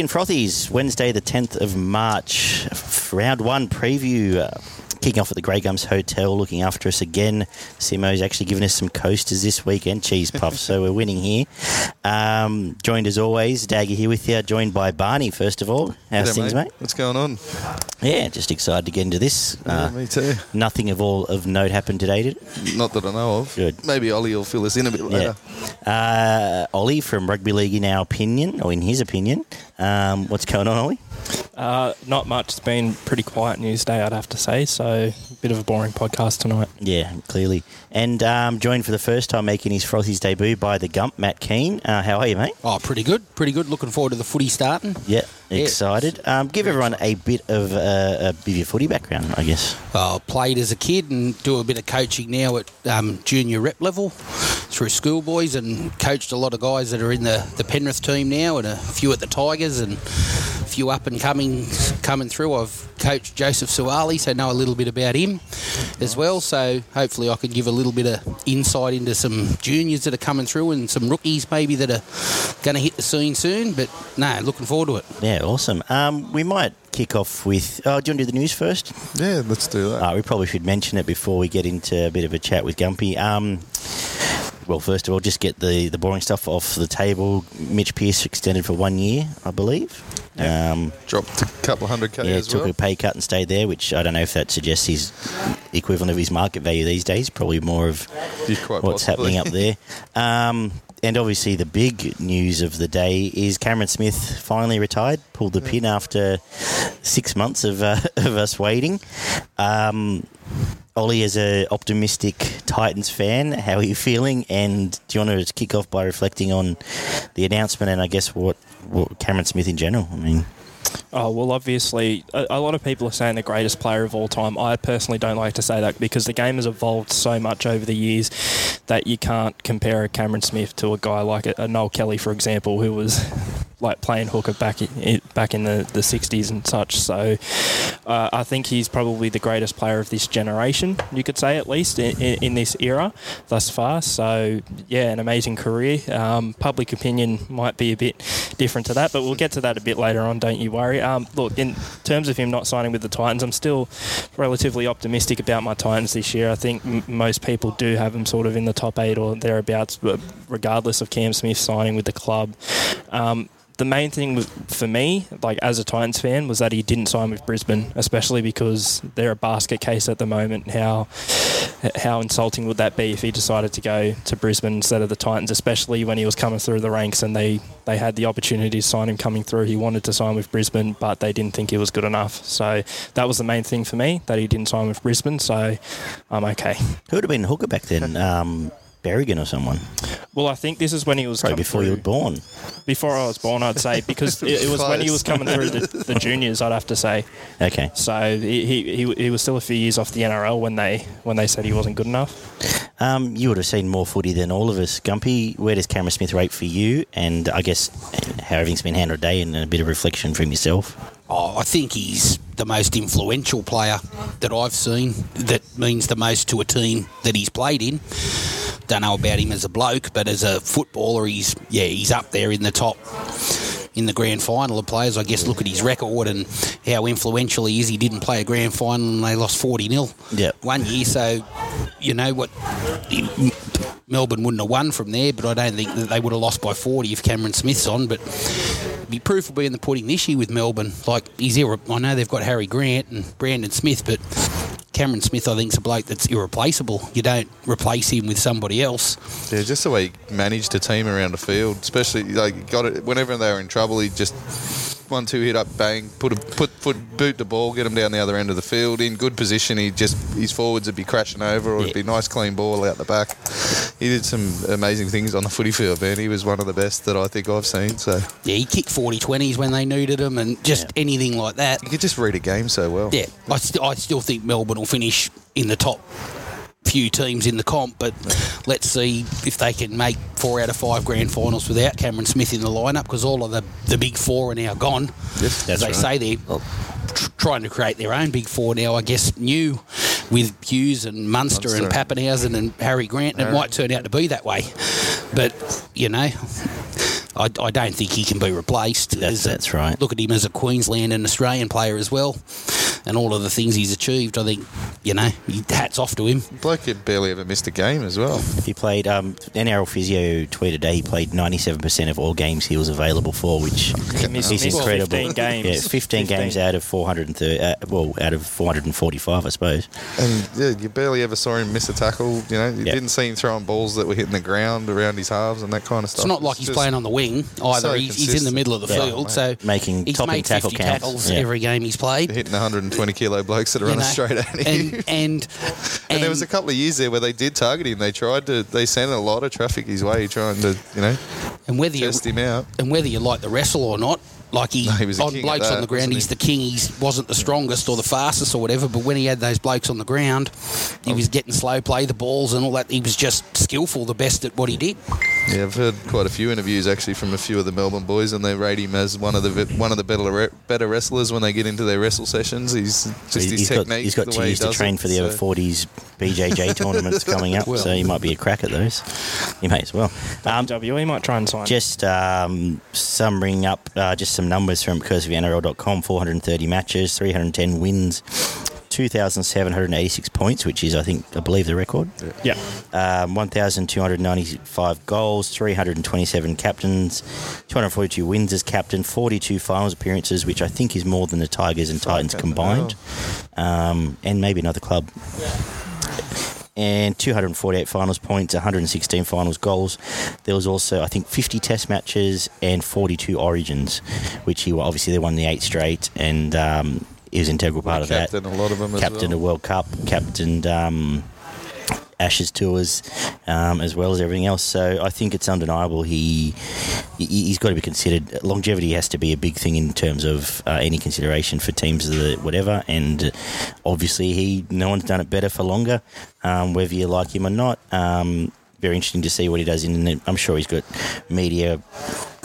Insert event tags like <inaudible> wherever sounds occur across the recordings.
And Frothies, Wednesday, the 10th of March. Round one preview. Kicking off at the Grey Gums Hotel, looking after us again. Simo's actually given us some coasters this week and cheese puffs, so we're winning here. Um, joined as always, Daggy here with you, joined by Barney, first of all. How's G'day, things, mate? What's going on? Yeah, just excited to get into this. Yeah, Uh, me too. nothing of all of note happened today, did it? Not that I know of. Good. Maybe Ollie will fill us in a bit later. Uh, Ollie from Rugby League, in our opinion, or in his opinion. Um, what's going on, Ollie? Uh, not much. It's been pretty quiet news day, I'd have to say. So, a bit of a boring podcast tonight. Yeah, clearly. And um, joined for the first time making his Frothies debut by the Gump, Matt Keane. Uh, how are you, mate? Oh, pretty good. Pretty good. Looking forward to the footy starting. Yeah, Excited. Um, give everyone a bit of uh, a bit of your footy background, I guess. Uh, played as a kid and do a bit of coaching now at um, junior rep level through schoolboys and coached a lot of guys that are in the, the Penrith team now and a few at the Tigers and a few up and coming coming through. I've coached Joseph Suaalii, so know a little bit about him as well. So hopefully I can give a little bit of insight into some juniors that are coming through and some rookies maybe that are going to hit the scene soon. But no, looking forward to it. Yeah, awesome. Um, we might kick off with. Oh, do you want to do the news first? Yeah, let's do that. Uh, we probably should mention it before we get into a bit of a chat with Gumpy. Um, well, first of all, just get the, the boring stuff off the table. Mitch Pearce extended for one year, I believe. Um, Dropped a couple hundred K yeah, as took well. a pay cut and stayed there, which I don't know if that suggests his equivalent of his market value these days. Probably more of what's possibly. happening up there. <laughs> Um, and obviously, the big news of the day is Cameron Smith finally retired, pulled the pin after six months of, uh, <laughs> of us waiting. Um, Ollie, as a optimistic Titans fan, how are you feeling? And do you want to kick off by reflecting on the announcement and I guess what, what Cameron Smith in general? I mean, Oh, well, obviously, a, a lot of people are saying the greatest player of all time. I personally don't like to say that because the game has evolved so much over the years that you can't compare a Cameron Smith to a guy like a, a Noel Kelly, for example, who was like playing hooker back in, back in the, the 60s and such. So uh, I think he's probably the greatest player of this generation, you could say at least, in, in, this era thus far. So, yeah, an amazing career. Um, public opinion might be a bit different to that, but we'll get to that a bit later on, don't you worry. Um, look, in terms of him not signing with the Titans, I'm still relatively optimistic about my Titans this year. I think m- most people do have him sort of in the top eight or thereabouts, regardless of Cam Smith signing with the club. Um, the main thing for me, like as a Titans fan, was that he didn't sign with Brisbane, especially because they're a basket case at the moment. How how insulting would that be if he decided to go to Brisbane instead of the Titans, especially when he was coming through the ranks and they, they had the opportunity to sign him coming through. He wanted to sign with Brisbane, but they didn't think he was good enough. So that was the main thing for me, that he didn't sign with Brisbane. So I'm okay. who would have been hooker back then? Um, Berrigan or someone? Well, I think this is when he was Probably coming before you were born. before I was born, I'd say, because it, it was when he was coming through the, the <laughs> juniors. I'd have to say. Okay. So he, he, he, he was still a few years off the NRL when they when they said he wasn't good enough. Um, you would have seen more footy than all of us. Gumpy, where does Cameron Smith rate for you? And I guess how everything's been handled today and a bit of reflection from yourself. Oh, I think he's the most influential player that I've seen. That means the most to a team that he's played in. Don't know about him as a bloke, but as a footballer, he's yeah, he's up there in the top in the grand final of players. I guess look at his record and how influential he is. He didn't play a grand final and they lost forty 0 Yep. one year. So you know what. Melbourne wouldn't have won from there, but I don't think that they would have lost by 40 if Cameron Smith's on. But the proof will be in the pudding this year with Melbourne. Like he's irre- I know they've got Harry Grant and Brandon Smith, but Cameron Smith I think is a bloke that's irreplaceable. You don't replace him with somebody else. Yeah, just the way he managed a team around the field, especially like got it whenever they were in trouble. He just one two hit up, bang, put a put foot boot the ball, get him down the other end of the field in good position. He just his forwards would be crashing over, or it'd be a nice clean ball out the back. He did some amazing things on the footy field, man. He was one of the best that I think I've seen. So Yeah, he kicked 40 20s when they needed him and just anything like that. you could just read a game so well. Yeah, I, st- I still think Melbourne will finish in the top few teams in the comp, but let's see if they can make four out of five grand finals without Cameron Smith in the lineup because all of the, the big four are now gone. Yes, As they say, they're tr- trying to create their own big four now, I guess, new with Hughes and Munster, and Munster. Papenhuyzen and Harry Grant. And it might turn out to be that way. But, you know, I, I don't think he can be replaced. That's- a- that's right. Look at him as a Queensland and Australian player as well, and all of the things he's achieved. I think you know, he- hats off to him. Bloke had barely ever missed a game as well. He played. Um, NRL Physio tweeted today he played 97% of all games he was available for, which He missed, is missed incredible. 15 games. Yeah, 15, games out of 430. Uh, well, out of 445, I suppose. And yeah, you barely ever saw him miss a tackle. You know, you Yeah. didn't see him throwing balls that were hitting the ground around his halves and that kind of stuff. It's not like he's just- playing on the wing either. so he's, he's in the middle of the Yeah. field, so Making he's topping made tackle 50 counts. tackles Yeah. every game he's played. hitting 120 kilo blokes that are you running know. straight at him. and, and and <laughs> And there was a couple of years there where they did target him. They tried to. They sent a lot of traffic his way, trying to, you know, and whether you test him out. and whether you like the wrestle or not, like he, No, he was on king blokes that, on the ground, wasn't he's the king. He wasn't the strongest or the fastest or whatever, but when he had those blokes on the ground, he was getting slow play the balls and all that. He was just skillful, the best at what he did. Yeah, I've heard quite a few interviews actually from a few of the Melbourne boys, and they rate him as one of the one of the better better wrestlers when they get into their wrestle sessions. He's just his he's technique. got, he's got two years to train it, for the over 40s BJJ tournaments coming up, Well. so he might be a crack at those. He may as well. Um, WWE might try and sign. Just um, summing up uh, just some numbers from NRL.com 430 matches, 310 wins, 2,786 points, which is, I think, I believe the record. yeah. Um, 1,295 goals, 327 captains, 242 wins as captain, 42 finals appearances, which I think is more than the Tigers and Titans combined, um, and maybe another club. And 248 finals points, 116 finals goals. There was also, I think, 50 test matches and 42 origins, which he obviously they won the eight straight, and um, an integral part of that captain a lot of them as captained well. a World Cup, captained um, Ashes tours, um, as well as everything else. So I think it's undeniable. He he- he's got to be considered. Longevity has to be a big thing in terms of uh, any consideration for teams of the whatever. And obviously, he no one's done it better for longer, um, whether you like him or not. Um, very interesting to see what he does. In I'm sure he's got media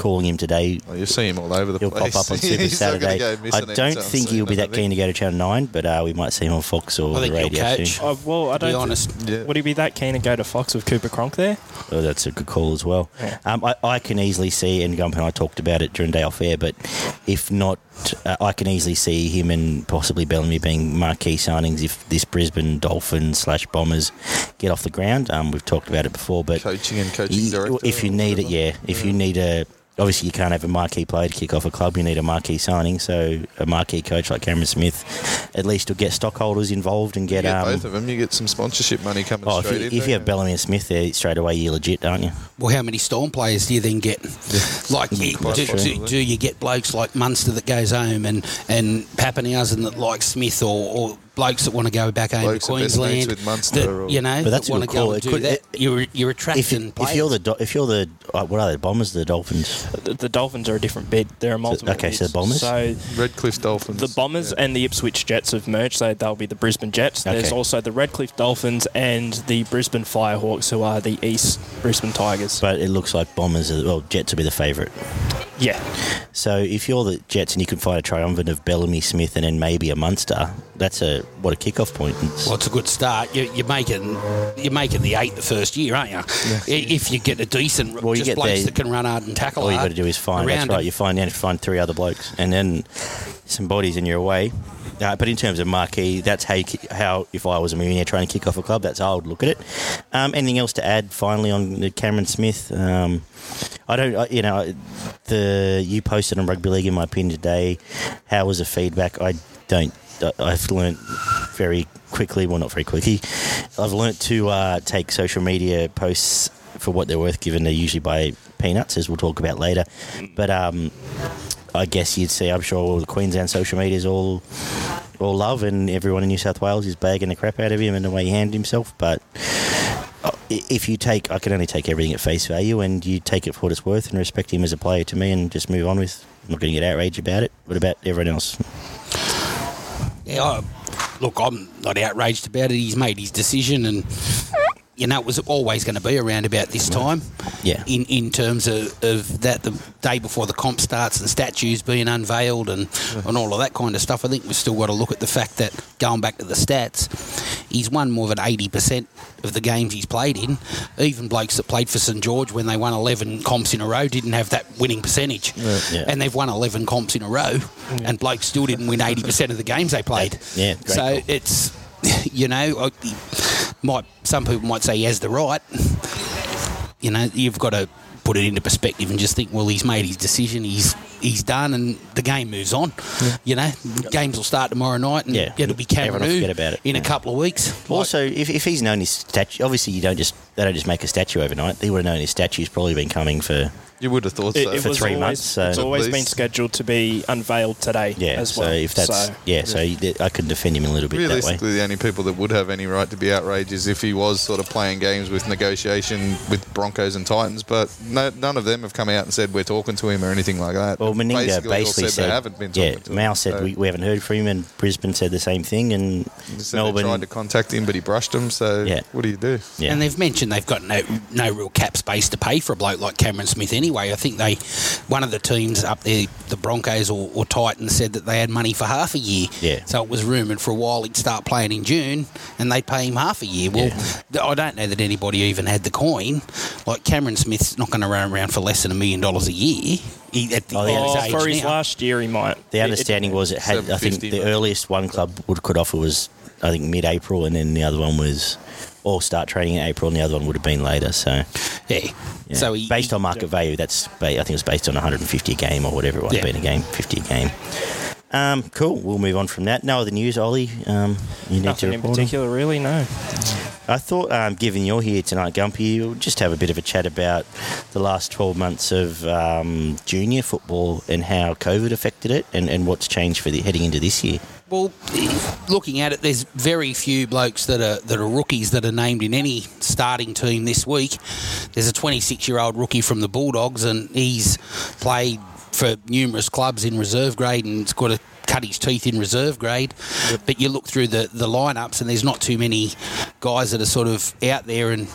calling him today Oh, you see him all over the place. He'll pop up on <laughs> Super He's not gonna Saturday. go I don't think he'll be that keen to go to Channel 9, but uh, we might see him on Fox or I the think he'll radio coach. soon. Oh, well, I To don't. honest, Yeah. Would he be that keen to go to Fox with Cooper Cronk there? Oh, that's a good call as well. Yeah. Um, I, I can easily see, and Gump and I talked about it during day off air, but if not, uh, I can easily see him and possibly Bellamy being marquee signings if this Brisbane Dolphins slash Bombers get off the ground. Um, we've talked about it before, but coaching and coaching you- director. if you or need it, yeah. If you need a, obviously you can't have a marquee player to kick off a club. You need a marquee signing. So a marquee coach like Cameron Smith, at least will get stockholders involved and You get. get um, both of them. You get some sponsorship money coming oh, if straight you, in. if don't you have Bellamy and Smith there straight away, you're legit, aren't you? well, how many Storm players do you then get? Like, you, do, do, do you get blokes like Munster that goes home and and Papenhuyzen that like Smith or, or blokes that want to go back home Blokes to that best mates Queensland? with Munster that, or- you know, But that's that a want to call. go and It do could- that. you're you're If, attracting if players. you're the if you're the uh, what are they Bombers the Dolphins The, the Dolphins are a different bid. There are multiple. okay, so bids. Bombers? So Redcliffe Dolphins. the Bombers Yeah. and the Ipswich Jets have merged, so they'll be the Brisbane Jets. There's also the Redcliffe Dolphins and the Brisbane Firehawks, who are the East Brisbane Tigers. but it looks like Bombers are, well Jets will be the favourite yeah, so if you're the Jets and you can find a triumvirate of Bellamy Smith and then maybe a Munster that's a what a kickoff point It's- Well, it's a good start. You, you're making you're making the eight the first year, aren't you? If you get a decent, Well, just blokes there- that can run hard and tackle all you got to do is find that's right them. you find then find three other blokes and then some bodies and you're away uh, but in terms of marquee, that's how, you, how if I was a millionaire trying to kick off a club, that's how I would look at it. Um, anything else to add finally on the Cameron Smith? Um, I don't, I, you know, the you posted on Rugby League in my opinion today. How was the feedback? I don't. I've learnt very quickly. Well, not very quickly. I've learnt to uh, take social media posts for what they're worth, given they're usually by peanuts, as we'll talk about later. But um, I guess you'd see. I'm sure all the Queensland social media is all all love, and everyone in New South Wales is bagging the crap out of him and the way he handled himself. But uh, if you take, I can only take everything at face value, and you take it for what it's worth, and respect him as a player to me, and just move on with. I'm not going to get outraged about it. What about everyone else? Yeah, I, look, I'm not outraged about it. He's made his decision, and you know, it was always going to be around about this time. Yeah. In in terms of, of that, the day before the comp starts and statues being unveiled and, and all of that kind of stuff. I think we've still got to look at the fact that going back to the stats, he's won more than eighty percent of the games he's played in. Even blokes that played for St George when they won eleven comps in a row didn't have that winning percentage, Yeah. and they've won eleven comps in a row, and blokes still didn't win eighty percent of the games they played. Yeah, so call. it's <laughs> you know, might some people might say he has the right. You know, you've got to put it into perspective and just think, well, he's made his decision, he's he's done, and the game moves on. You know, games will start tomorrow night, and Yeah. it'll be Cameroon forget about it. in a couple of weeks. Also, if, if he's known his statue, obviously you don't just they don't just make a statue overnight. They would have known his statue's probably been coming for You would have thought It, so. it For was three always, months, so- It's uh, always been scheduled to be unveiled today yeah. as well. So if that's So- yeah, so you- I can defend him a little bit that way. Realistically, the only people that would have any right to be outraged is if he was sort of playing games with negotiation with Broncos and Titans, but no, none of them have come out and said we're talking to him or anything like that. Well, Meninga Basically, basically said, said, they haven't been yeah, talking to Mal him. said So we, we haven't heard from him, and Brisbane said the same thing, and they said Melbourne, they tried to contact him, but he brushed him. So Yeah. what do you do? yeah, And they've mentioned they've got no no real cap space to pay for a bloke like Cameron Smith anyway. I think they one of the teams up there, the Broncos or, or Titans, said that they had money for half a year. Yeah. So it was rumoured for a while he'd start playing in June, and they'd pay him half a year. Well, th- I don't know that anybody even had the coin. Like Cameron Smith's not going to run around for less than a million dollars a year. He, at the, Oh, at yeah. Oh, for his now. last year, he might. the It- it- understanding was it had. I think the earliest one club would could offer was I think mid-April, and then the other one was all start trading in April, and the other one would have been later. So Yeah. yeah. So he, based on market value, that's I think it was based on 150 a game or whatever it would have Yeah. been a game, 50 a game. Um, cool. We'll move on from that. No other news, Ollie. Um, you need to Nothing in report on? particular, really. No. I thought, um, given you're here tonight, Gumpy, we'll just have a bit of a chat about the last 12 months of um, junior football and how COVID affected it and, and what's changed for the heading into this year. Well, looking at it, there's very few blokes that are that are rookies that are named in any starting team this week. There's a 26 year old rookie from the Bulldogs, and he's played for numerous clubs in reserve grade and has got to cut his teeth in reserve grade. But you look through the the lineups, and there's not too many guys that are sort of out there. And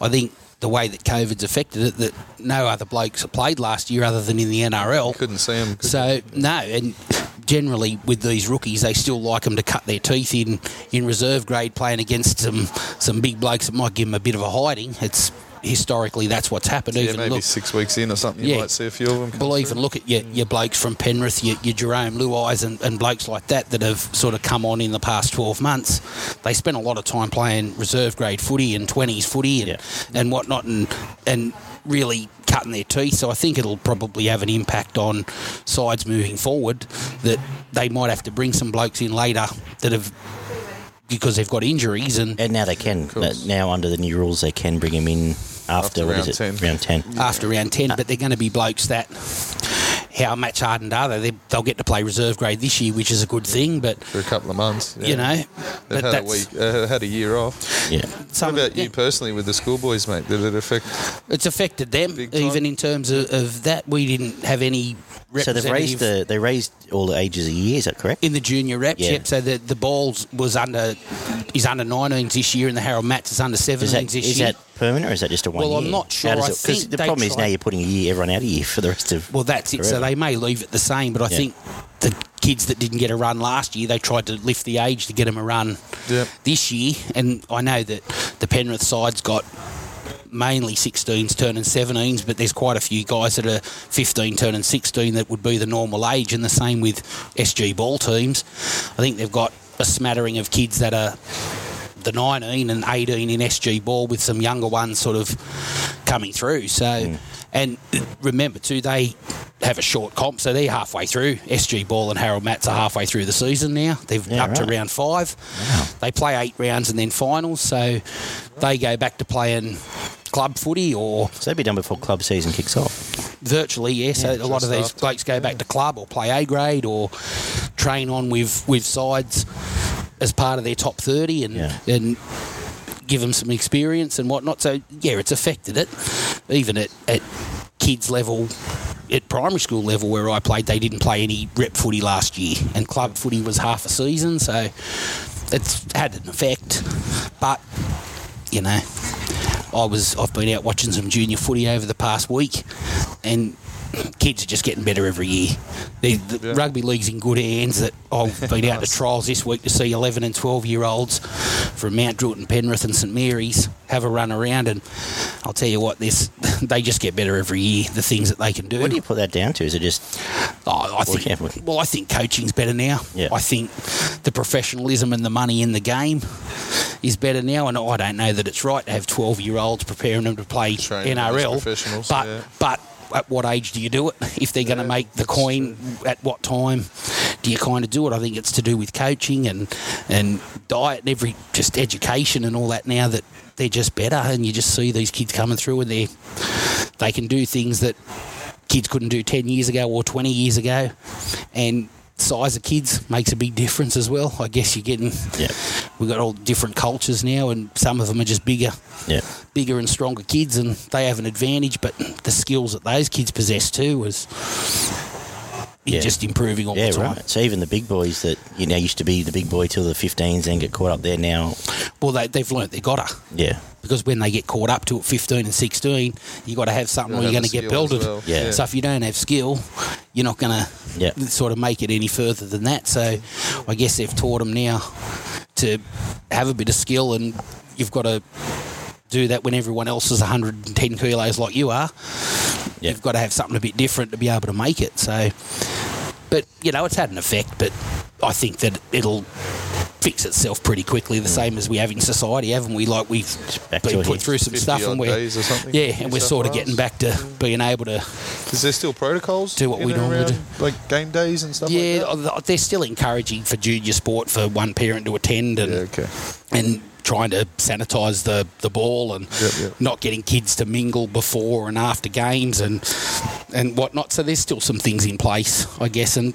I think. The way that COVID's affected it, that no other blokes have played last year other than in the NRL. Couldn't see him. So no, and generally with these rookies, they still like them to cut their teeth in in reserve grade, playing against some some big blokes that might give them a bit of a hiding. It's historically that's what's happened. yeah, even maybe look, six weeks in or something, you Yeah. might see a few of them. come believe through. and look at your, mm. your blokes from Penrith, your, your Jarome Luais and, and blokes like that that have sort of come on in the past 12 months. They spent a lot of time playing reserve grade footy and 20s footy and, Yeah. and whatnot and, and really cutting their teeth. So I think it'll probably have an impact on sides moving forward that they might have to bring some blokes in later that have because they've got injuries and And now they can. Now, under the new rules, they can bring him in after, After what round is it? 10. Round 10. after round 10, but they're going to be blokes that, how match hardened are they? they? They'll get to play reserve grade this year, which is a good thing, but, for a couple of months. you yeah. know, They've but had a that's, week, uh, had a year off. Yeah. some, what about yeah, you personally with the schoolboys, mate? Did it affect? It's affected them, Big time. even in terms of, of that. We didn't have any So they've raised the they raised all the ages a year. Is that correct? in the junior reps, Yeah. yep. So the the balls was under, is under 19s this year, and the Harold Matts is under 17s Is that, this is year. Is that permanent or is that just a one year? Well, I'm not sure. How does I it- 'cause the problem is now you're putting a year everyone out a year for the rest of. Well, that's it. So they may leave it the same, but I Yeah. think the kids that didn't get a run last year, they tried to lift the age to get them a run Yep. this year. And I know that the Penrith side's got mainly 16s turning 17s, but there's quite a few guys that are 15 turning 16 that would be the normal age, and the same with SG ball teams. I think they've got a smattering of kids that are the 19 and 18 in SG ball with some younger ones sort of coming through. So, hmm. and remember too, they have a short comp, so they're halfway through. SG ball and Harold Matts are halfway through the season now. They've Yeah, up to round five. They play eight rounds and then finals, so they go back to playing club footy or So they'll be done before club season kicks off. virtually, yeah. So a lot of these after. blokes go back to club or play A grade or train on with, with sides as part of their top 30 and, Yeah. and give them some experience and whatnot. So, yeah, it's affected it. Even at, at kids level, at primary school level where I played, they didn't play any rep footy last year, and club footy was half a season. So it's had an effect. But, you know, I was I've been out watching some junior footy over the past week, and kids are just getting better every year. The, the Yeah. rugby league's in good hands. That I've <laughs> been out to trials this week to see 11 and 12 year olds from Mount Druitt and Penrith and St Mary's have a run around, and I'll tell you what, this <laughs> they just get better every year. The things that they can do. What do you put that down to? Is it just Oh, I think. yeah. Well, I think coaching's better now. Yeah. I think the professionalism and the money in the game is better now, and I don't know that it's right to have twelve-year-olds preparing them to play Training them as NRL. professionals, but yeah. but at what age do you do it? <laughs> If they're going to make the coin, at what time do you kind of do it? I think it's to do with coaching and and diet and every just education and all that. Now that they're just better, and you just see these kids coming through and they they can do things that kids couldn't do 10 years ago or 20 years ago. And size of kids makes a big difference as well. I guess you're getting, yeah, we've got all different cultures now, and some of them are just bigger, yeah, bigger and stronger kids, and they have an advantage. But the skills that those kids possess too is you're Yeah. just improving all yeah, the time. right. So even the big boys that you know used to be the big boy till the 15s, then get caught up there now. Well, they, they've learnt they got to. Yeah, Because when they get caught up to at 15 and 16, you got to have something or you're going to get skill belted. well. Yeah. So if you don't have skill, you're not going to Yeah. sort of make it any further than that. So I guess they've taught them now to have a bit of skill, and you've got to do that when everyone else is 110 kilos like you are. Yeah. You've got to have something a bit different to be able to make it. So, but you know, it's had an effect. But I think that it'll fix itself pretty quickly. The mm. same as we have in society, haven't we? Like we've back been put through some stuff, and we're days or something yeah, and we're sort of getting back to being able to Is there still protocols? Do what we normally do. Like game days and stuff yeah, like they're still encouraging for junior sport for one parent to attend and Yeah, okay. and trying to sanitise the, the ball and Yep, yep. not getting kids to mingle before and after games and and whatnot. So there's still some things in place, I guess, and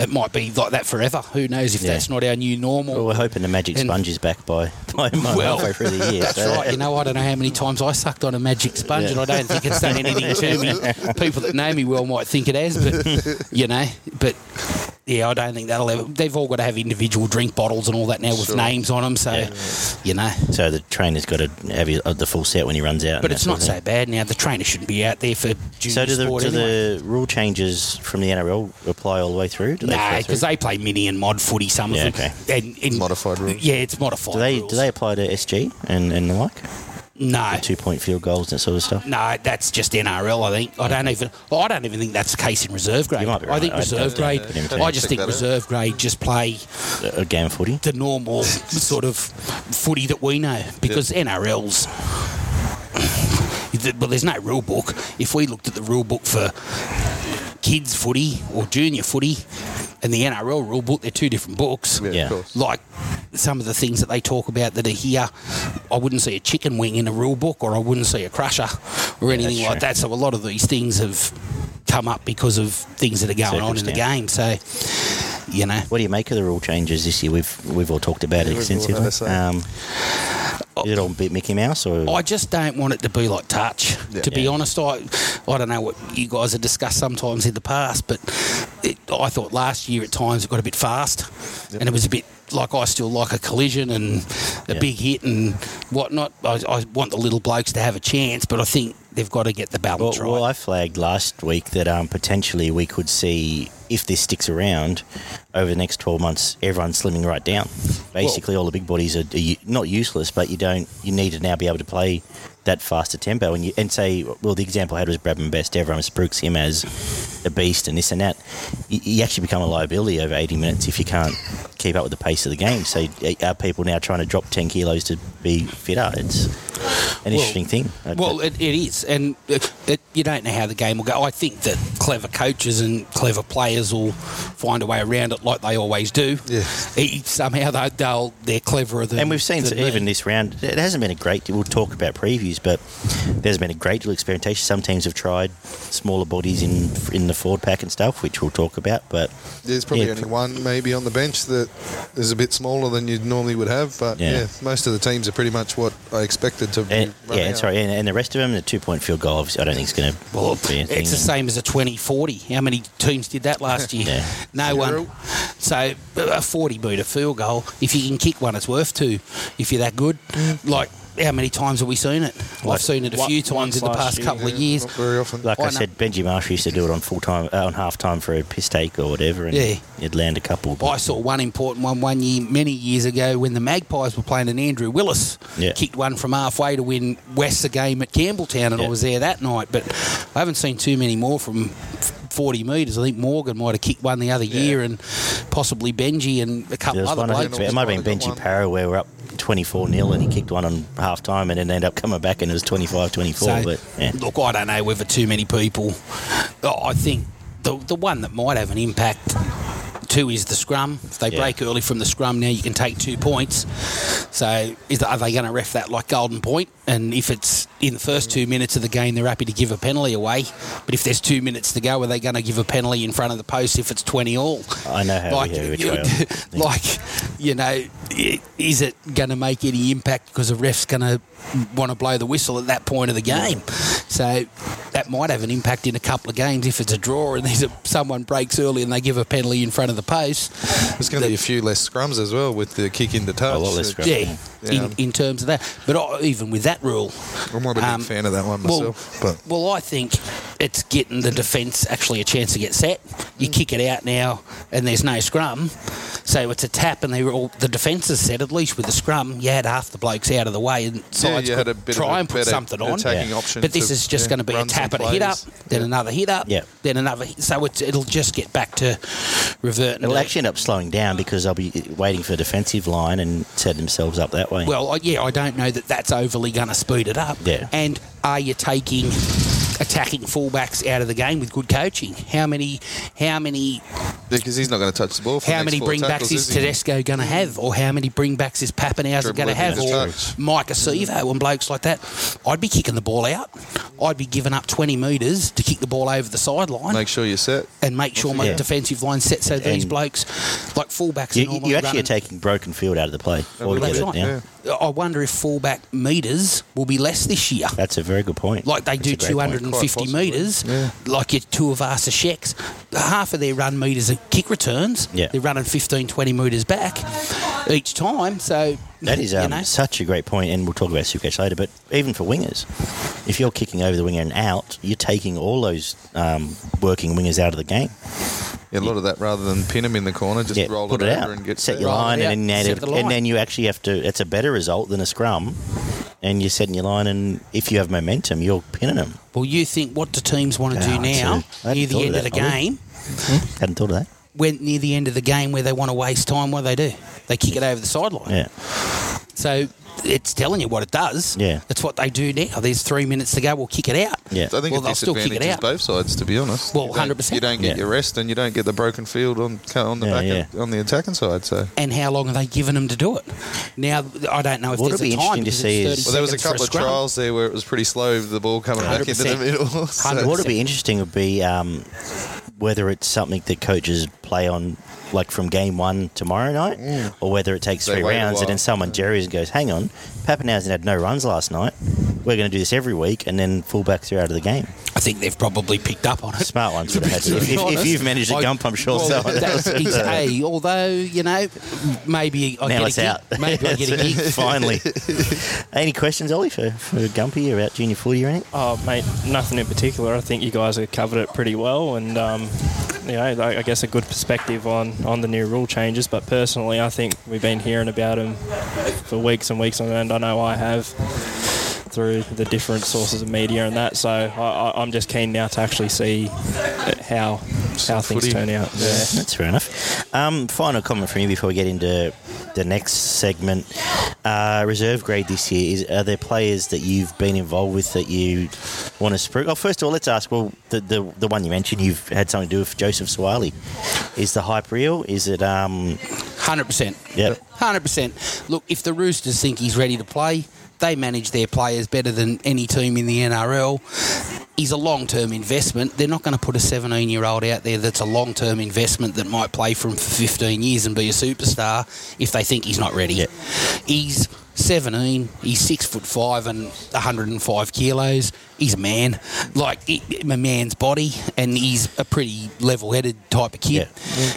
it might be like that forever. Who knows if Yeah. that's not our new normal? well, we're hoping the magic And- sponge is back by by Well, halfway through the year. That's so- right. You know, I don't know how many times I sucked on a magic sponge, and I don't think it's done anything to me. <laughs> People that know me well might think it has, but you know, but yeah, I don't think that'll ever. They've all got to have individual drink bottles and all that now with Sure. names on them, so Yeah. you know. So the trainer's got to have uh, the full set when he runs out. But it's not so of bad now. The trainer shouldn't be out there for junior So do the sport do anyway. the rule changes from the NRL apply all the way through? Do they No, flow because they play mini and mod footy. Some Yeah, of them, okay. and, and Modified rules. Yeah, it's modified. do they rules. do they apply to SG and, and the like? No, Two point field goals and that sort of stuff. No, that's just NRL. I think I don't even. I don't even think that's the case in reserve grade. You might be I think right. I reserve grade. don't put him I just think that out. reserve grade just play A game of footy. the normal sort of footy that we know because NRL's. Well, there's no rule book. If we looked at the rule book for kids footy or junior footy and the NRL rule book, they're two different books. Yeah, Yeah. of course. Like some of the things that they talk about that are here, I wouldn't see a chicken wing in a rule book, or I wouldn't see a crusher or anything that's like true. that. So a lot of these things have come up because of things that are going on in the game. So, you know, What do you make of the rule changes this year? We've we've all talked about it extensively. had. Um, is it all a bit Mickey Mouse or I just don't want it to be like touch. Yeah. To be Yeah. honest, I I don't know what you guys have discussed sometimes in the past, but it, I thought last year at times it got a bit fast, and it was a bit like I still like a collision and a Yeah. big hit and whatnot. I, I want the little blokes to have a chance, but I think they've got to get the Well, balance right. well, I flagged last week that um, potentially we could see if this sticks around over the next 12 months, everyone slimming right down. Basically, all the big bodies are, are not useless, but you don't. You need to now be able to play that faster tempo and you and say, well, the example I had was Bradman Best. Everyone spruiks him as a beast and this and that. You, you actually become a liability over 80 minutes if you can't keep up with the pace of the game. So are people now trying to drop 10 kilos to be fitter? It's an interesting thing. Well, it, it is, and uh, it, it, you don't know how the game will go. I think that clever coaches and clever players will find a way around it, like they always do. Yeah. Somehow they, they'll they're cleverer than. And we've seen than even this round, it hasn't been a great deal. We'll talk about previews, but there's been a great deal of experimentation. Some teams have tried smaller bodies in in the forward pack and stuff, which we'll talk about. But There's probably Yeah, only pr- one maybe on the bench that is a bit smaller than you normally would have, but Yeah. yeah. most of the teams are pretty much what I expected to be. and, running yeah, out. sorry, and, and the rest of them, the two point field goal, obviously, I don't think it's going to Well, be anything. it's the same as a 20-40. How many teams did that last year? Yeah. No Zero. one. So a 40 metre field goal, if you can kick one, it's worth two. If you're that good, mm. like how many times have we seen it? Like I've seen it a one- few times in the past year, couple of years. Very often. Like I I, said, Benji Marsh used to do it on full time, uh, on half time for a piss take or whatever, and Yeah. you'd land a couple. I saw one important one one year, many years ago, when the Magpies were playing, and Andrew Willis Yeah. kicked one from halfway to win West a game at Campbelltown, and I was there that night. But I haven't seen too many more from 40 metres. I think Morgan might have kicked one the other year, and possibly Benji and a couple There was other one, blokes. it might have been Benji. Parra where we're up 24 0 and he kicked one on half time and then ended up coming back and it was 25 24. So, But yeah. Look, I don't know whether too many people. I think the the one that might have an impact too is the scrum. If they Yeah. break early from the scrum, now you can take two points. So, is are they going to ref that like golden point? And if it's in the first two minutes of the game, they're happy to give a penalty away. But if there's two minutes to go, are they going to give a penalty in front of the post if it's twenty all? I know how like, which you- <laughs> like, you know, is it going to make any impact because a ref's going to want to blow the whistle at that point of the game? So that might have an impact in a couple of games if it's a draw and there's a, someone breaks early and they give a penalty in front of the post. There's going to be a few less scrums as well with the kick into touch. A lot less scrums. Yeah, Yeah. In, in terms of that. But I, even with that rule, I'm not a big Um, fan of that one well, myself. but well, I think it's getting the defence actually a chance to get set. You Mm. kick it out now, and there's no scrum, so it's a tap, and they all the defence is set. At least with the scrum, you had half the blokes out of the way, and yeah, sides you could had a bit try of a and put something on. attacking Yeah. option. But this to, is just yeah, going to be a tap and a hit up, then Yeah. another hit up, Yeah. then another. Hit. So it's, it'll just get back to reverting. It'll actually end up slowing down because they'll be waiting for a defensive line and set themselves up that way. Well, yeah, I don't know that that's overly going to speed it up. Yeah. And are you taking attacking fullbacks out of the game with good coaching? How many? How many? because he's not going to touch the ball. For How the next many four bringbacks tackles, is is? Tedesco going to have, or how many bringbacks is Papenhuyzen Dribble going to it have, into or touch. Mike Acevo and blokes like that? I'd be kicking the ball out. I'd be giving up 20 metres to kick the ball over the sideline Make sure you're set. and make sure my Yeah. defensive line set so these blokes, like fullbacks, you, are you, actually running- are taking broken field out of the play altogether right, yeah. Uh, I wonder if fullback meters will be less this year. That's a very good point. Like they That's do a great point. 250 Quite possibly. metres, Yeah. like your Tuivasa Shecks. Half of their run metres are kick returns. Yeah. They're running 15, 20 metres back each time. So That is <laughs> you um, know, such a great point, and we'll talk about Supercoach later. But even for wingers, if you're kicking over the winger and out, you're taking all those um, working wingers out of the game. Yeah, a lot of that rather than pin them in the corner, just yeah, roll put it, it, over out, and get set set. your line, and then, set the line. and then you actually have to. It's a better result than a scrum, and you're setting your line. And if you have momentum, you're pinning them. well, you think what do teams want to Yeah, do now, near the end of that. the I will. game? Hadn't thought of that. When near the end of the game where they want to waste time, what do they do? They kick it over the sideline. Yeah, So it's telling you what it does. Yeah. That's what they do now. There's three minutes to go. We'll kick it out. yeah. I think Well, it they'll still kick it disadvantages out. both sides, to be honest. Well, You don't- 100%. You don't get Yeah. your rest, and you don't get the broken field on on the Yeah, back yeah. on the attacking side. So and how long are they giving them to do it? Now, I don't know if What there's would be a time interesting to see it's is- well, there was a seconds for couple of trials there where it was pretty slow, the ball coming back into the middle. <laughs> So- What would be interesting would be um, whether it's something that coaches play on, like from game one tomorrow night, or whether it takes They three rounds and then someone jerrys and goes, "Hang on, Papenhuyzen had no runs last night. We're going to do this every week," and then fullbacks are out of the game. I think they've probably picked up on it. Smart ones <laughs> would have had to. If, if, if you've managed to I- gump, I'm sure Well, someone else. that's, it's a, although you know, maybe I Now get it's a gig. out. Maybe I get a gig. <laughs> Finally. <laughs> Any questions, Ollie, for, for Gumpy about junior footy or anything? Oh, mate, nothing in particular. I think you guys have covered it pretty well, and um, you know, I I guess a good perspective on, on the new rule changes. But personally, I think we've been hearing about them for weeks and weeks on end. I know I have through the different sources of media and that. So I, I, I'm just keen now to actually see how how things footy. turn out. Yeah. That's fair enough. Um, final comment from you before we get into the next segment. Uh, reserve grade this year is are there players that you've been involved with that you want to spruik? Oh, first of all, let's ask. Well, the, the the one you mentioned, you've had something to do with Joseph Suaalii. Is the hype real? Is it? Um, Hundred percent. Yep. Hundred percent. Look, if the Roosters think he's ready to play, they manage their players better than any team in the NRL. He's a long-term investment. They're not going to put a 17-year-old out there that's a long-term investment that might play for him for 15 years and be a superstar if they think he's not ready. Yep. He's 17. He's six foot five and 105 kilos. He's a man, like he, a man's body, and he's a pretty level-headed type of kid.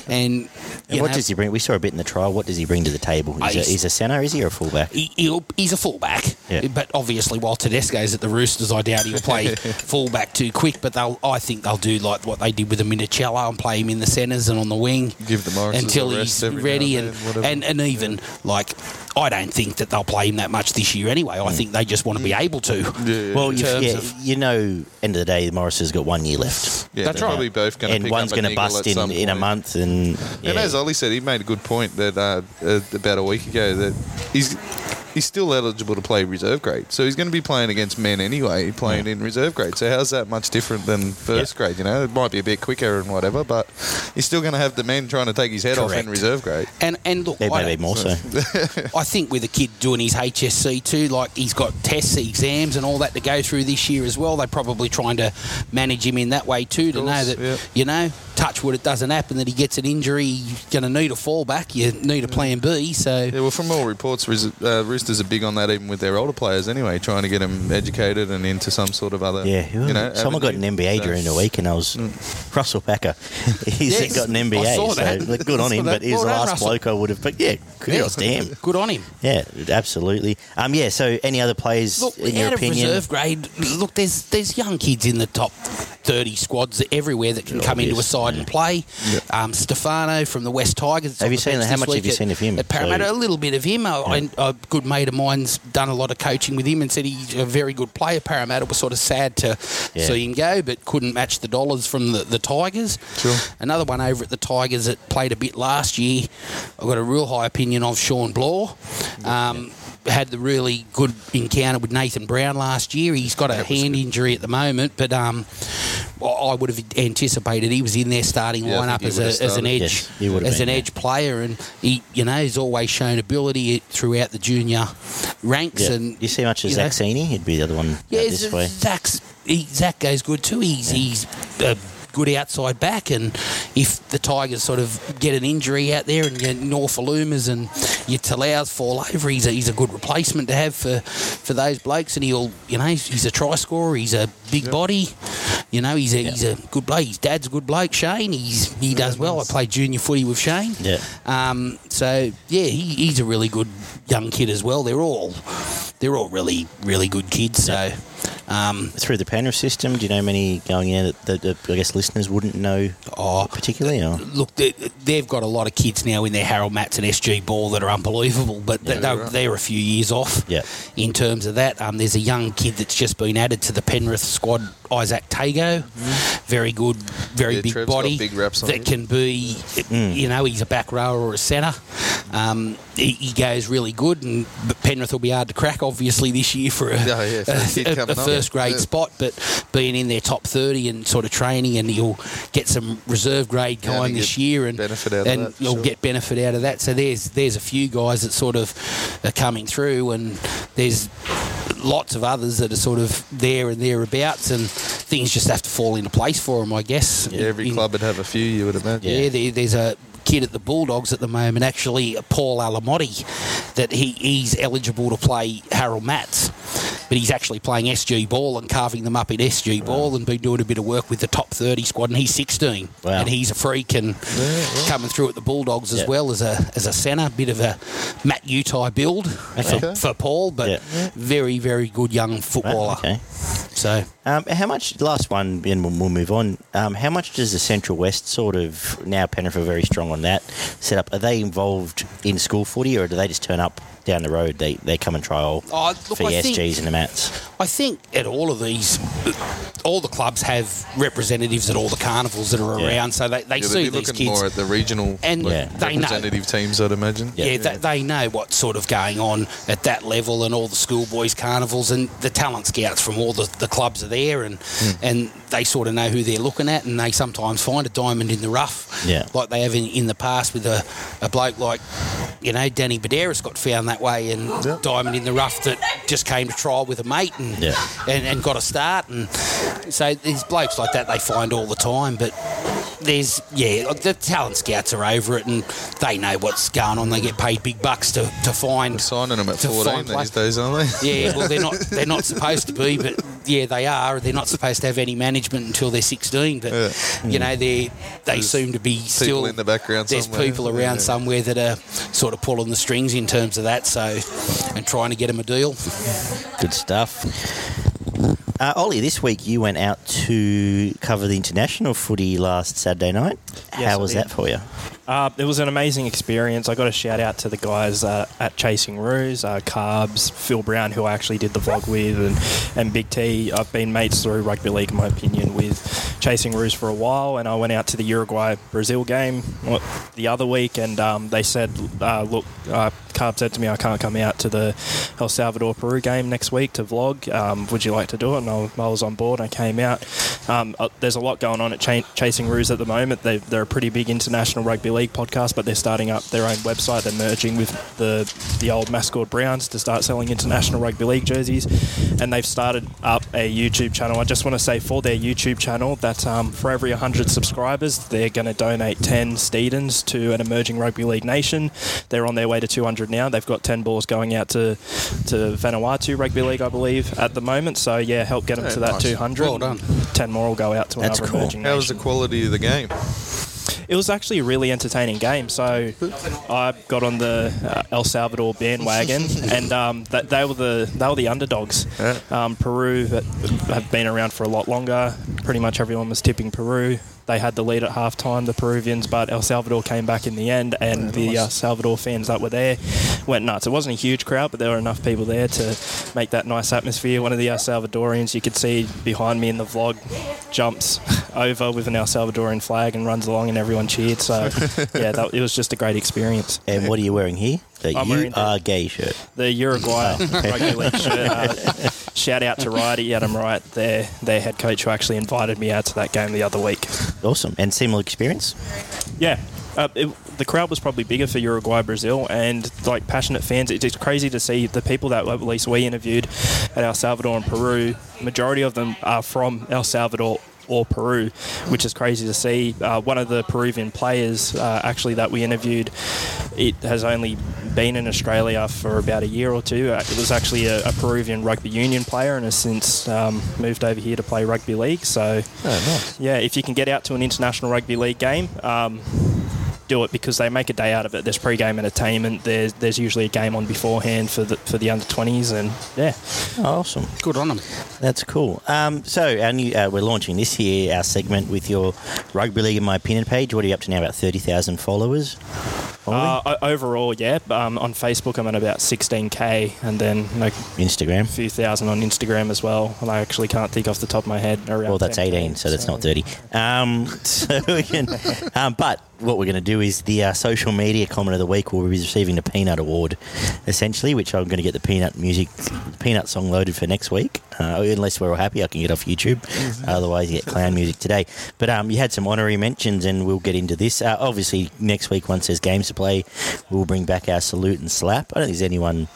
And, And what know, does he bring? We saw a bit in the trial. What does he bring to the table? Uh, He's, a, he's- he's a centre, is he, or a fullback? he, he'll, he's a fullback, Yeah. but obviously while Tedesco's at the Roosters, I doubt he'll play <laughs> fullback too quick. But they'll, I think they'll do like what they did with the Minichiello and play him in the centres and on the wing Give the Morrises until a he's rest every now ready. and And, and and even like I don't think that they'll play him that much this year anyway. I think they just want to be able to. Yeah, Well, in terms yeah, of- you know, end of the day, Morris has got one year left. yeah, That's they're right. probably both going to and pick one's going to bust in, in a month. And, yeah. And as Ollie said, he made a good point that uh, uh, about a week ago that he's he's still eligible to play reserve grade, so he's going to be playing against men anyway, playing in reserve grade. So how's that much different than first grade? You know, it might be a bit quicker and whatever, but he's still going to have the men trying to take his head off in reserve grade. And and look, It I may be more so. <laughs> I think with a kid doing his HSC too, like he's got tests, exams, and all that to go through this year as well. They're probably trying to manage him in that way too, to know that yeah. you know, touch wood, it doesn't happen that he gets an injury. You're going to need a fallback. You need a plan B. So Yeah, well, from all reports, Riz- uh, Roosters are big on that, even with their older players anyway, trying to get them educated and into some sort of other. Yeah, you know, someone got an MBA So- during the week, and I was Russell Packer. <laughs> He's Yes, got an I MBA, saw so that. like, good <laughs> on him. that. But he's the Well done, last Russell. bloke I would have. But yeah, kudos to him. good on him. Yeah, absolutely. Um, yeah. So, any other players Look, in your out opinion? of reserve grade, look, there's there's young kids in the top 30 squads everywhere that can come into a side yeah. and play. Um, Stefano from the West Tigers. Have you seen- how much have you seen of him? At Parramatta, So- a little bit of him. A, I- a good mate of mine's done a lot of coaching with him and said he's a very good player. Parramatta was sort of sad to Yeah. see him go, but couldn't match the dollars from the, the Tigers. Sure. Another one over at the Tigers that played a bit last year. I've got a real high opinion of Shawn Blore. Um, had the really good encounter with Nathan Brown last year. He's got a hand injury at the moment, but um, I- I would have anticipated he was in their starting Yeah, lineup as, a, as an edge Yes, he would have as been, an yeah. edge player, and he you know he's always shown ability throughout the junior ranks. Yeah. And you see much as you know, Zach Cini? He'd be the other one yeah, this way. Zach's, he, Zach goes good too. He's he's a good outside back, and if the Tigers sort of get an injury out there and your Nofoalumas and your Talaus fall over, he's a, he's a good replacement to have for, for those blokes, and he'll you know he's, a try scorer. He's a big body. You know, he's a he's a good bloke. His dad's a good bloke, Shane. He's he does well. I played junior footy with Shane. Yeah. Um, so yeah, he, he's a really good young kid as well. They're all they're all really really good kids. So um, Through the Penrith system, do you know many going in that, that, that I guess listeners wouldn't know oh, particularly? Or? look, they, they've got a lot of kids now in their Harold Matts and SG ball that are unbelievable, but Yeah. they're, they're a few years off. Yeah. In terms of that, um, there's a young kid that's just been added to the Penrith squad, Izack Tago. Very good, very Yeah, big Trev's got body. big reps on that him. can be, you know, he's a back rower or a centre. Um, he, he goes really good, and Penrith will be hard to crack, obviously, this year for a, Yeah, <laughs> yeah, for a a- a first grade Yeah. spot. But being in their top 30 and sort of training, and he'll get some reserve grade Yeah, this year, and benefit out of and you'll sure. get benefit out of that. So there's there's a few guys that sort of are coming through, and there's lots of others that are sort of there and thereabouts, and things just have to fall into place for them, I guess. Yeah, every In- club would have a few, you would imagine. yeah, there, there's a kid at the Bulldogs at the moment, actually, Paul Alamoti, that he, he's eligible to play Harold Matts. But he's actually playing SG ball and carving them up in SG ball and been doing a bit of work with the top 30 squad. And he's 16. Wow. And he's a freak and coming through at the Bulldogs as Yeah. well as a as a centre. Bit of a Matt Utai build Okay. for, for Paul, but Yeah. very, very good young footballer. Wow, okay. So Um, how much? Last one, and we'll, we'll move on. Um, how much does the Central West sort of now Penrith are very strong on that setup? Are they involved in school footy, or do they just turn up down the road? They they come and trial Oh, look, for the I think- SGs and the mats. I think at all of these, all the clubs have representatives at all the carnivals that are Yeah. around, so they, they Yeah, see these looking kids. more at the regional And like, Yeah. they know. representative teams, I'd imagine. yeah, They, they know what's sort of going on at that level, and all the schoolboys carnivals and the talent scouts from all the, the clubs are there, and Hmm. and they sort of know who they're looking at, and they sometimes find a diamond in the rough, Yeah. like they have in, in the past with a, a bloke like you know Danny Buderus got found that way, and Yeah. diamond in the rough that just came to trial with a mate and Yeah. and, and got a start, and so these blokes like that they find all the time, but there's yeah, the talent scouts are over it and they know what's going on. They get paid big bucks to, to find Signing them at to 14 find these play- days, aren't they? Yeah, well they're <laughs> not they're not supposed to be, but yeah, they are. They're not supposed to have any management until they're 16, but Yeah. you know they they There's seem to be still in the background There's somewhere. people around Yeah. somewhere that are sort of pulling the strings in terms of that. So and trying to get them a deal. Good stuff. Uh, Ollie, this week you went out to cover the international footy last Saturday night. Yes, How was that for you? Uh, it was an amazing experience. I got a shout out to the guys uh, at Chasing Ruse, uh, Carbs, Phil Brown, who I actually did the vlog with, and, and Big T. I've been mates through rugby league, in my opinion, with Chasing Ruse for a while. And I went out to the Uruguay Brazil game the other week, and um, they said, uh, "Look, uh, Carb said to me, I can't come out to the El Salvador Peru game next week to vlog. Um, would you like to do it?" And I, I was on board. I came out. Um, uh, there's a lot going on at Cha- Chasing Ruse at the moment. They, they're a pretty big international rugby league podcast, but they're starting up their own website. They're merging with the the old Mascot Browns to start selling international rugby league jerseys, and they've started up a YouTube channel. I just want to say for their YouTube channel that um, for every 100 subscribers, they're going to donate 10 Steedens to an emerging rugby league nation. They're on their way to 200 now. They've got 10 balls going out to to Vanuatu rugby league, I believe, at the moment. So yeah, help get them Yeah, to that nice. 200. Well done. 10 more will go out to That's another cool. emerging How was the quality of the game? It was actually a really entertaining game. So I got on the uh, El Salvador bandwagon, <laughs> and um, that, they were the they were the underdogs. Yeah. Um, Peru have been around for a lot longer. Pretty much everyone was tipping Peru. They had the lead at halftime, the Peruvians, but El Salvador came back in the end, and the uh, Salvador fans that were there went nuts. It wasn't a huge crowd, but there were enough people there to make that nice atmosphere. One of the El Salvadorians you could see behind me in the vlog jumps <laughs> over with an El Salvadorian flag and runs along, and everyone cheered. So, <laughs> yeah, that, it was just a great experience. And what are you wearing here? The I'm You wearing the- Are Gay shirt. The Uruguay rugby league <laughs> shirt. Uh, shout out to Righty Adam Wright, their their head coach, who actually invited me out to that game the other week. Awesome. And similar experience? Yeah. Uh, it, the crowd was probably bigger for Uruguay, Brazil, and like passionate fans. It's just crazy to see the people that at least we interviewed at El Salvador and Peru. Majority of them are from El Salvador or Peru, which is crazy to see. Uh, one of the Peruvian players, uh, actually, that we interviewed, it has only been in Australia for about a year or two. Uh, it was actually a, a Peruvian rugby union player and has since um, moved over here to play rugby league. So, yeah, if you can get out to an international rugby league game, um, do it because they make a day out of it. There's pre-game entertainment. There's there's usually a game on beforehand for the for the under 20s, and yeah, Oh, awesome. Good on them. That's cool. Um, so our new, uh, we're launching this year our segment with your rugby league in my opinion page. What are you up to now? About thirty thousand followers. Uh, overall, yeah. Um, on Facebook, I'm at about 16k, and then like, a Instagram. few thousand on Instagram as well. And I actually can't think off the top of my head. Around Well, that's 10K, 18, so that's not 30. Um, <laughs> so we can, um, but what we're going to do is the uh, social media comment of the week will be receiving the Peanut Award, essentially, which I'm going to get the Peanut music, Peanut song loaded for next week. Uh, unless we're all happy, I can get off YouTube. Otherwise, you get clown music today. But um, you had some honorary mentions, and we'll get into this. Uh, obviously, next week, once there's games to play, we'll bring back our salute and slap. I don't think there's anyone.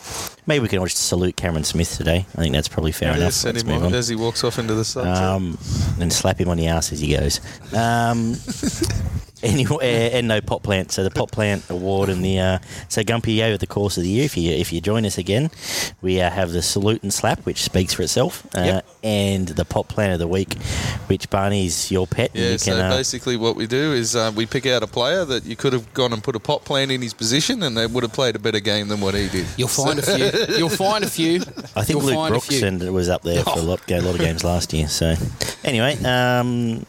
Maybe we can all just salute Cameron Smith today. I think that's probably fair Yeah, enough. send Let's him move on on. as he walks off into the sunset. Um, and slap him on the ass as he goes. Um, <laughs> anyway, and no pot plant. So the pot plant award and the uh, so Gumpy over the course of the year, if you if you join us again, we uh, have the salute and slap, which speaks for itself, uh, Yep. And the pot plant of the week, which Barney's your pet. Yeah, you so can, uh, basically what we do is uh, we pick out a player that you could have gone and put a pot plant in his position and they would have played a better game than what he did. You'll find a few. <laughs> You'll find a few. I think You'll Luke Brooks few. and was up there for a lot, a lot of games last year. So, anyway, um,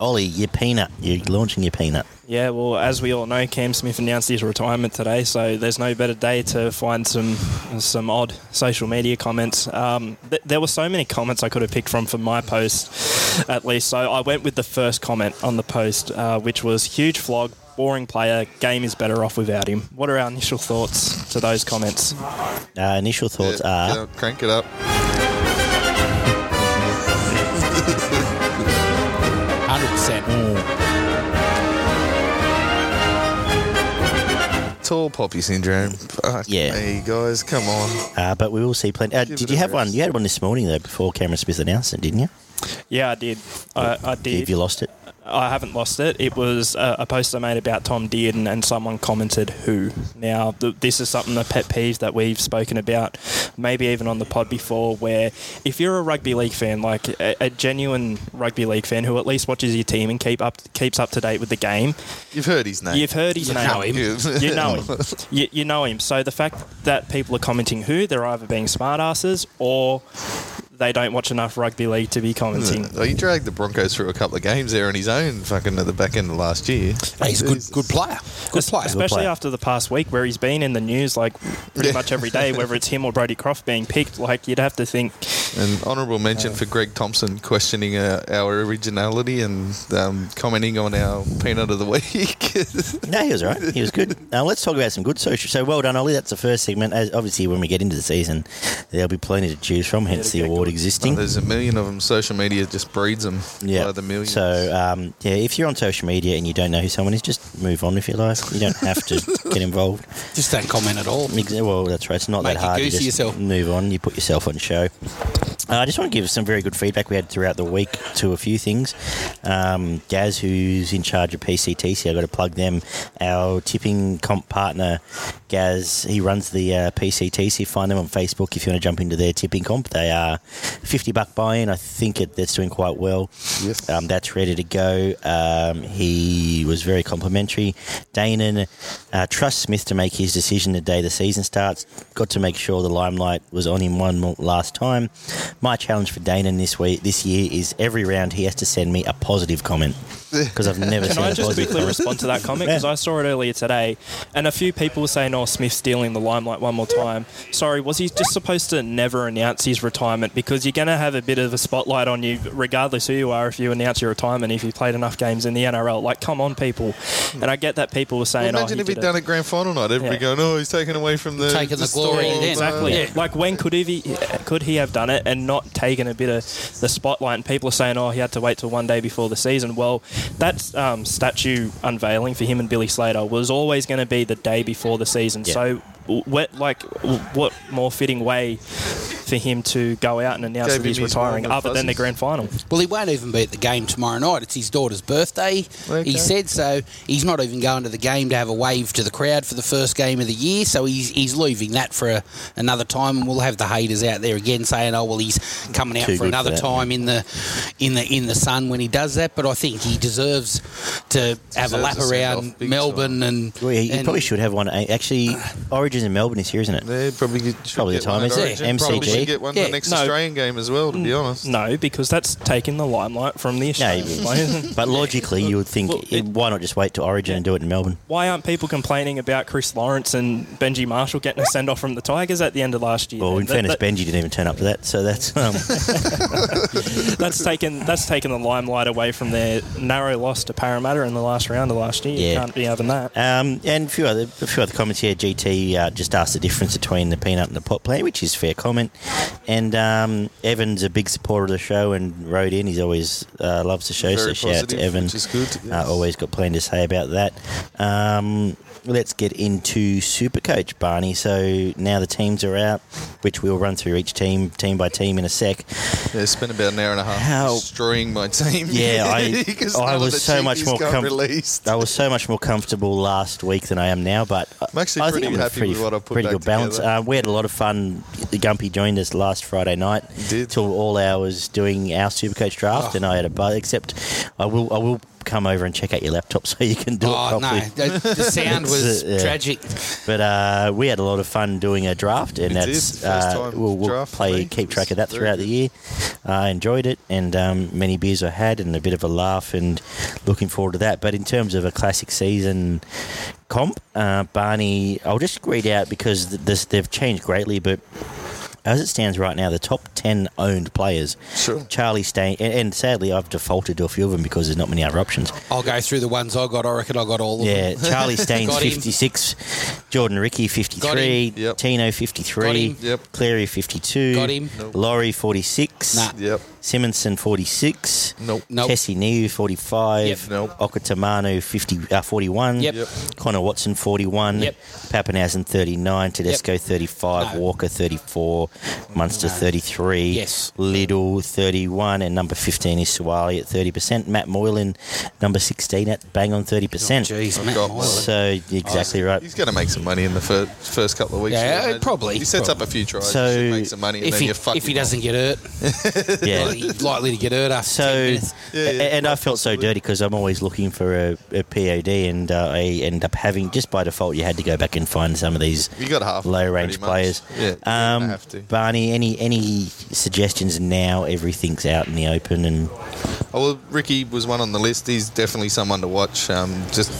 Ollie, your peanut, you're launching your peanut. Yeah, well, as we all know, Cam Smith announced his retirement today, so there's no better day to find some some odd social media comments. Um, th- there were so many comments I could have picked from for my post, at least. So I went with the first comment on the post, uh, which was huge flog, boring player, game is better off without him. What are our initial thoughts to those comments? Uh, initial thoughts Yeah, are get up, crank it up. <laughs> Hundred percent. Tall poppy syndrome. Fuck Yeah. me, guys, come on. Uh, but we will see plenty. Uh, Give did it you a have one? rest. You had one this morning though, before Cameron Smith announced it, didn't you? Yeah, I did. I, I did. Have you lost it? I haven't lost it. It was a, a post I made about Tom Dearden, and someone commented who. Now, th- this is something the pet peeve that we've spoken about, maybe even on the pod before, where if you're a rugby league fan, like a, a genuine rugby league fan who at least watches your team and keep up keeps up to date with the game, You've heard his name. you've heard his You name. know him. You know him. <laughs> You, you know him. So the fact that people are commenting who, they're either being smartasses or they don't watch enough rugby league to be commenting. Well, he dragged the Broncos through a couple of games there on his own, fucking at the back end of last year. He's a good, good player. Good player. Especially player. after the past week where he's been in the news like pretty Yeah. much every day, whether it's him or Brodie Croft being picked, like you'd have to think And honourable mention for Greg Thompson questioning uh, our originality and um, commenting on our peanut of the week. <laughs> No, he was right. He was good. Now let's talk about some good social. So well done, Ollie. That's the first segment. As obviously, when we get into the season, there'll be plenty to choose from. Hence the award good. existing. There's a million of them. Social media just breeds them Yeah. by the millions. So um, yeah, if you're on social media and you don't know who someone is, just move on if you like. You don't have to <laughs> get involved. Just don't comment at all. Well, that's right. It's not Make that you hard. You goosey just yourself. move on. You put yourself on show. Uh, I just want to give some very good feedback we had throughout the week to a few things. Um, Gaz, who's in charge of PCTC, I've got to plug them. Our tipping comp partner, Gaz, he runs the uh, PCTC. Find them on Facebook if you want to jump into their tipping comp. They are 50 buck buy in. I think it, that's doing quite well. Yes. Um, that's ready to go. Um, he was very complimentary. Danon uh, trusts Smith to make his decision the day the season starts. Got to make sure the limelight was on him one more last time. My challenge for Danon this week, this year, is every round he has to send me a positive comment <laughs> because I've never Can seen I a just positive quickly comment. respond to that comment? Because I saw it earlier today, and a few people were saying, "Oh, Smith's stealing the limelight one more time." Sorry, was he just supposed to never announce his retirement? Because you're going to have a bit of a spotlight on you, regardless who you are, if you announce your retirement. If you played enough games in the NRL, like, come on, people. And I get that people were saying, Well, "Oh, imagine he if he'd did done it." it grand final night. Everybody Yeah. going, oh, he's taken away from the Taking the glory stall, then. Exactly. Like when could he could he have done it and not taken a bit of the spotlight? And people are saying, "Oh, he had to wait till one day before the season." Well, that um, statue unveiling for him and Billy Slater was always going to be the day before the season. Yeah. So, what like what more fitting way for him to go out and announce that he's his retiring, warm and other than the grand final? Well, he won't even be at the game tomorrow night. It's his daughter's birthday. Okay. He said so. He's not even going to the game to have a wave to the crowd for the first game of the year. So he's he's leaving that for a, another time, and we'll have the haters out there again saying, "Oh, well, he's coming out Too for another for that, time in the in the in the sun when he does that." But I think he deserves to have a lap around send-off, Melbourne and, Well, he, he and- probably should have one. Uh, Actually, <sighs> Origins in Melbourne this year, is here, isn't it? They probably get, should Probably the time, one at isn't it? Origin. Probably MCG. should get one Yeah. the next No. Australian game as well, to be honest. No, because that's taking the limelight from the Australian No, Australian players. but logically, you would think Well, it- why not just wait to Origin and do it in Melbourne? Why aren't people complaining about Chris Lawrence and Benji Marshall getting a send off from the Tigers at the end of last year? Well, in That- fairness, that- Benji didn't even turn up for that, so that's um, <laughs> <laughs> that's taken that's taken the limelight away from their narrow loss to Parramatta in the last round of last year. You Yeah. can't be having that. Um, and a few other a few other comments here. GT uh, just asked the difference between the peanut and the pot plant, which is a fair comment. And um, Evan's a big supporter of the show and wrote in. He's always uh, loves the show, Very so shout out to positive, Evan. which is good, yes. Uh, always got plenty to say about that. Um, let's get into Supercoach, Barney. So now the teams are out, which we'll run through each team, team by team, in a sec. Yeah, been about an hour and a half How- destroying my team. Yeah, <laughs> I- <laughs> I was so much more com- I was so much more comfortable last week than I am now, but I'm actually I pretty happy what I put pretty back good balance. Uh, we had a lot of fun. Gumpy joined us last Friday night till all hours doing our Supercoach draft, Oh. and I had a buzz. Except I will I will come over and check out your laptop <laughs> so you can do it Oh properly. no, the, the <laughs> sound was uh, yeah. tragic. But uh, we had a lot of fun doing a draft, and We did. that's uh, we'll, we'll play keep track of that very throughout the year. I enjoyed it, and um, many beers I had, and a bit of a laugh, and looking forward to that. But in terms of a classic season comp, uh, Barney, I'll just read out because this, they've changed greatly, but. As it stands right now, the top 10 owned players. Sure. Charlie Stain, and, and sadly, I've defaulted to a few of them because there's not many other options. I'll go through the ones I got. I reckon I got all of Yeah, them. Yeah, Charlie <laughs> Staines Got him. 56, Jordan Riki Got 53, him. Yep. Tino Got 53, him. Yep. Cleary 52, Got him. Nope. Laurie 46, Nah. Yep. Simonson, 46. Nope. Nope. Tesi Niu, 45. Yep. Nope. Okatamanu, 50, uh, 41. Yep. Yep. Connor Watson, 41. Yep. Papenhuyzen, 39. Tedesco, 35. No. Walker, 34. Munster, 33. Yes. Little, 31. And number 15 is Suaalii at 30%. Matt Moylan, number 16 at bang on 30%. Jeez, Matt God. Moylan. So, exactly right. He's going to make some money in the first, first couple of weeks. Yeah, I imagine. probably, He sets probably. up a few tries. So- So, should make some money, and If then he, you fuck if he doesn't get hurt, <laughs> Yeah. likely, likely to get hurt after So, 10. Yeah, yeah. and I felt so dirty because I'm always looking for a, a POD, and uh, I end up having just by default you had to go back and find some of these You got half. low range players. Yeah, you're um, have to. Barney, any any suggestions now? Everything's out in the open, and Oh, well, Riki was one on the list. He's definitely someone to watch. Um, just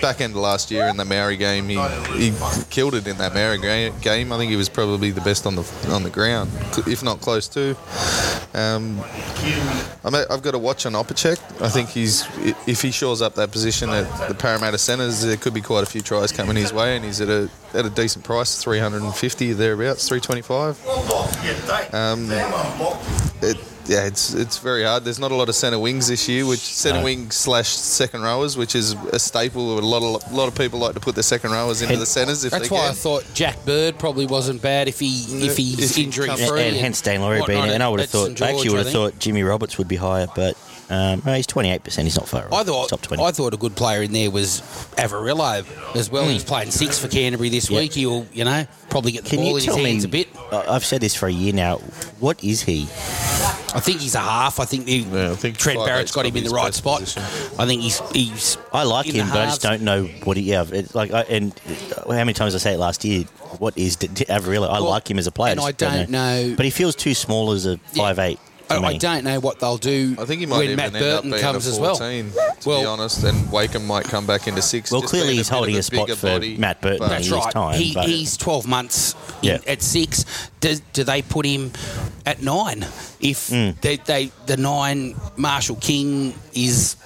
back end of last year in the Maori game, he, he killed it in that Maori ga- game. I think he was probably the best on the on the ground, if not close to. Um, I I've got to watch on Opacic. I think he's if he shores up that position at the Parramatta Centres, there could be quite a few tries coming his way, and he's at a at a decent price, three hundred and fifty thereabouts, three twenty five. Um, it, yeah, it's it's very hard. There's not a lot of centre wings this year, which centre No. wing slash second rowers, which is a staple. A lot of a lot of people like to put their second rowers into And the centres That's they why I thought Jack Bird probably wasn't bad if he if he's If injury comes- and, free. and hence Dan Laurie being. whatnot And I would have thought, St. I actually would have thought Jimmy Roberts would be higher, but um, no, he's 28. percent He's not far. I off. thought top 20. I thought a good player in there was Averillo as well. He's playing six for Canterbury this Hmm. Yeah. week. He'll you know probably get the Can ball you in his tell me? hands a bit. I- I've said this for a year now. What is he? I think he's a half. I think, the, Yeah, I think Trent five Barrett's eight's got him in the right spot. position. I think he's he's. I like in him, but I just don't know what he. Yeah, it's like I, and uh, how many times I say it last year. What is D- D- Averillo? I Well, like him as a player, and I just don't know- But he feels too small as a five eight. I, I don't know what they'll do I think he might when even Matt end up Burton being comes a as well. 14, to Well- be honest, and Wakeham might come back into six. Well, clearly he's bit holding a a spot for body, Matt Burton That's a right. time, he, he's 12 months in, at six. Do, do they put him at nine? If Hmm. they, they the nine Marshall King is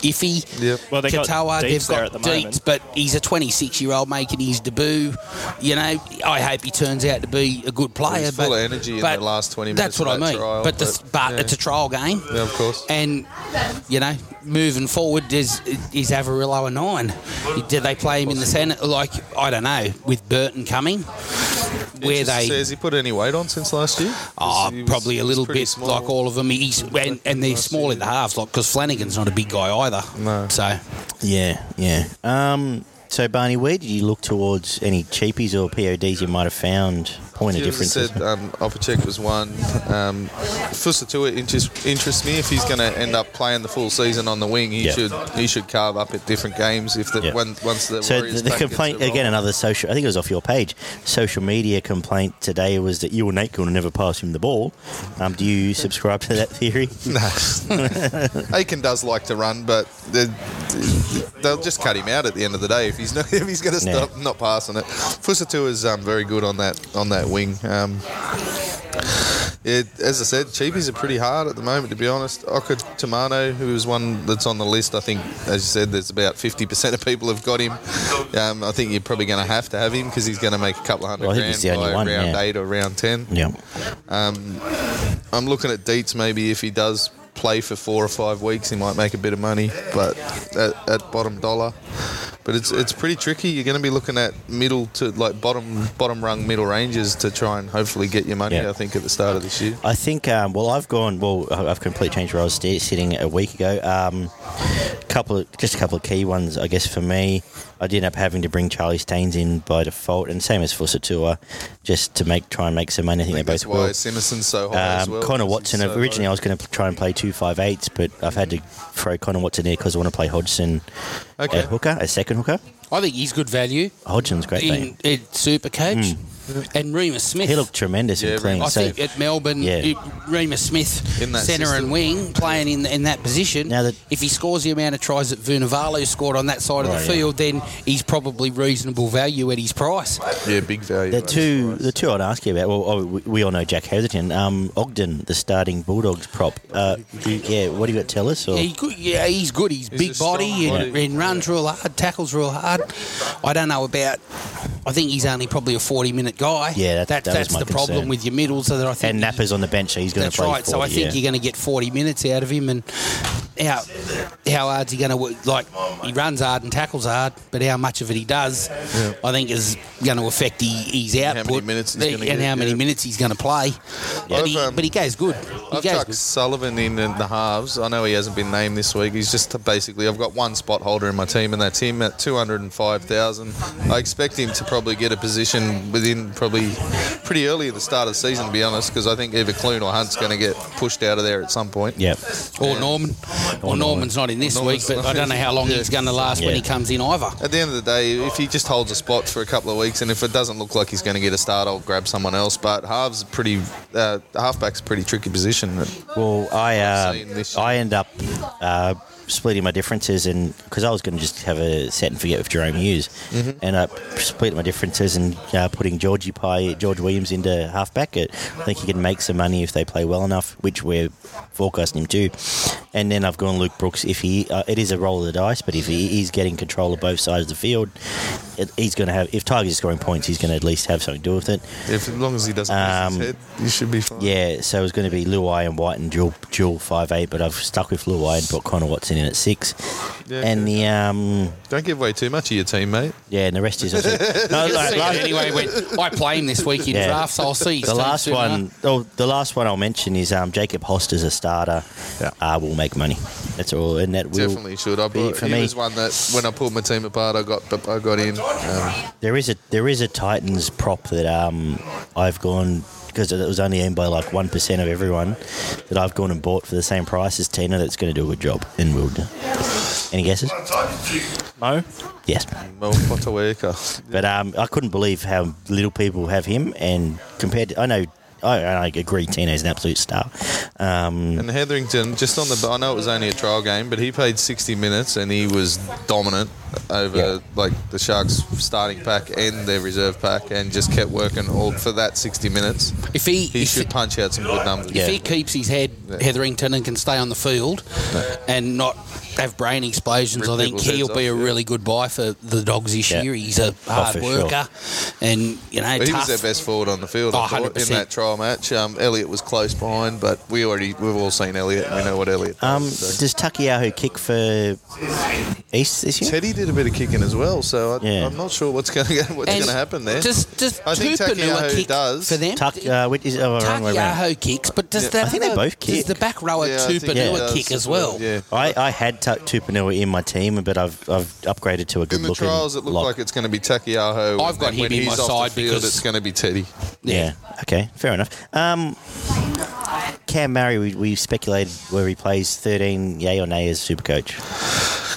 iffy. Yep. Well, they got Katoa, Dietz they've there got at the Dietz, moment. but he's a 26 year old making his debut. You know, I hope he turns out to be a good player. He's but, of energy in the last 20 minutes. That's minutes what I of that mean. trial, but the, but, but yeah. it's a trial game. Yeah, of course. And you know, moving forward, is is Averillo a nine? Did they play him in the centre? Like I don't know. With Burton coming, where Interesting to see, they has he put any weight on since last year? oh, He was- probably a little bit small. like all of them. He's and, and they're small in the halves, like because Flanagan's not a big guy either. No. So Yeah, yeah. Um, so Barney, where did you look towards any cheapies or PODs you might have found? Point of Yeah, as I differences. said, um, Opacic was one. Um, Fusitu'a interest, interests me. If he's going to end up playing the full season on the wing, he Yeah. should he should carve up at different games. If the Yeah. when, once the So Warriors the, the complaint again, another social. I think it was off your page. Social media complaint today was that you and Nate going to never pass him the ball. Um, do you subscribe to that theory? <laughs> No, <laughs> Aiken does like to run, but they'll just cut him out at the end of the day if he's not <laughs> if he's going to stop not passing it. Fusitu'a is um, very good on that on that wing. Um, yeah, as I said, cheapies are pretty hard at the moment, to be honest. Oka Tamano, who is one that's on the list, I think, as you said, there's about 50% of people have got him. Um, I think you're probably going to have to have him because he's going to make a couple of hundred Well, I think grand he's the only by one, round yeah. eight or round 10. Yeah. I'm looking at Dietz maybe if he does play for four or five weeks, he might make a bit of money, but at, at bottom dollar. But it's it's pretty tricky. You're going to be looking at middle to like bottom bottom rung middle ranges to try and hopefully get your money. Yeah. I think at the start of this year. I think. Um, well, I've gone. Well, I've completely changed where I was sitting a week ago. Um, couple of just a couple of key ones, I guess, for me. I did end up having to bring Charlie Staines in by default, and same as Fusitu'a, just to make try and make some money. I think, I think they that's both why will. So high as Um, well. Connor Watson. so originally, low. I was going to try and play two five eights, but I've had to throw Connor Watson in because I want to play Hodgson Okay. at hooker, a second hooker. I think he's good value Hodgson's great. mate. in, in Super Coach. And Reimis Smith. He looked tremendous Yeah, and clean. I so think at Melbourne, Yeah. it- Reimis Smith, In that centre system. and wing, playing in in that position. Now that- if he scores the amount of tries that Vunivalu scored on that side of Right, the yeah. field, then he's probably reasonable value at his price. yeah, big value. The two, this the two I'd ask you about. Well, oh, we, we all know Jack Hetherington. Um, Ogden, the starting Bulldogs prop. Uh, yeah, what do you got to tell us? Or Yeah, he good, yeah, he's good. He's, He's big a body and, and runs real hard, tackles real hard. I don't know about I think he's only probably a 40 minute guy. Yeah, that- That- that that's my the problem with your middle. So that I think And Napa's on the bench, so he's going to That's play. right. so I think yeah. you're going to get 40 minutes out of him, and how how hard's he going to work? Like he runs hard and tackles hard, but how much of it he does, I think, is going to affect he, his output many minutes he's gonna and get, how many yeah. minutes he's going to play. But, he, um, but he goes good. He I've goes chucked good. Sullivan in in the halves. I know he hasn't been named this week. He's just basically I've got one spot holder in my team, and that's him at two hundred and five thousand. I expect him to probably get a position within probably pretty early at the start of the season, to be honest, because I think either Clune or Hunt's going to get pushed out of there at some point. Yep. Or Norman. Or Norman's not in this Norman's week, but I don't know how long Yeah. he's going to last when he comes in either. At the end of the day, if he just holds a spot for a couple of weeks, and if it doesn't look like he's going to get a start, I'll grab someone else. But halves a pretty, uh, halfback's a pretty tricky position. Well, I uh, I end up uh, splitting my differences, and because I was going to just have a set and forget with Jahrome Hughes, Mm-hmm. end up splitting my differences and uh, putting Georgie Pie, George Williams into halfback. I think he can make some money if they play well enough, which we're forecasting him to. And then I've gone Luke Brooks. If he, uh, it is a roll of the dice, but if he, he's getting control of both sides of the field, he's going to have. If Tigers scoring points, he's going to at least have something to do with it. If as long as he doesn't Um, miss his head, he should be fine. Yeah, so it was going to be Luai and White and dual dual five eight, but I've stuck with Luai and put Connor Watson in at six. Yeah, and the um Don't give away too much of your team, mate. yeah, and the rest is <laughs> no, like, last- anyway, when I play him this week in Yeah. draft, so I'll see. his the last soon one. enough. Oh, the last one I'll mention is um Jacob Hoster's a starter. Yeah. uh, will make money. That's all, and that will Definitely should. I be brought, for he me. was one that when I pulled my team apart, I got I got in. Um, There is a there is a Titans prop that um I've gone because it was only owned by like one percent of everyone that I've gone and bought for the same price as Tina. That's going to do a good job and will. Any guesses? Mo? Yes. well, Fotuaika. But um, I couldn't believe how little people have him, and compared to, I know, I, I agree, Tino's an absolute star. Um, And Hetherington, just on the, I know it was only a trial game, but he played 60 minutes and he was dominant over Yeah. like the Sharks starting pack and their reserve pack, and just kept working all for that 60 minutes. If he, He if, should punch out some good numbers. Yeah. if he keeps his head, Hetherington, and can stay on the field and not have brain explosions, Rip I think he'll be off, a yeah. really good buy for the Dogs this Yeah. year. He's a hard for sure. worker, and you know, But he was their best forward on the field Oh, thought, in that trial match. Um, Elliot was close behind, but we already we've all seen Elliot. and We know what Elliot does. um, so. does Taukeiaho kick for East this year? Teddy did a bit of kicking as well, so I, Yeah. I'm not sure what's going to what's going to happen there. Does does I think Tupouniua Taukeiaho does. for them? Tuck, uh, which is oh, wrong way kicks, but does Yeah. that I think they other- both Does kick. the back rower Yeah, I Tupouniua he does kick as well? Yeah. I, I had Tu Tupouniua in my team, but I've I've upgraded to a good In the looking trials, it looked lock. like it's going to be Taukeiaho. I've got him when in he's my off side field, because- it's going to be Teddy. Yeah. Okay. Fair enough. Um, Cam Murray, we, we speculated where he plays 13 yay or nay as super coach.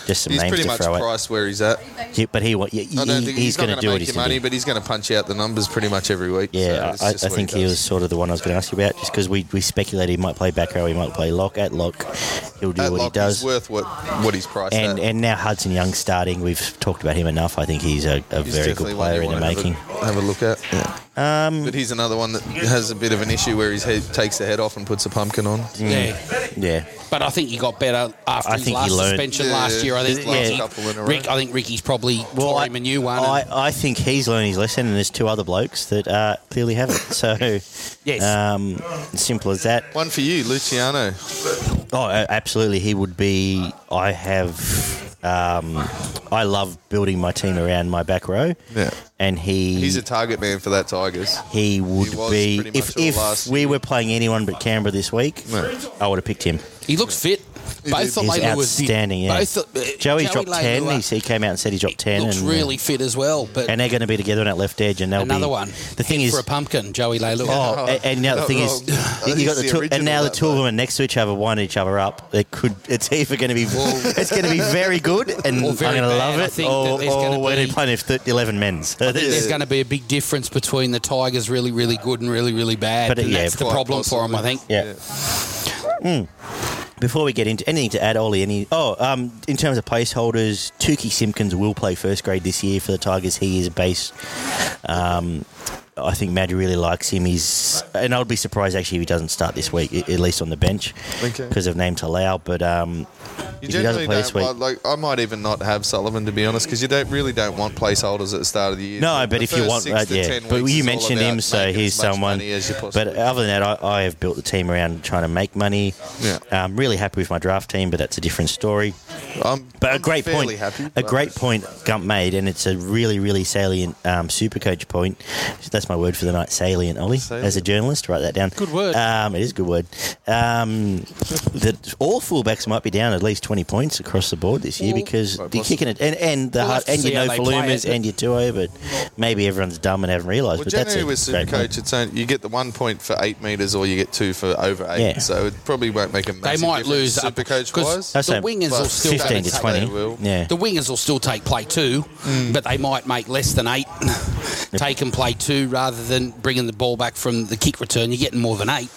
Just some He's names pretty to much throw at. priced where he's at. Yeah, but he, wa- yeah, he, I don't think he's he's, not going to do what make he's you going money, to do. but he's going to punch out the numbers pretty much every week. Yeah, it's I, I what think he, does. was sort of the one I was going to ask you about, just because we, we speculated he might play back row, he might play lock. At lock, he'll do At what lock, he does. He's worth what what he's priced and at. and now Hudson Young starting. We've talked about him enough. I think he's a, a He's very definitely good one player you in the wanna have a- making. Have a, look at. Yeah. Um, But he's another one that has a bit of an issue where his head takes the head off and puts a pumpkin on. Yeah. yeah, But I think he got better after I his think he last learned- suspension Yeah, last year. I think his last Ricky, couple in a row. Rick, I think Ricky's probably well, taught I, him a new one. I, I think he's learned his lesson, and there's two other blokes that uh, clearly haven't. <laughs> So, Yes. um, simple as that. One for you, Luciano. Oh, absolutely. He would be. I have. Um, I love building my team around my back row. Yeah. And he He's a target man for that Tigers. he would He was be pretty if all if last we were playing anyone but Canberra this week, Yeah. I would have picked him. he looks fit. Both did. of He's Leilua's did. outstanding. Yeah. Both, uh, Joey Joey dropped ten. Leilua He, he came out and said he dropped ten. looks and, really fit as well. But and they're going to be together on that left edge, and they'll another be one. The thing Head is, for a pumpkin, Joey Leilua. Oh, and, and now the thing is, <laughs> Oh, you got the he's two, and now original, the two of that them are next to each other, winding each other up. It could, it's either going to be, it's going to be very good, and Or I'm going to bad. love I it, think or, that there's or gonna we're be- playing with 11 men's. There's going to be a big difference between the Tigers really, really good and really, really bad. But, and yeah, that's the quite problem for them, I think. yeah. Mm. Before we get into anything to add, Ollie, any oh, um, in terms of placeholders, Tuki Simpkins will play first grade this year for the Tigers. He is base. Um, I think Maddie really likes him. He's and I would be surprised actually if he doesn't start this week, at least on the bench, Okay. because of name to allow. But um, You if he doesn't generally play don't this week. like I might even not have Sullivan to be honest because you don't really don't want placeholders at the start of the year. No, but if you want, uh, yeah. But you mentioned him, so he's someone. money as you But other than that, I, I have built the team around trying to make money. Yeah. I'm really happy with my draft team, but that's a different story. I'm, But a I'm great point, Happy, a great point Gump made, and it's a really, really salient um, super coach point. That's my word for the night, salient, Ollie. Salient. As a journalist, write that down. Good word. Um, it is a good word. Um, that all fullbacks might be down at least 20 points across the board this year Well, because Quite they're kicking it, and and the We'll hard, have to and you see how know they Falumas and your Tuo, but maybe everyone's dumb and haven't realised. Well, but that's generally a with great point. Supercoach, it's only, you get the one point for eight meters, or you get two for over eight. Yeah. So it probably won't make a They might difference lose up- Supercoach 'cause wise. That's the wingers will still 15 to take- 20. Yeah. The wingers will still take play two, Mm. but they might make less than eight. <laughs> take and play two rather than bringing the ball back from the kick return. You're getting more than eight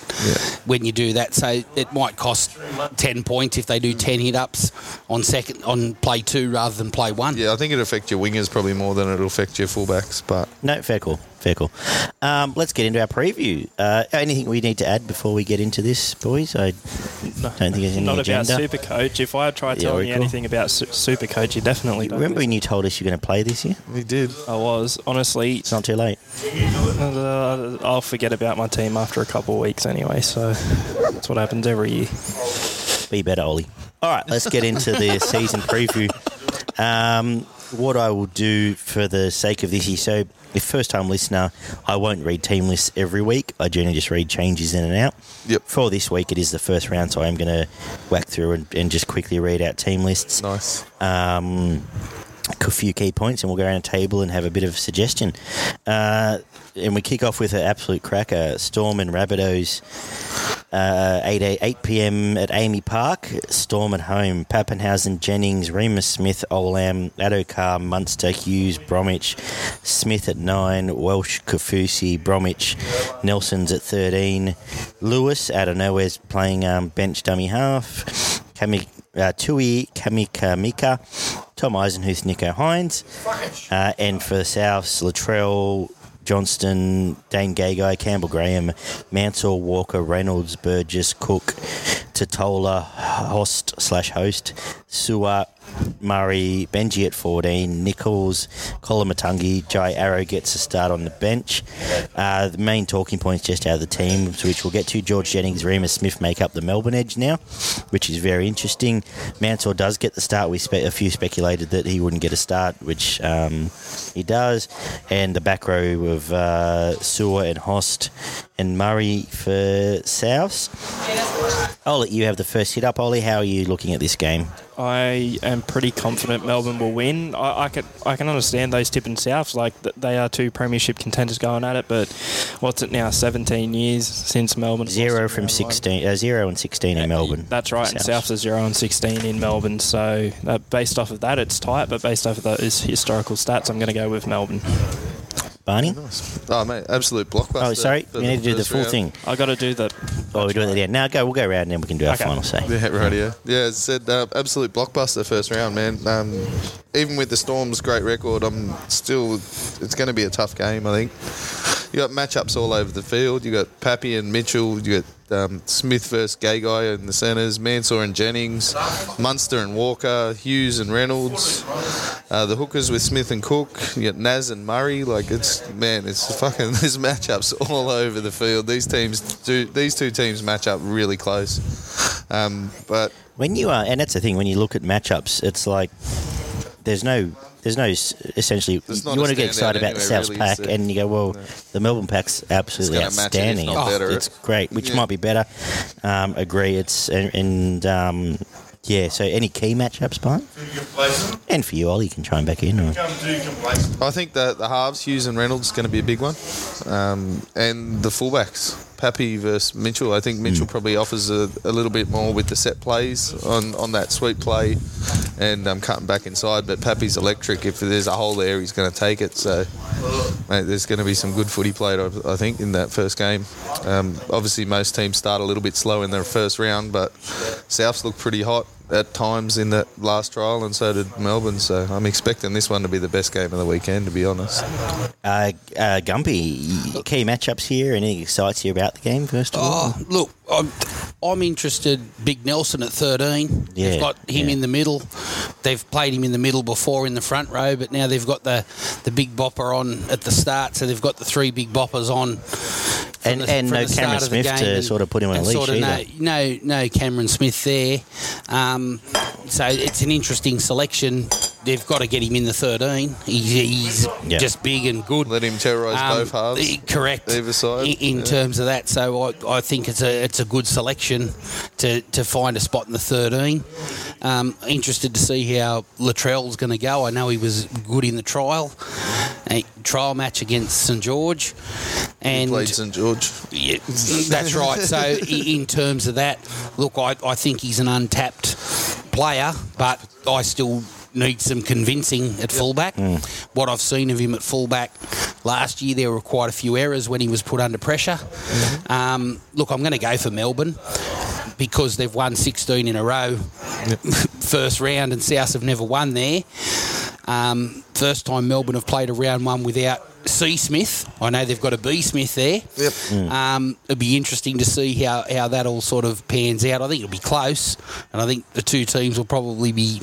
when you do that. So it might cost ten points if they do ten hit ups on second on play two rather than play one. Yeah, I think it affects your wingers probably more than it'll affect your fullbacks. But No, fair call. Fair call. Um, let's get into our preview. Uh, anything we need to add before we get into this, boys? I don't think there's any Not agenda. about Supercoach. If I tried Yeah, telling very you cool. anything about Su- Supercoach, you definitely don't. Remember when you told us you're going to play this year? We did. I was honestly. It's not too late. Uh, I'll forget about my team after a couple of weeks anyway. So that's what happens every year. Be better, Ollie. All right, let's get into the <laughs> season preview. Um, what I will do for the sake of this year, so if first time listener, I won't read team lists every week. I generally just read changes in and out. Yep. For this week, it is the first round, so I'm going to whack through and, and just quickly read out team lists. Nice. um, a few key points, and we'll go around a table and have a bit of suggestion. Uh, and we kick off with an absolute cracker: Storm and Rabbitohs. Uh, 8, 8, 8 p.m. at AAMI Park. Storm at home. Papenhuyzen, Jennings, Reimis Smith, Olam, Addo-Carr, Munster, Hughes, Bromwich. Smith at 9. Welch, Kafusi, Bromwich. Nelson's at 13. Lewis out of nowhere's playing um, bench dummy half. Kami, uh, Tui, Kamikamica, Tom Eisenhuth, Nico Hines. Uh, and for the Souths, Latrell, Johnston, Dane Gagai, Campbell Graham, Mansell, Walker, Reynolds, Burgess, Cook, Tatola, host slash host, Suwa, Murray, Benji at 14, Nichols, Koloamatangi, Jai Arrow gets a start on the bench. Uh, the main talking points just out of the team, which we'll get to. George Jennings, Reimis Smith make up the Melbourne edge now, which is very interesting. Mansell does get the start. We spe- a few speculated that he wouldn't get a start, which um, he does. And the back row of uh, Sewer and Host and Murray for Souths. I'll let you have the first hit up, Ollie. How are you looking at this game? I am pretty confident Melbourne will win. I, I can I can understand those tipping Souths like they are two premiership contenders going at it, but what's it now? Seventeen years since Melbourne Zero from 16, uh, zero and 16 in Melbourne. That's right, and Souths. Souths are zero and sixteen in Melbourne. So uh, based off of that, it's tight. But based off of those historical stats, I'm going to go with Melbourne. Barney? Oh mate, absolute blockbuster. Oh, sorry. for We need to do the full round. thing. I got to do that. Oh, we're doing it again. Now go. We'll go around and then we can do our Okay. final say. Yeah, right. Yeah, yeah. As I said, uh, absolute blockbuster first round, man. Um, even with the Storm's great record, I'm still. It's going to be a tough game, I think. You got matchups all over the field. You got Pappy and Mitchell. You got um, Smith versus Gagai in the centres. Mansell and Jennings. Munster and Walker. Hughes and Reynolds. Uh, the hookers with Smith and Cook. You got Naz and Murray. Like it's man, it's <laughs> fucking. There's matchups all <laughs> over the field. These teams do. These two teams match up really close. Um, but When you are, and that's the thing. When you look at matchups, it's like there's no, there's no. Essentially, There's you want to get excited about the anyway, South really, pack, so- and you go, well, the Melbourne pack's absolutely It's gonna match it, if outstanding. not Oh, it's great, which Yeah. might be better. Um, agree. It's and, and um, yeah. So any key matchups, Barn? And for you, Ollie, you can chime back in. Or, I think that the halves, Hughes and Reynolds, is going to be a big one, um, and the fullbacks, Pappy versus Mitchell. I think Mitchell probably offers a, a little bit more with the set plays on, on that sweep play, and um, cutting back inside. But Pappy's electric. If there's a hole there, he's going to take it. So, mate, there's going to be some good footy played. I I think in that first game. Um, obviously, most teams start a little bit slow in their first round, but Souths look pretty hot at times in that last trial, and so did Melbourne. So I'm expecting this one to be the best game of the weekend, to be honest. uh, uh, Gumpy, key matchups here. Anything excites you about the game? First of all, Oh, look, I'm, I'm interested. Big Nelson at 13. Yeah, They've got him yeah. in the middle. They've played him in the middle before in the front row, but now they've got the the big bopper on at the start. So they've got the three big boppers on. And- the- and no Cameron Smith to and- sort of put him on a leash sort of either. no, no, no Cameron Smith there. Um, so it's an interesting selection. They've got to get him in the 13. He's, he's Yeah. just big and good. Let him terrorise Um, both halves. Correct. Either side. In, in Yeah. terms of that, so I, I think it's a it's a good selection to, to find a spot in the 13. Um, interested to see how Latrell's going to go. I know he was good in the trial, a trial match against St George, and Played St George. yeah, that's right. So <laughs> in terms of that, look, I, I think he's an untapped player, but I still need some convincing at fullback. What I've seen of him at fullback last year, there were quite a few errors when he was put under pressure. Um, look, I'm going to go for Melbourne because they've won 16 in a row, <laughs> first round, and South have never won there. Um, first time Melbourne have played a round one without C. Smith. I know they've got a B. Smith there. Yep. Um, it'd be interesting to see how, how that all sort of pans out. I think it'll be close, and I think the two teams will probably be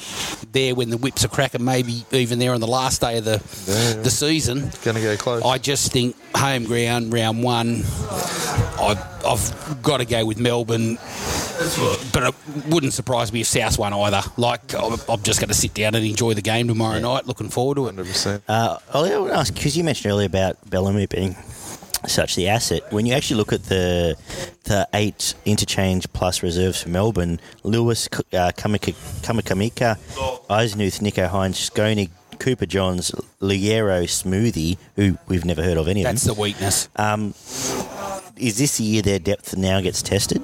there when the whips are cracking, maybe even there on the last day of the the season. Going to go close. I just think home ground, round one, I, I've got to go with Melbourne. But it wouldn't surprise me if South won either. Like, I'm I'm just going to sit down and enjoy the game tomorrow night. Looking forward to it. 100%. Uh, I want to ask because you mentioned earlier about Bellamy being such the asset. When you actually look at the the eight interchange plus reserves for Melbourne, Lewis, uh, Kamika, Kamikamica, Eisenhuth, Nico Hines, Skonig, Cooper Johns, Liero, Smoothie, who we've never heard of any of That's them. the weakness. Is this the year their depth now gets tested?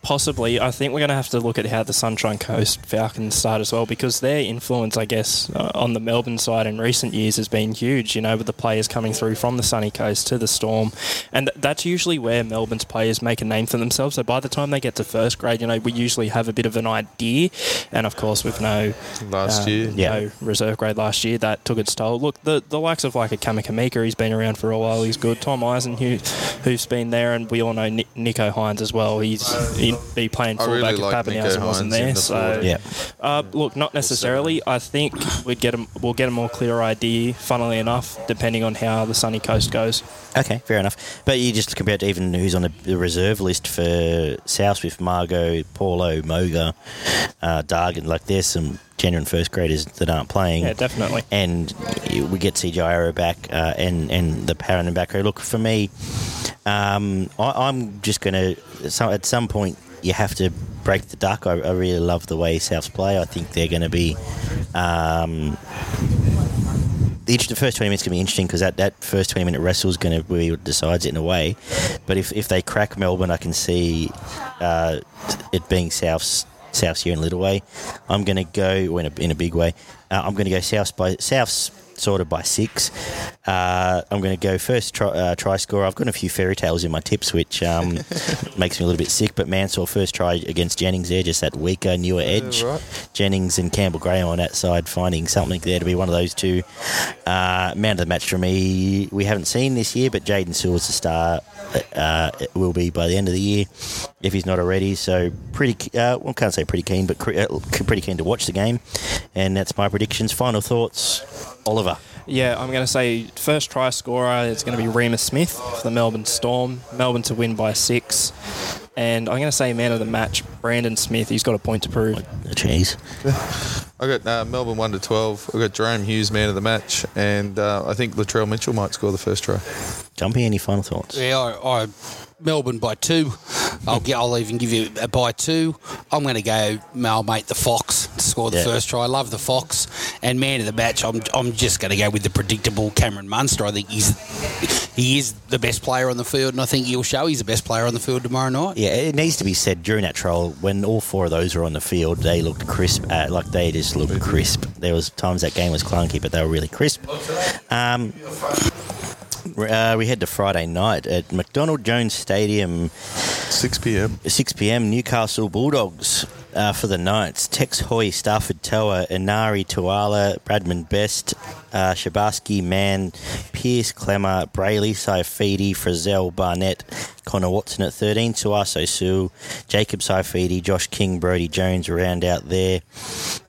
Possibly. I think we're going to have to look at how the Sunshine Coast Falcons start as well because their influence, I guess, uh, on the Melbourne side in recent years has been huge, you know, with the players coming through from the sunny coast to the Storm. And th- that's usually where Melbourne's players make a name for themselves. So by the time they get to first grade, you know, we usually have a bit of an idea. And of course, with no Last um, year. Yeah. no reserve grade last year, that took its toll. Look, the, the likes of like a Kamikamica, he's been around for a while. He's good. Tom Eisen, who, who's been there, and we all know Ni- Nico Hines as well. He's he, he playing I really fullback like if Nico Papenhuyzen wasn't Hines there. the So. Yeah. uh, look, not necessarily. I think we'd get a, we'll get a more clear idea. Funnily enough, depending on how the sunny coast goes. Okay, fair enough. But you just compare it to even who's on the, the reserve list for South with Margot, Paulo, Moga, uh, Dargan. Like there's some genuine first graders that aren't playing. Yeah, definitely. And we get CJ Arrow back uh, and and the Parent and back row. Look for me, um, I, I'm just going to. So at some point, you have to break the duck. I, I really love the way Souths play. I think they're going to be. Um, the first 20 minutes going to be interesting because that, that first 20 minute wrestle is going to be what decides it in a way. But if, if they crack Melbourne, I can see uh, it being South's, South's here in a little way. I'm going to go in a, in a big way. Uh, I'm going to go South's by South's sort of by six. Uh, I'm going to go first try, uh, try score. I've got a few fairy tales in my tips, which um, <laughs> makes me a little bit sick. But Mansell first try against Jennings there, just that weaker, newer edge. right. Jennings and Campbell Graham on that side, finding something there to be one of those two. Uh, man of the match for me, we haven't seen this year, but Jaden Sewell's the star. Uh, it will be by the end of the year if he's not already. So pretty, uh, well, can't say pretty keen, but cre- uh, pretty keen to watch the game. And that's my predictions. Final thoughts, Oliver. Yeah, I'm going to say first try scorer is going to be Reimis Smith for the Melbourne Storm. Melbourne to win by six. And I'm going to say man of the match, Brandon Smith. He's got a point to prove. Jeez. <laughs> I got uh, Melbourne 1 to 12. I got Jahrome Hughes, man of the match. And uh, I think Latrell Mitchell might score the first try. Jumpy, any final thoughts? Yeah, I, I Melbourne by two. I'll get. I'll even give you a by two. I'm going to go mate the Fox to score the Yeah. first try. I love the Fox and man of the match. I'm. I'm just going to go with the predictable Cameron Munster. I think he's he is the best player on the field, and I think he'll show he's the best player on the field tomorrow night. Yeah, it needs to be said during that trial when all four of those were on the field, they looked crisp. Uh, like they just looked crisp. There was times that game was clunky, but they were really crisp. Um, uh, we head to Friday night at McDonald Jones Stadium, 6 p.m. 6 p.m. Newcastle Bulldogs uh, for the Knights. Tex Hoy, Stafford Toa, Enari Tuala, Bradman Best, uh, Shabaski, Mann, Pearce, Klemmer, Brailey, Saifiti, Frizzell, Barnett, Connor Watson at 13, Suaso Sue, Jacob Saifiti, Josh King, Brody Jones round out there.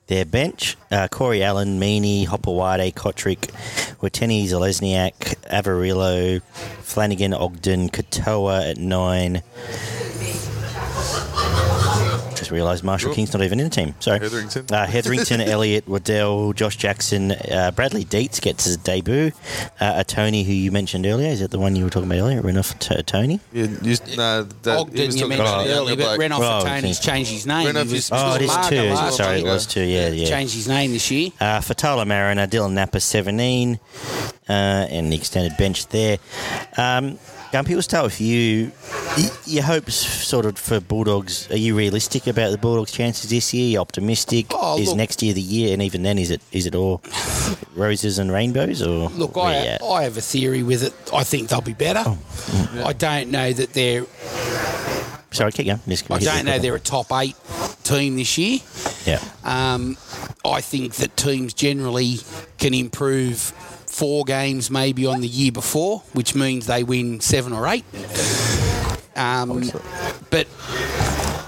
Their bench, uh, Corey Allen, Meany, Hopoate, Kotrick, Wateni, Zalesniak, Averillo, Flanagan, Ogden, Katoa at 9. Just realised Marshall Oop. King's not even in the team. So Hetherington. Uh, Hetherington, <laughs> Elliott, Waddell, Josh Jackson, uh, Bradley Dietz gets his debut. Uh, a Tony, who you mentioned earlier, is that the one you were talking about earlier? Renouf T- Tony? Yeah, you, no, that, Ogden, you mentioned about earlier, younger but bloke. Renoff Oh, Tony's okay. changed his name. Renoff He was Oh, it is two. last Sorry, it was two. Yeah, yeah. Changed his name this year. Uh, Fatala Mariner, Dylan Napa, 17, uh, and the extended bench there. Um, Gumpy, we'll start with you. Your hopes, sort of, for Bulldogs. Are you realistic about the Bulldogs' chances this year? You optimistic? Oh, is look- next year the year? And even then, is it is it all roses and rainbows? Or Look, I. I have a theory with it. I think they'll be better. I don't know that they're. sorry, keep going. I don't know they're a top eight team this year. Yeah, Um, I think that teams generally can improve four games maybe on the year before, which means they win seven or eight. Um, but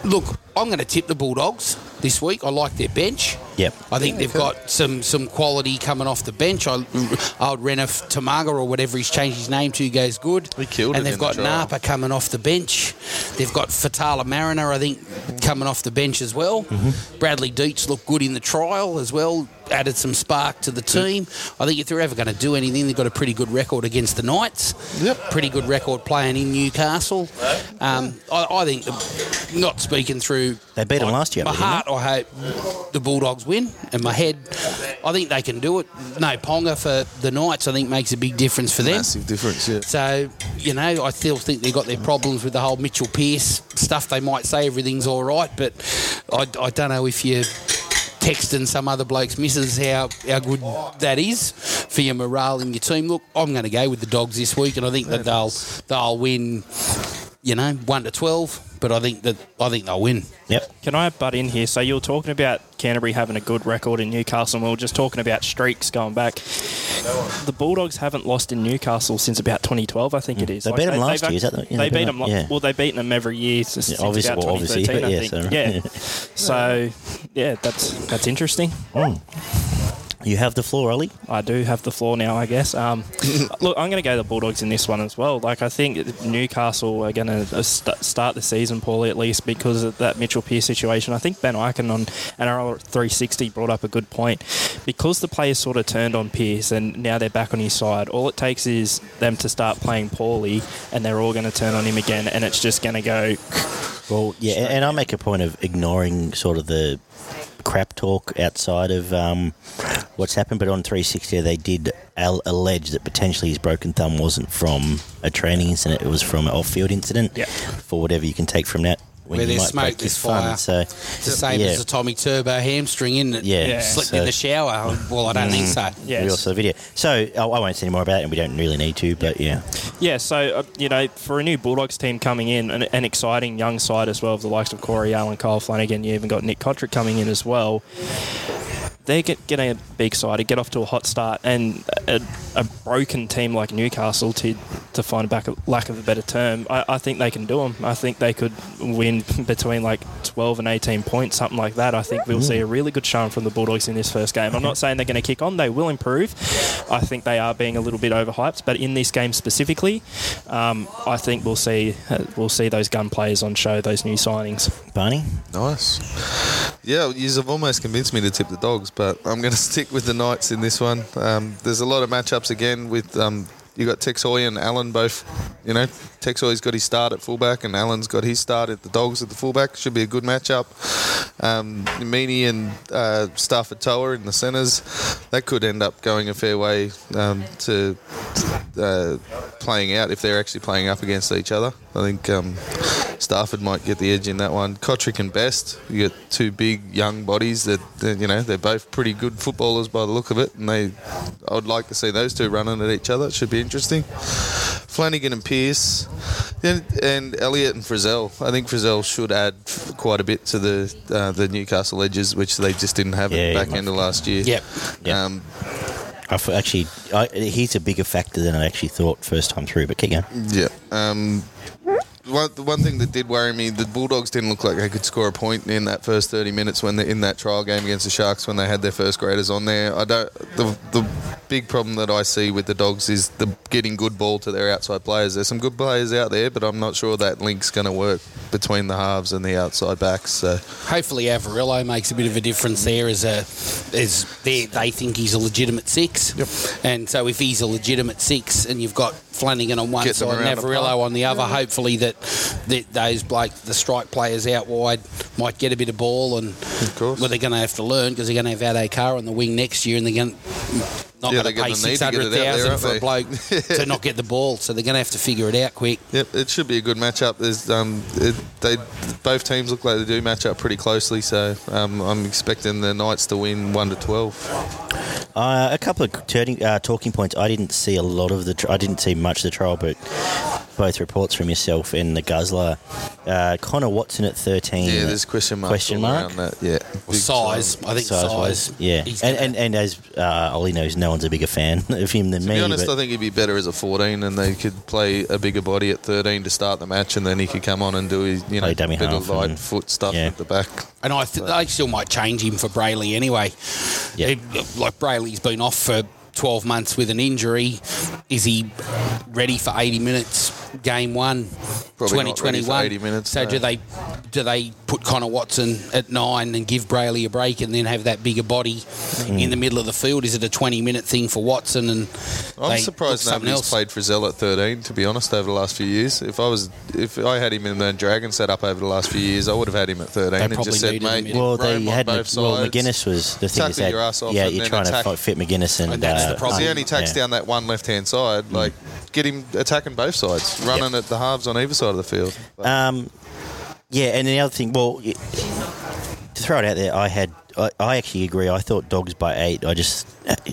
look, I'm going to tip the Bulldogs this week. I like their bench. Yep. I think they've got some some quality coming off the bench. I, <laughs> old Renif Tamaga or whatever he's changed his name to goes good. He killed and they've in the got trial. Napa coming off the bench. They've got Faitala-Mariner, I think, coming off the bench as well. Mm-hmm. Bradley Dietz looked good in the trial as well. Added some spark to the team. I think if they're ever going to do anything, they've got a pretty good record against the Knights. Yep. Pretty good record playing in Newcastle. Um, I, I think, not speaking through They beat 'em last year, My heart, I hope the Bulldogs win. And my head, I think they can do it. No Ponga for the Knights, I think makes a big difference for them. Massive difference, yeah. So, you know, I still think they've got their problems with the whole Mitchell Pearce stuff. They might say everything's all right, but I, I don't know if you texting some other bloke's missus how, how good that is for your morale in your team. Look, I'm going to go with the Dogs this week, and I think that they'll they'll win. You know, one to twelve, but I think that I think they'll win. yep. Can I butt in here? So you were talking about Canterbury having a good record in Newcastle, and we were just talking about streaks going back. The Bulldogs haven't lost in Newcastle since about 2012, I think it is. They beat 'em last they've- year, is that the- yeah, they they beat beat 'em- them. yeah. Well, they've beaten them every year since, Yeah, since obviously- about well, obviously, 2013, but I <laughs> yeah, think. so- Yeah. So yeah, that's that's interesting. Hmm. You have the floor, Ollie. I do have the floor now, I guess. Um, <laughs> look, I'm going to go the Bulldogs in this one as well. Like, I think Newcastle are going to st- start the season poorly, at least because of that Mitchell Pearce situation. I think Ben Ikin on NRL 360 brought up a good point. Because the players sort of turned on Pearce and now they're back on his side, all it takes is them to start playing poorly and they're all going to turn on him again, and it's just going to go. Well, yeah, and- and I make a point of ignoring sort of the crap talk outside of um, what's happened. But on 360, they did al- allege that potentially his broken thumb wasn't from a training incident; it was from an off-field incident. Yeah. For whatever you can take from that, when Where you there's might smoke, break there's your thumb. fire. So It's the same yeah. as the Tommy Turbo hamstring, isn't it? Yeah. Slipped so- in the shower. Well, I don't think so. Yeah, We also the video. So I I won't say any more about it, and we don't really need to. But yeah, Yeah, so uh, you know, for a new Bulldogs team coming in, an, an exciting young side as well, of the likes of Corey Allan, Kyle Flanagan. You even got Nick Cotric coming in as well. They're get, getting a big side to get off to a hot start, and a, a broken team like Newcastle to to find a back, lack of a better term. I, I think they can do them. I think they could win <laughs> between like 12 and 18 points, something like that. I think we'll see a really good showing from the Bulldogs in this first game. I'm not saying they're going to kick on; they will improve. I think they are being a little bit overhyped, but in this game specifically, um, I think we'll see uh, we'll see those gun players on show, those new signings. Barney. Nice. Yeah, you've almost convinced me to tip the dogs, but I'm going <laughs> to stick with the Knights in this one. Um, there's a lot of matchups again with um, you got Tex Hoy and Allan both. You know, Tex Hoy's got his start at fullback, and Allan's got his start at the Dogs at the fullback. Should be a good matchup. Um, Meany and uh, Starford To'a in the centres. That could end up going a fair way um, to uh, playing out if they're actually playing up against each other. I think um, Starford might get the edge in that one. Cotric and Best, you get two big young bodies that, that you know they're both pretty good footballers by the look of it, and they I would like to see those two running at each other. It should be interesting. Flanagan and Pearce, and, and Elliott and Frizell. I think Frizell should add quite a bit to the uh, the Newcastle edges, which they just didn't have Yeah, at the back end of last year. Yep. Yep. Um, I f- actually, I, he's a bigger factor than I actually thought first time through. But keep going. Yeah. Um, one, the one thing that did worry me, the Bulldogs didn't look like they could score a point in that first 30 minutes when they're in that trial game against the Sharks when they had their first graders on there. I don't. The, the big problem that I see with the Dogs is the getting good ball to their outside players. There's some good players out there, but I'm not sure that link's going to work between the halves and the outside backs. So Hopefully, Averillo makes a bit of a difference there as a as they they think he's a legitimate six. Yep. And so if he's a legitimate six, and you've got Flanagan on one Get side and Averillo on the other, hopefully that, that those bloke the strike players out wide might get a bit of ball and Of course. well they're going to have to learn because they're going to have Addo-Carr on the wing next year and they're going not Yeah, going to pay gonna need six to get it hundred out there, thousand aren't for a bloke to <laughs> not get the ball, so they're going to have to figure it out quick. Yep, it should be a good matchup. There's um, it, they both teams look like they do match up pretty closely, so um, I'm expecting the Knights to win one to twelve. Uh, a couple of turning, uh, talking points. I didn't see a lot of the. Tr- I didn't see much of the trial, but both reports from yourself and the Guzzler. Uh, Connor Watson at thirteen. Yeah, there's question marks Question mark? that. Yeah, Big size, I think size. Size-wise, yeah. And, and and as uh, Ollie knows, no one's a bigger fan <laughs> of him than To me. be honest, but I think he'd be better as a 14, and they could play a bigger body at 13 to start the match, and then he could come on and do his you know dummy bit of light and- foot stuff yeah. at the back. And I th- they still might change him for Brailey anyway. Yeah. He- like Brailey's been off for 12 months with an injury. Is he ready for 80 minutes? Game one, Probably not ready 2021. for 80 minutes, So no. do they do they put Connor Watson at nine and give Brailey a break and then have that bigger body Mm. in the middle of the field? Is it a 20 minute thing for Watson? And I'm surprised nobody's else? played Frizell at 13. To be honest, over the last few years, if I was if I had him in the Dragon set up over the last few years, I would have had him at 13 and just said, needed him mate, in. well, they had both Mc- well sides. McGuinness was the thing is that your ass off yeah, you're trying attack. to fit McGuinness and, And that's uh, the problem. He only tacks yeah. down that one left-hand side. Like, get him attacking both sides, running at the halves on either side of the field. Um, yeah, and the other thing, well, to throw it out there, I had, I, I actually agree. I thought dogs by eight. I just,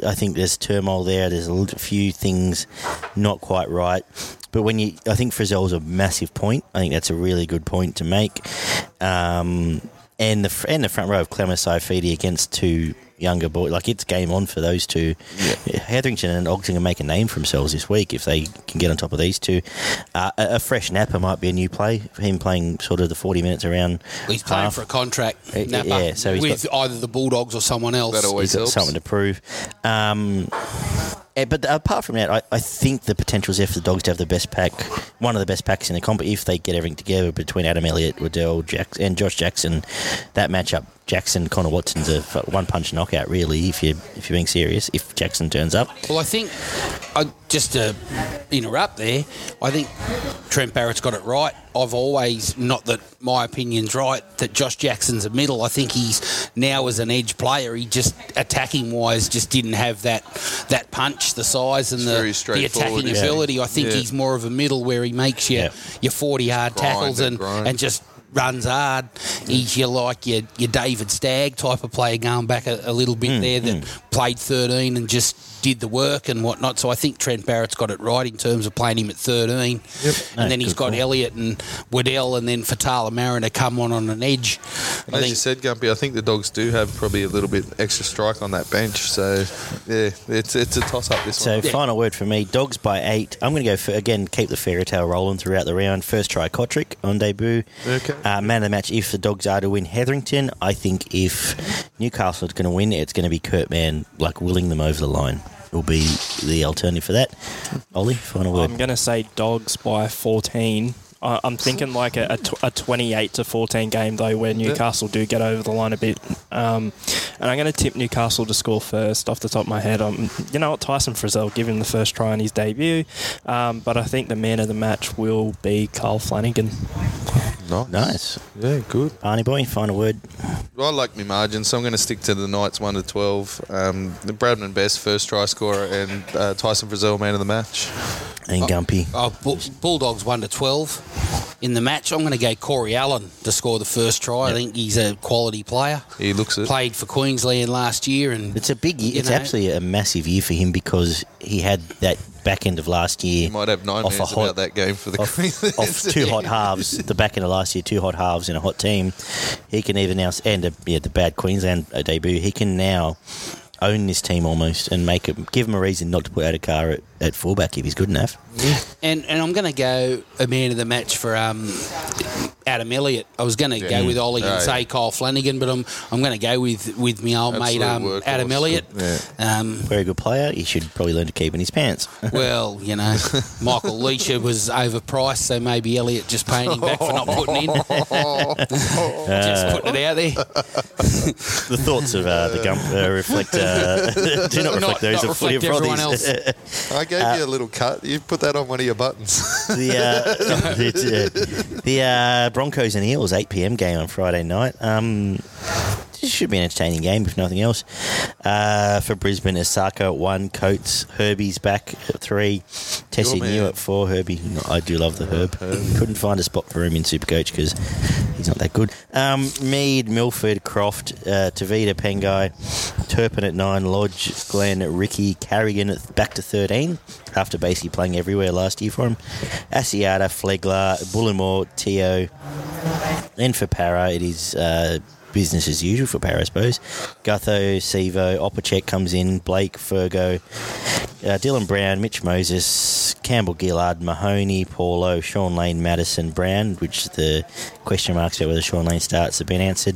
I think there's turmoil there. There's a few things not quite right. But when you, I think Frizell's a massive point. I think that's a really good point to make. Um, and the and the front row of Klemmer Saifiti against two younger boy. like it's game on for those two. Hetherington and Ogden can make a name for themselves this week if they can get on top of these two. Uh, a, a fresh Napa might be a new play. Him playing sort of the forty minutes around. He's playing half. for a contract, Uh, Napa, yeah, so he's with either the Bulldogs or someone else. That always He's got helps. something to prove. Um, eh, but apart from that, I, I think the potential is there for the Dogs to have the best pack, one of the best packs in the comp. If they get everything together between Adam Elliott, Waddell, Jack, and Josh Jackson, that matchup, Jackson, Connor Watson's a one punch knockout. Really, if you if you're being serious, if Jackson turns up, Well, I think, I, just to interrupt there, I think Trent Barrett's got it right. I've always, not that my opinion's right, that Josh Jackson's a middle. I think he's now as an edge player, he just attacking wise just didn't have that that punch, the size and It's the, the attacking yeah. ability. I think Yeah. he's more of a middle where he makes your Yeah. your forty yard Grind tackles and and grind. and just runs hard. He's your like your, your David Stagg type of player going back a, a little bit hmm. there that hmm. played 13 and just did the work and whatnot. So I think Trent Barrett's got it right in terms of playing him at 13. No, And then he's got call. Elliott and Waddell and then Faitala-Mariner come on on an edge. I As think you said, Gumpy, I think the Dogs do have probably a little bit extra strike on that bench. So, yeah, it's it's a toss up this So one. final word for me: dogs by eight. I'm going to go for again. Keep the fairy tale rolling throughout the round. First try, Cotric on debut. Okay. Uh, man of the match. If the dogs are to win Hetherington, I think if Newcastle is going to win, it's going to be Kurt Mann like willing them over the line. Will be the alternative for that. Ollie, final word. I'm going to say dogs by 14. I- I'm thinking like a, a, tw- a 28 to 14 game though, where Newcastle do get over the line a bit. Um, and I'm going to tip Newcastle to score first off the top of my head. Um, you know what, Tyson Frizell give him the first try on his debut, um, but I think the man of the match will be Kyle Flanagan. nice. Nice, Yeah, good. Barney boy. Final word. Well, I like my margin, so I'm going to stick to the Knights 1 to 12. Um, the Bradman Best first try scorer and uh, Tyson Frizell man of the match. And Gumpy. oh, Bull- Bulldogs 1 to 12. In the match, I'm going to go Corey Allan to score the first try. I think he's a quality player. He looks it. Played for Queensland last year, and It's a big. year. It's know. absolutely a massive year for him because he had that back end of last year. He might have nine off a hot- about that game for the off, Queensland. off two hot halves, the back end of last year, two hot halves in a hot team. He can even now and a, yeah, the bad Queensland uh, debut. He can now own this team almost and make it give him a reason not to put out a car at, at fullback if he's good enough. Yeah. and and I'm going to go a man of the match for um, Adam Elliott. I was going to Yeah. go with Ollie and Oh, say yeah. Kyle Flanagan, but I'm I'm going to go with with my old mate um. Adam Elliott. Yeah. Um, Very good player. He should probably learn to keep in his pants. <laughs> well, you know, Michael <laughs> Leisha was overpriced, so maybe Elliott just paying him back for not putting in. <laughs> just putting it out there. the thoughts of uh, the gump uh, reflect uh, <laughs> do not reflect Not- those not of reflect everyone frothies. <laughs> I gave you a little cut. You put that on one of your buttons. <laughs> the uh, it's, uh, the uh, Broncos and Eels 8 p.m. game on Friday night. Um, this should be an entertaining game, if nothing else. Uh, for Brisbane, Isaako at one, Coates, Herbie's back at three, Tesi Niu at four. Herbie, I do love the Herb. Couldn't find a spot for him in Supercoach because he's not that good. Um, Mead, Milford, Croft, uh, Tevita, Pangai, Turpin at nine, Lodge, Glenn, Riki, Carrigan at back to 13 after basically playing everywhere last year for him. Asiata, Flegler, Bullimore, Tio. Then for Para, it is uh, business as usual for Para, I suppose. Gutho, Sivo, Opacic comes in, Blake, Fergo, uh, Dylan Brown, Mitch Moses, Campbell Gillard, Mahoney, Paulo, Shaun Lane, Matterson, Brown, which the question marks about whether Shaun Lane starts have been answered.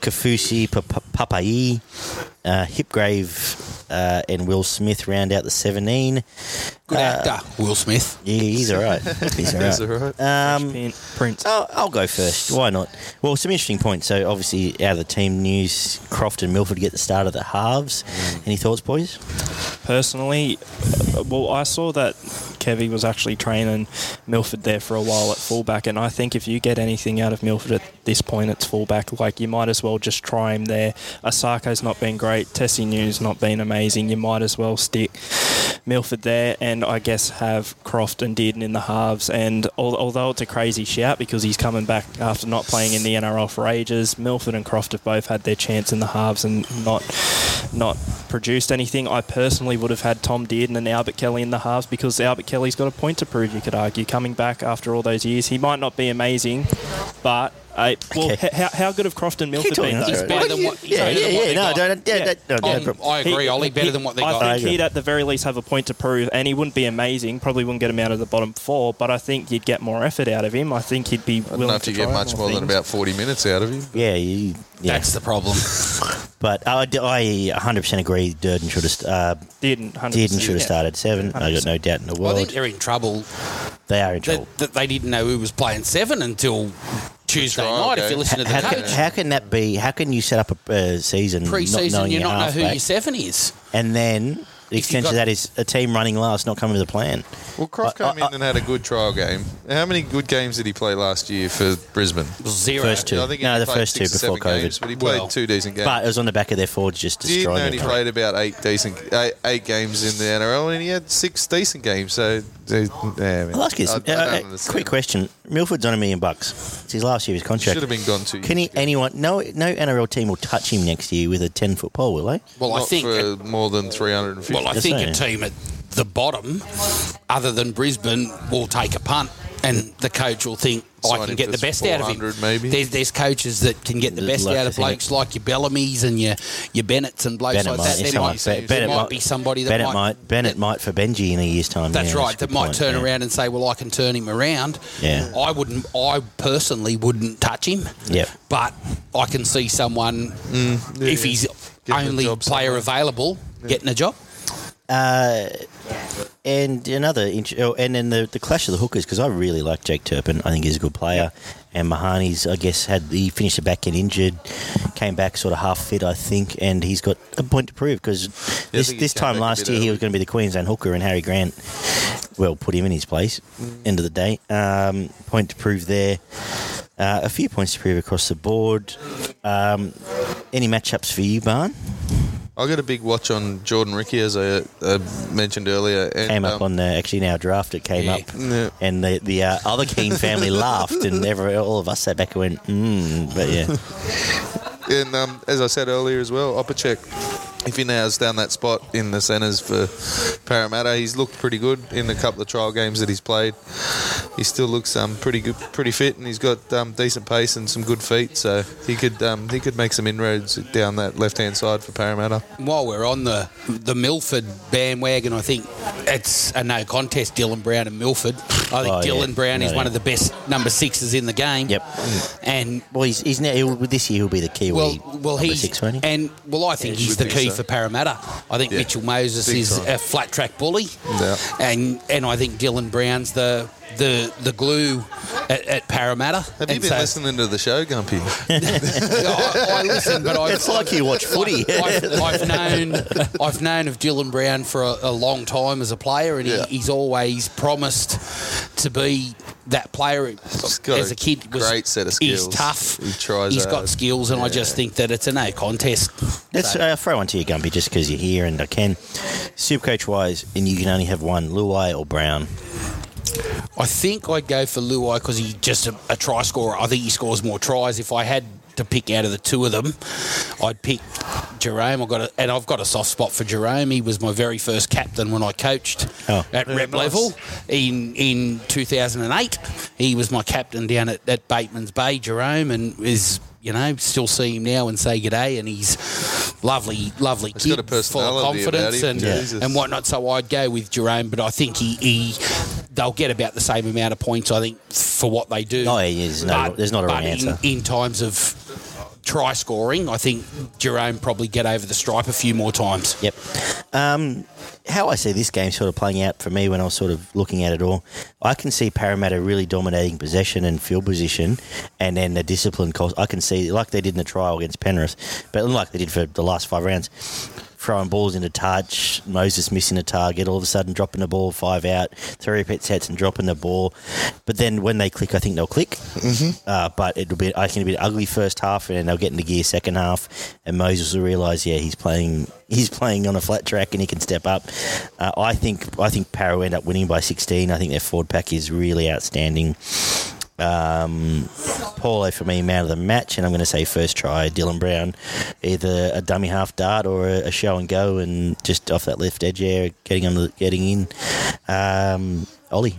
Kafusi, Pa- Pa- Papai, uh, Hipgrave, uh, and Will Smith round out the 17. Good Uh, actor, Will Smith. Yeah, he's all right. <laughs> He's all right. Is it? Um, Prince. I'll, I'll go first. Why not? Well, some interesting points. So, obviously, out of the team news, Croft and Milford get the start of the halves. Any thoughts, boys? Personally, uh, well, I saw that Kevy was actually training Milford there for a while at fullback, and I think if you get anything out of Milford at this point, it's fullback. Like you might as well just try him there. Isaako's not been great. Tesi Niu's not been amazing. You might as well stick Milford there, and I guess have Croft and Dearden in the halves. And al- although it's a crazy shout because he's coming back after not playing in the NRL for ages, Milford and Croft have both had their chance in the halves and not not produced anything. I personally would have had Tom Dearden and Albert Kelly in the halves because Albert Kelly's got a point to prove. You could argue coming back after all those years, he might not be amazing, but. Uh, well, Okay. h- how, how good have Croft and Milford been? that's He's better than what. Yeah, better yeah, than yeah. No, don't, yeah, Yeah. that- no, no Um, problem. I agree, He- Ollie. Better he- than what they I got. I think he'd at the very least have a point to prove, and he wouldn't be amazing. Probably wouldn't get him out of the bottom four, but I think you'd get more effort out of him. I think he'd be I don't willing know if to you get much more more than about 40 minutes out of him. Yeah, you, yeah. That's the problem. <laughs> but I, I 100% agree Dearden should have uh, Didn't 100%. Should have started seven. I got no doubt in the Well, I think world. they're in trouble They are in trouble. that they didn't know who was playing seven until Tuesday trial night. If you listen to the How can, how can that be? How can you set up a uh, season not pre-season, knowing you not know who halfback, your seven is. and then the extension got- of that is a team running last, not coming with a plan. Well, Croft I- came I- in and had a good trial game. How many good games did he play last year for Brisbane? Zero. First two. I think he No, the played first two six or before seven COVID. Games, but he played Well, two decent games. But it was on the back of their forwards just Dearden destroying only it. played about eight decent, eight, eight games in the NRL, and he had six decent games. So, yeah, man. I'll ask you this. I- I uh, don't uh, understand. quick question. Milford's on a million bucks. It's his last year of his contract. Should have been gone two. Can he, ago. anyone, no, no NRL team will touch him next year with a 10 foot pole, will they? well, I Not think. for more than 350. Well, I Just think saying. a team at the bottom, other than Brisbane, will take a punt, and the coach will think. I can get the best out of him. maybe. There's, there's coaches that can get the There's best like out of think- blokes like your Bellamy's and your your Bennett's and blokes Bennett like might. that. There might, Be- there Bennett might be somebody that Bennett might, Bennett might for Benji in a year's time. That's yeah, right. a That might point, turn yeah. around and say, "Well, I can turn him around." Yeah. I wouldn't. I personally wouldn't touch him. Yep. But I can see someone if he's Getting a only player somewhere. available getting a job. Uh, and another, int- oh, and then the, the clash of the hookers because I really like Jake Turpin. I think he's a good player. And Mahoney's, I guess, had he finished the back end injured, came back sort of half fit, I think, and he's got a point to prove because this, think this time back a last bit year he early. was going to be the Queensland hooker, and Harry Grant, well, put him in his place. Mm. End of the day, um, point to prove there. Uh, a few points to prove across the board. Um, any matchups for you, Barn? I got a big watch on Jordan Riki, as I uh, mentioned earlier. And, Came up um, on the, actually in our draft. It came Yeah. up, Yeah. and the the uh, other Keane family <laughs> laughed, and every, all of us sat back and went, mm, but yeah, <laughs> And um, as I said earlier as well, Opacek, if he nails down that spot in the centres for Parramatta, he's looked pretty good in a couple of trial games that he's played. He still looks um, pretty good, pretty fit, and he's got um, decent pace and some good feet. So he could um, he could make some inroads down that left hand side for Parramatta. While we're on the the Milford bandwagon, I think it's a no contest. Dylan Brown and Milford. I think Oh, yeah. Dylan Brown is No, one of the best number sixes in the game. Yep. And well, he's, he's now he'll, this year he'll be the Kiwi. well, well, number he's six, won't he? and well, I think Yeah, he's the think key for Parramatta. I think Yeah. Mitchell Moses Big is time. a flat track bully, Yeah. and and I think Dylan Brown's the the the glue at, at Parramatta. Have you And been so- listening to the show, Gumpy? <laughs> I, I listen, but I, it's like you watch footy. I've, I've known I've known of Dylan Brown for a, a long time as a player, and Yeah. he, he's always promised to be that player. got as a a kid, was, great set of skills. He's tough. He tries He's got hard. skills, and I just think that it's a no contest. Let's So- uh, throw one to you, Gumpy, just because you're here and I can. Supercoach wise, and you can only have one, Luai or Brown. I think I'd go for Luai because he's just a, a try scorer. I think he scores more tries. If I had to pick out of the two of them, I'd pick Jarome. I got a, and I've got a soft spot for Jarome. He was my very first captain when I coached Oh. at Yeah, rep nice. level in in 2008. He was my captain down at, at Bateman's Bay, Jerome, and is you know still see him now and say g'day. And he's lovely, lovely He's kid, got a full of personality about confidence him, and Jesus. and whatnot. So I'd go with Jarome, but I think he, he they'll get about the same amount of points. I think for what they do. Yeah, there's no- there's not a but wrong in, answer. in times of try scoring. I think Jarome probably get over the stripe a few more times. Yep. Um, how I see this game sort of playing out for me when I was sort of looking at it all, I can see Parramatta really dominating possession and field position, and then the discipline cost. I can see like they did in the trial against Penrith, but like they did for the last five rounds. Throwing balls into touch, Moses missing a target, all of a sudden dropping the ball five out, three repeat sets and dropping the ball. But then when they click, I think they'll click. Mm-hmm. Uh, but it'll be, I think it'll be an ugly first half, and then they'll get into gear second half, and Moses will realise, yeah, he's playing, he's playing on a flat track, and he can step up. Uh, I think, I think will end up winning by 16. I think their forward pack is really outstanding. Um, Paulo for me, man of the match, and I'm going to say first try, Dylan Brown, either a dummy half dart or a, a show and go, and just off that left edge there, getting getting in. Um, Ollie,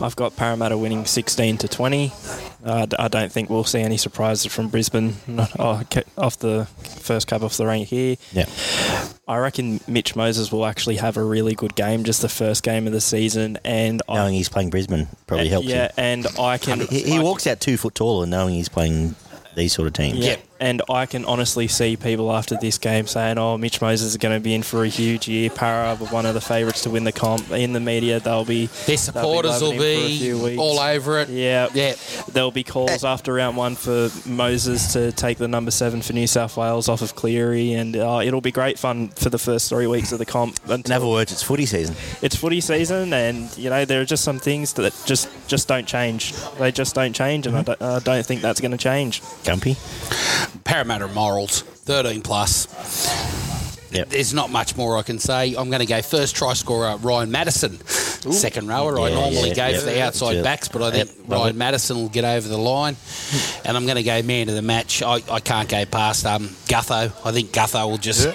I've got Parramatta winning 16 to 20. Uh, I don't think we'll see any surprises from Brisbane Not- oh, off the first cab off the rank here. yeah, I reckon Mitch Moses will actually have a really good game, just the first game of the season, and I, knowing he's playing Brisbane probably helps. yeah, him. and I can. He, he I- walks out two foot taller knowing he's playing these sort of teams. Yeah, and I can honestly see people after this game saying, "Oh, Mitch Moses is going to be in for a huge year. Para were one of the favourites to win the comp." In the media, they'll be Their supporters will loving him for a few be all over it. Yeah, Yeah. There'll be calls after round one for Moses to take the number seven for New South Wales off of Cleary, and uh, it'll be great fun for the first three weeks of the comp. In other words, it's footy season. it's footy season, and you know there are just some things that just just don't change. They just don't change, and I don't, I don't think that's going to change. Gumpy. Parramatta morals, 13 plus. Yep. There's not much more I can say. I'm going to go first try scorer Ryan Matterson, second rower. I normally yeah, go yeah. for the outside Yeah. backs, but I think Yep, Ryan it. Matterson will get over the line. And I'm going to go man of the match. I, I can't go past um, Gutho. I think Gutho will just,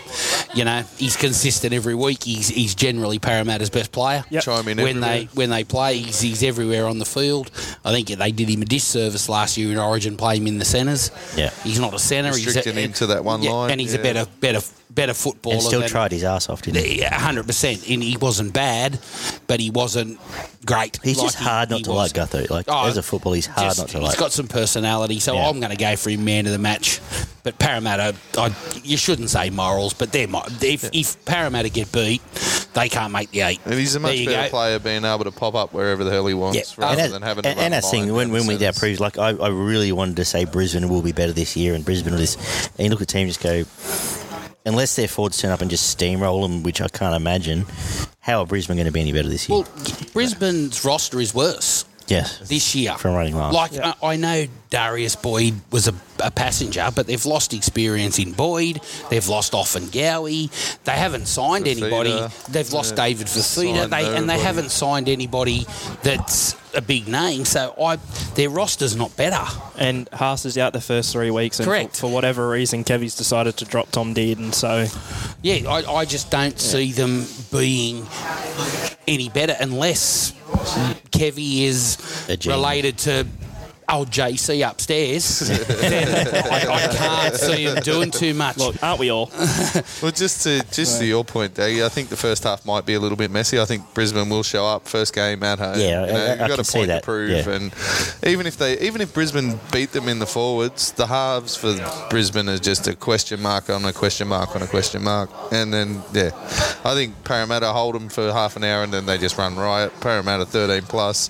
you know, he's consistent every week. He's he's generally Parramatta's best player. Yep. Chime in When everywhere. they when they play, he's, he's everywhere on the field. I think they did him a disservice last year in Origin, play him in the centres. Yeah. he's not a centre. He's Restricting a, him to that one yeah, line, and he's a yeah. better better better footballer. And still than, tried his ass off, didn't he? Hundred percent. And he wasn't bad, but he wasn't great. He's like just he- hard not he to was. like Gutho. Like Oh, as a footballer, he's hard Just- not to He's like. He's got some personality, so Yeah. I'm going to go for him man of the match. But Parramatta, I, you shouldn't say morals, but they're mo- if, if Parramatta get beat, they can't make the eight. And he's a much better go. player being able to pop up wherever the hell he wants Yeah. rather and, than that, having to and, run and that's the thing when, when we did our centres. previews, like I, I really wanted to say Brisbane will be better this year, and Brisbane will this. And you look at teams, just go unless their forwards turn up and just steamroll them, which I can't imagine. How are Brisbane going to be any better this year? Well, Brisbane's roster is worse. Yes. this year. From running last. Like, I, I know Darius Boyd was a, a passenger, but they've lost experience in Boyd. They've lost Ofahengaue. They haven't signed anybody. They've lost Yeah. David Fifita. They, and they haven't signed anybody that's a big name. So I, their roster's not better. And Haas is out the first three weeks, and Correct. For, for whatever reason, Kevy's decided to drop Tom Dearden. So Yeah, I, I just don't see them being any better unless Kevy is related to old JC upstairs. then <laughs> I, I can't see him doing too much. look, aren't we all? <laughs> Well, just to just to your point, Daggy, I think the first half might be a little bit messy. I think Brisbane will show up first game at home. Yeah, you know, I- I you've got can a see point that, to prove, yeah. and even if they even if Brisbane beat them in the forwards, the halves for Brisbane is just a question mark on a question mark on a question mark, and then yeah, I think Parramatta hold them for half an hour and then they just run riot. Parramatta 13 plus.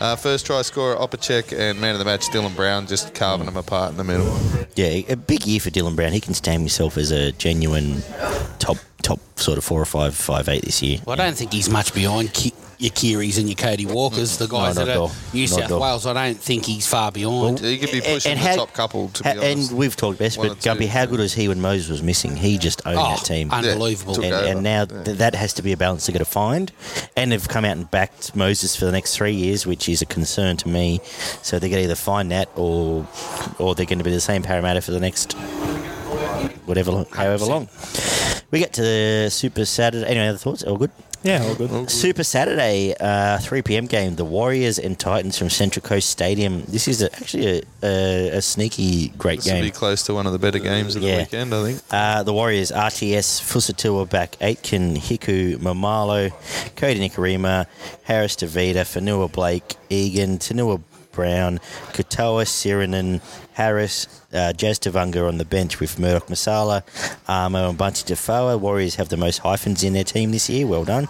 Uh, first try scorer Opacic and man of the match Dylan Brown just carving them apart in the middle. Yeah, a big year for Dylan Brown. He can stand himself as a genuine top top sort of four or five five eight this year. Well, I don't think he's much behind Ki- your Kiris and your Cody Walkers, the guys No, that at are. New Not South all. Wales. I don't think he's far behind. He could be pushing and the how- top couple to be honest. and we've talked best, One but. Gumpy, how good was he when Moses was missing? He just owned Oh, that team. unbelievable. Took and, and now Yeah. th- that has to be a balance they've got to find. And they've come out and backed Moses for the next three years, which is a concern to me. So they're going to either find that or or they're going to be the same Parramatta for the next whatever, however long. We get to the Super Saturday. Any other thoughts? All good? Yeah, all good. Super Saturday, uh, 3 p.m. game. The Warriors and Titans from Central Coast Stadium. This is a, actually a, a, a sneaky great game. This will game. be close to one of the better games of the Yeah. weekend, I think. Uh, the Warriors, RTS, Fusitu'a back, Aitken, Hiku, Mamalo, Kodi Nikorima, Harris DeVita, Fonua-Blake, Egan, Tanua Brown, Katoa, Sironen, Harris, uh, Jazz Tevaga on the bench with Murdoch-Masila, Armo, and Bunty Defoa. Warriors have the most hyphens in their team this year. Well done.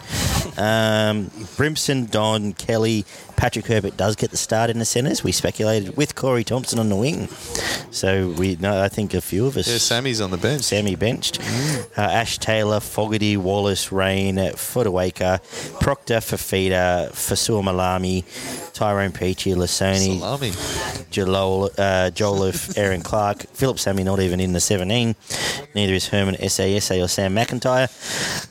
Um, Brimson, Don, Kelly, Patrick Herbert does get the start in the centres. We speculated with Corey Thompson on the wing. So we know, I think a few of us. Yeah, Sammy's on the bench. Sammy benched. Uh, Ash Taylor, Fogarty, Wallace, Rain, Fodawaker, Proctor, Fifita, Fasua Malami, Tyrone Peachey, Lasoni, Salami. Joel, uh, Aaron Clark, Phillip Sami not even in the 17. Neither is Herman SASA or Sam McIntyre.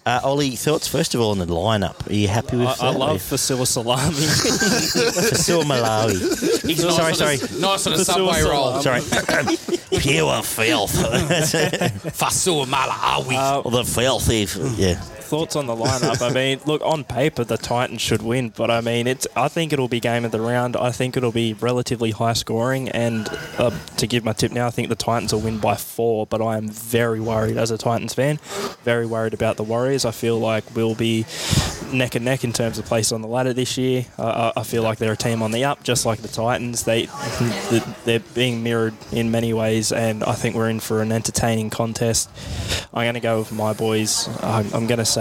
Uh, Ollie, thoughts first of all on the lineup. Are you happy with I, I that? love Fasua Salami. <laughs> Fasua Malawi. He's nice sorry, sorry. A, nice on a The subway roll. Sorry. <laughs> Pure filth. <laughs> Fasua Malawi. Uh, the filthy. Yeah. Thoughts on the lineup? I mean, <laughs> look, on paper the Titans should win, but I mean, it's. I think it'll be game of the round. I think it'll be relatively high scoring, and uh, to give my tip now, I think the Titans will win by four. But I am very worried as a Titans fan, very worried about the Warriors. I feel like we'll be neck and neck in terms of place on the ladder this year. Uh, I feel like they're a team on the up, just like the Titans. They they're being mirrored in many ways, and I think we're in for an entertaining contest. I'm going to go with my boys. I'm, I'm going to say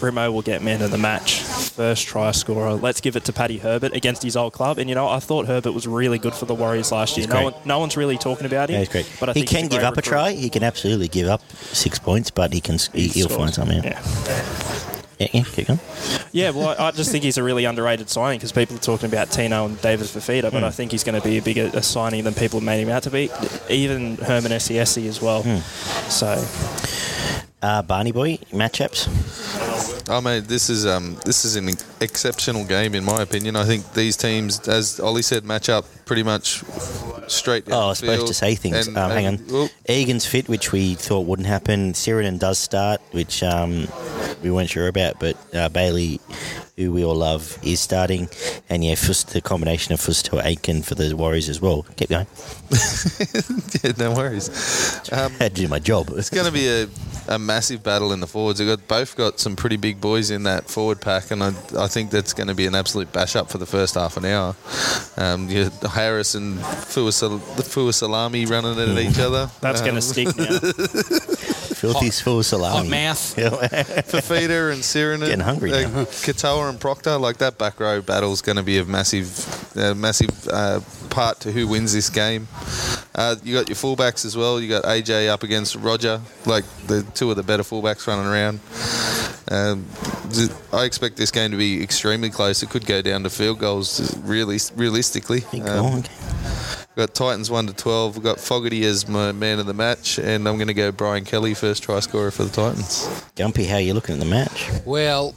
Remo will get man of the match, first try scorer. Let's give it to Paddy Herbert against his old club. And you know, I thought Herbert was really good for the Warriors last year. No one, no one's really talking about him. Yeah, he's great. But I he can give up a try. He can absolutely give up six points, but he can he, he'll Scores. find something. Yeah, Yeah. yeah, yeah keep going. Yeah, well, I I just think he's a really underrated signing because people are talking about Tino and David Fifita, but I think he's going to be a bigger a signing than people made him out to be. Even Herman Siesi as well. So Uh, Barney Boy matchups. Oh mean, this is um, this is an exceptional game in my opinion. I think these teams, as Ollie said, match up pretty much straight. Oh, I was supposed to say things. And- um, hang on. well, Egan's fit, which we thought wouldn't happen. Sironen does start, which um, we weren't sure about, but uh, Bailey, who we all love, is starting. And yeah, Fus- the combination of Fuster to Aitken for the Warriors as well. Keep going. <laughs> yeah, no worries. Um, had to do my job. It's going to be a, a massive battle in the forwards. They've got both got some pretty big boys in that forward pack, and I, I think that's going to be an absolute bash up for the first half an hour. Um, you had Harris and Fuasal- the Fuasalami running at each other. that's going Um, to stick now. <laughs> <laughs> Filthy full Hot salami. mouth. <laughs> <laughs> Fifita and Sironen, Getting hungry uh, now. Katoa and Proctor, like that back row battle is going to be a massive, uh, massive uh, part to who wins this game. Uh, you got your fullbacks as well. You got AJ up against Roger, like the two of the better fullbacks running around. Um, I expect this game to be extremely close. It could go down to field goals, really, realistically. Um. We've got Titans 1 to 12. We've got Fogarty as my man of the match, and I'm going to go Brian Kelly, first try scorer for the Titans. Gumpy, how are you looking at the match? Well,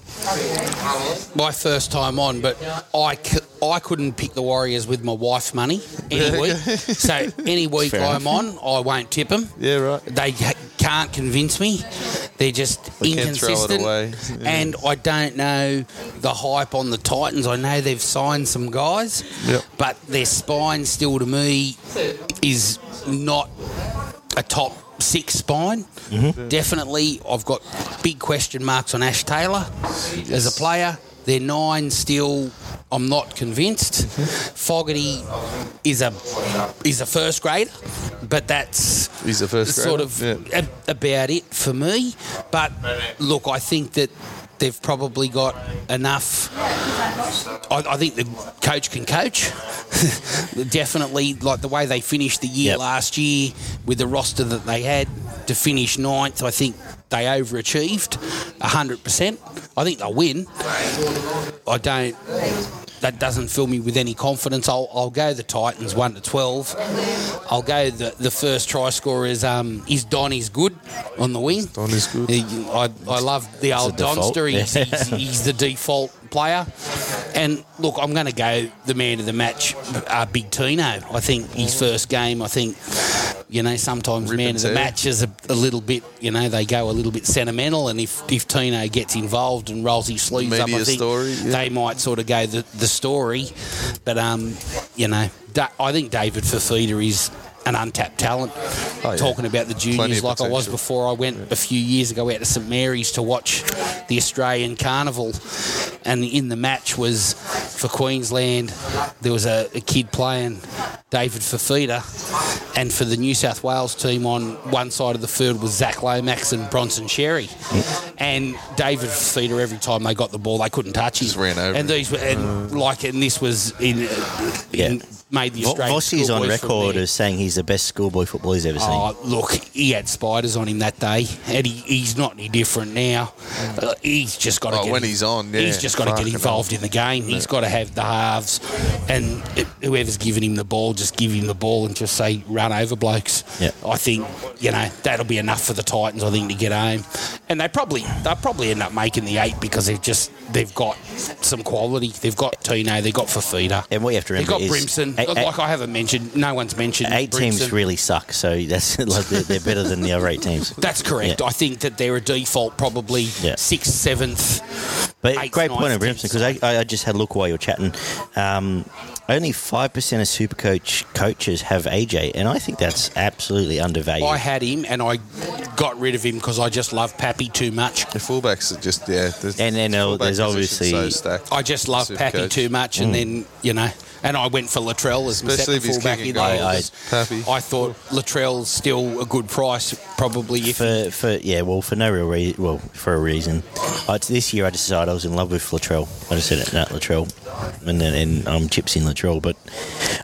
my first time on, but I, c- I couldn't pick the Warriors with my wife's money any week. <laughs> So any week I'm on, I won't tip them. Yeah, right. They ha- can't convince me. They're just They can't throw it inconsistent. Yeah. And I don't know the hype on the Titans. I know they've signed some guys, Yep. but their spine still to me is not a top six spine. Mm-hmm. Definitely, I've got big question marks on Ash Taylor as a player. Their nine still, I'm not convinced. Fogarty is a is a first grader, but that's He's a first sort grader, of yeah. a- about it for me. But look, I think that they've probably got enough. I, I think the coach can coach. <laughs> Definitely, like the way they finished the year Yep. last year with the roster that they had to finish ninth, I think they overachieved 100%. I think they'll win. I don't. That doesn't fill me with any confidence. I'll, I'll go the Titans one to twelve. I'll go the the first try scorer is um is Donny's good on the wing. Donny's good. He- I, I love the old Donster. He's, he's, <laughs> he's the default player. And look, I'm going to go the man of the match, uh, Big Tino. I think his first game. I think you know sometimes Rip man of the match is a, a little bit. You know they go a little bit sentimental, and if if Tino gets involved and rolls his sleeves up, I think story, yeah. they might sort of go the the story. But um, you know, Da- I think David Fifita is. An untapped talent. Oh, yeah. Talking about the juniors, like I was before, I went a few years ago out to St Mary's to watch the Australian Carnival, and in the match was for Queensland. There was a, a kid playing David Fifita, and for the New South Wales team on one side of the field was Zach Lomax and Bronson Xerri, and David Fifita every time they got the ball they couldn't touch him. Just ran over And these were and like and this was in, Yeah. In made the Vo- Australian Vossi's on record there. as saying he's the best schoolboy football he's ever seen. Oh, look, he had spiders on him that day, and he, he's not any different now. Uh, he's just got to Oh, get. when he's on, he's just got to get fucking involved in the game. He's got to have the halves, and whoever's giving him the ball, just give him the ball and just say run over blokes. Yeah. I think you know that'll be enough for the Titans. I think to get home, and they probably they'll probably end up making the eight because they've just they've got some quality. They've got Tino, they've got Fifita. And we have to remember They've remember got is Brimson. Eight- like I haven't mentioned, no one's mentioned. Eight teams really suck, so that's <laughs> like they're, they're better than the other eight teams. That's correct. Yeah. I think that they're a default probably Yeah. sixth, seventh. But eighth, great point on ninth, Brimson because I. I I just had a look while you were chatting. Um, only five percent of Supercoach coaches have AJ, and I think that's absolutely undervalued. I had him and I got rid of him because I just love Pappy too much. The fullbacks are just yeah. And then, there's obviously- so. I just love Supercoach. Pappy too much, and then you know, and I went for Latrell as my second if fullback in goals. there. I- I thought Latrell's still a good price, probably if for for yeah, well, for no real reason. Well, for a reason. It's this year, I decided I was in love with Latrell. I just said it, not Latrell, and then and um, chips in Latrell. But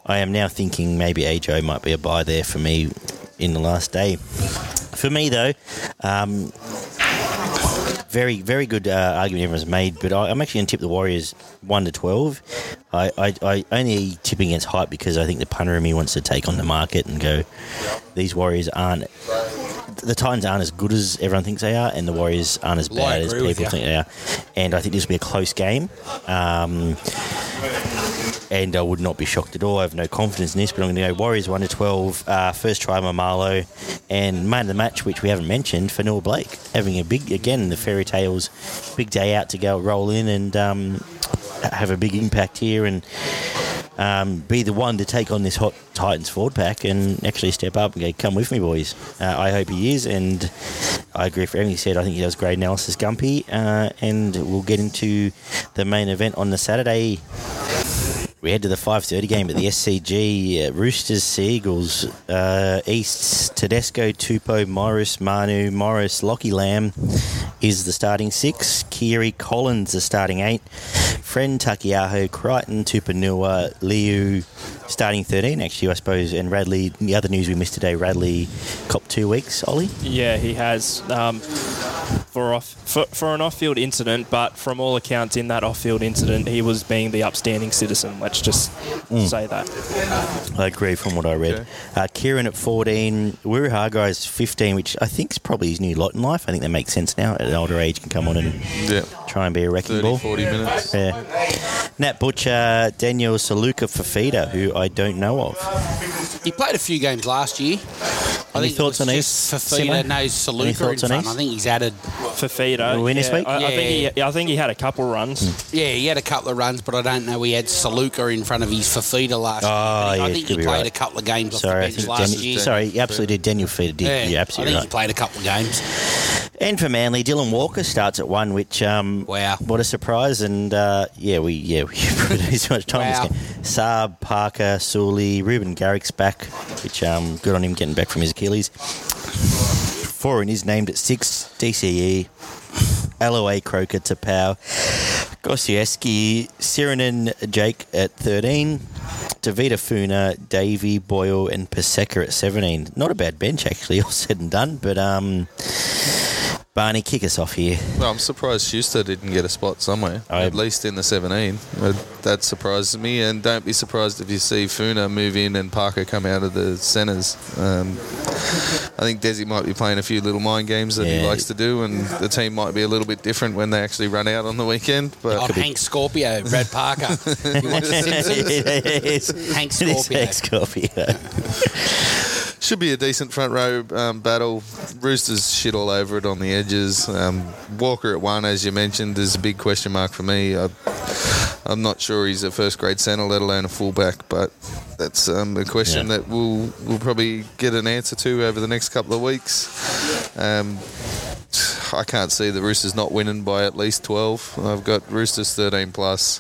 I am now thinking maybe AJ might be a buy there for me in the last day. For me though, um, very very good uh, argument everyone's made, but I, I'm actually going to tip the Warriors one to twelve. I, I, I only tip against hype because I think the punter in me wants to take on the market and go. These Warriors aren't the Titans aren't as good as everyone thinks they are, and the Warriors aren't as bad as people think they are. And I think this will be a close game. Um, and I would not be shocked at all. I have no confidence in this, but I'm going to go Warriors 1 to 12. Uh, first try, Mamalo. And man of the match, which we haven't mentioned, for Noah Blake. Having a big, again, the fairy tales, big day out to go roll in and um, have a big impact here and um, be the one to take on this hot Titans forward pack and actually step up and go, come with me, boys. Uh, I hope he is, and I agree with everything he said. I think he does great analysis, Gumpy. Uh, and we'll get into the main event on the Saturday. We head to the 5.30 game at the SCG. Uh, Roosters, Seagulls, uh, East, Tedesco, Tupou, Morris, Manu, Morris, Lockie Lam is the starting six. Kiri Collins, the starting eight. Friend, Taukeiaho, Crichton, Tupouniua, Liu, starting 13, actually, I suppose. And Radley, the other news we missed today, Radley cop two weeks, Ollie. Yeah, he has. Um, for off for, for an off-field incident, but from all accounts, in that off-field incident, he was being the upstanding citizen. Let's just say that. I agree from what I read. Okay. Uh, Kieran at 14, Wuru Hargreaves 15, which I think is probably his new lot in life. I think that makes sense now. At an older age, can come on and Yeah. try and be a wrecking 30, ball. 40 minutes. Yeah. Nat Butcher, Daniel Suluka-Fifita, who I don't know of. He played a few games last year. I Any think thoughts on just East, Fifita Simo? knows Any Suluka in thoughts on front. I think he's added. Fifita, Will we win this yeah, week? I, I think he, I think he had a couple of runs. Yeah, he had a couple of runs, but I don't know. He had Suluka in front of his Fifita last Oh, year. I yeah, think he played right. a couple of games Sorry, I the bench think last Daniel, year. sorry, he absolutely did. Daniel Fifita did. Yeah, You're I think right. he played a couple of games. And for Manly, Dylan Walker starts at one, which um, Wow. what a surprise! And uh, yeah, we yeah <laughs> we put so much time. Wow. this game. Saab, Parker, Sully, Reuben Garrick's back, which um, good on him getting back from his Achilles. Foreign is named at six. DCE, LOA Croker to Pow, Gosieski, Sironen Jake at thirteen. Davida Funa, Davey, Boyle, and Paseka at 17. Not a bad bench, actually, <laughs> all said and done. But um, Barney, kick us off here. Well, I'm surprised Schuster didn't get a spot somewhere, I- at least in the 17. Uh, That surprises me, and don't be surprised if you see Funa move in and Parker come out of the centres. Um, I think Desi might be playing a few little mind games that he likes to do, and the team might be a little bit different when they actually run out on the weekend. But On Hank Scorpio, Brad Parker. you watch The Simpsons? Hank Scorpio. Hank Scorpio. Should be a decent front row um, battle. Roosters shit all over it on the Um, Walker at one, as you mentioned, is a big question mark for me. I, I'm not sure he's a first grade centre, let alone a fullback, but that's um, a question Yeah. that we'll, we'll probably get an answer to over the next couple of weeks. Um, I can't see the Roosters not winning by at least 12. I've got Roosters 13 plus.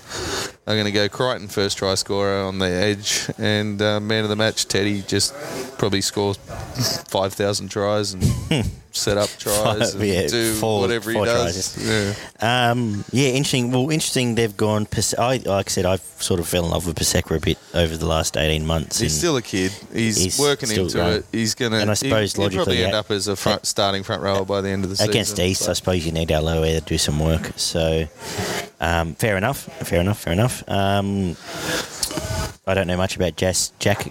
I'm going to go Crichton first try scorer on the edge, and uh, man of the match Teddy just probably scores 5,000 tries and <laughs> set up tries and Yeah, do four- whatever he does. tries. Yeah. Um, yeah, interesting. Well, interesting. They've gone. I, like I said, I've sort of fell in love with Paseka a bit over the last eighteen months. He's still a kid. He's, He's working into it. He's going to. And I suppose he'll, logically, probably end up as a front, starting front rower by the end of the season. against East, I suppose you need Aloe to do some work. So, um, fair enough. Fair enough. Fair enough. Um, I don't know much about Jack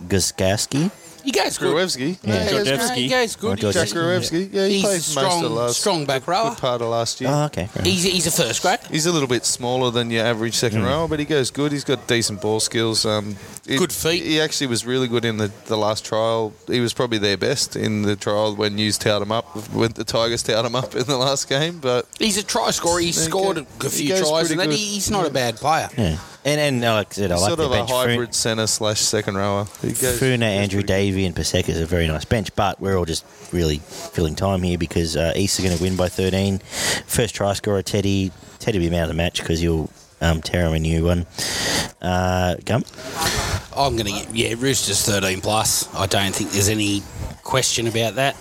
Gosiewski. He goes good. Gruevski. Yeah. He goes- Georgievski. He goes good. Or Jack Georgievski. Gruevski. Yeah, he He's played a most strong- of last strong back good- rower. Good part of last year. Oh, okay. fair. He's, he's a first grade. He's a little bit smaller than your average second rower, but he goes good. He's got decent ball skills. Um, it- Good feet. He actually was really good in the, the last trial. He was probably their best in the trial when News towed him up, when the Tigers towed him up in the last game. But He's a try scorer. He's There scored go. a few tries, and then he's not a bad player. Yeah. And and uh, like I said, I like sort the of a bench. hybrid centre slash second rower. He goes, Funa, Andrew pretty good. Davey, and Paseka is a very nice bench, but we're all just really filling time here because uh, East are going to win by 13. First try scorer, Teddy. Teddy will be man of the match because you'll um, tear him a new one. Uh, Gum? I'm going to get, yeah, Roosters 13 plus. I don't think there's any question about that.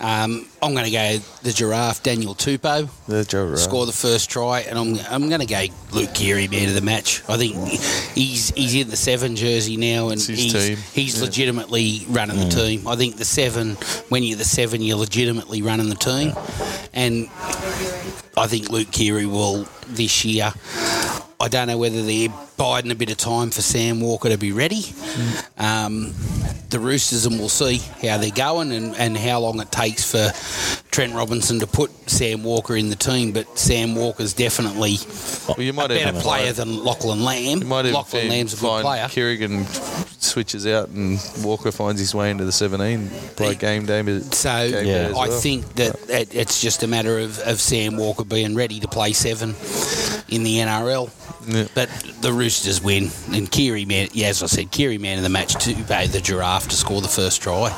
Um, I'm going to go the giraffe, Daniel Tupou. The Rowe. Score the first try, and I'm I'm going to go Luke Keary man of the match. I think he's he's in the seven jersey now, and he's team. he's Yeah. legitimately running the mm. team. I think the seven, when you're the seven, you're legitimately running the team, and I think Luke Keary will this year. I don't know whether they're biding a bit of time for Sam Walker to be ready. Um, the Roosters, and we'll see how they're going and, and how long it takes for Trent Robinson to put Sam Walker in the team. But Sam Walker's definitely Well, you a better player find- than Lachlan Lam. You might Lachlan Lam's a good find player. Kerrigan switches out and Walker finds his way into the 17 by game day. So game Yeah. day as I well. think that it, it's just a matter of, of Sam Walker being ready to play seven in the NRL. Yeah. But the Roosters win, and Keary man, yeah, as I said, Keary man of the match to pay the giraffe to score the first try.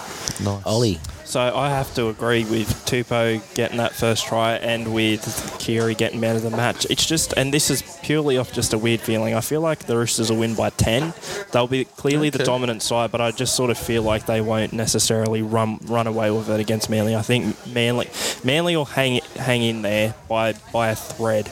Nice. Ollie. So I have to agree with Tupou getting that first try and with Keary getting man of the match. It's just, and this is purely off just a weird feeling. I feel like the Roosters will win by 10. They'll be clearly the dominant side, but I just sort of feel like they won't necessarily run run away with it against Manly. I think Manly Manly will hang hang in there by by a thread.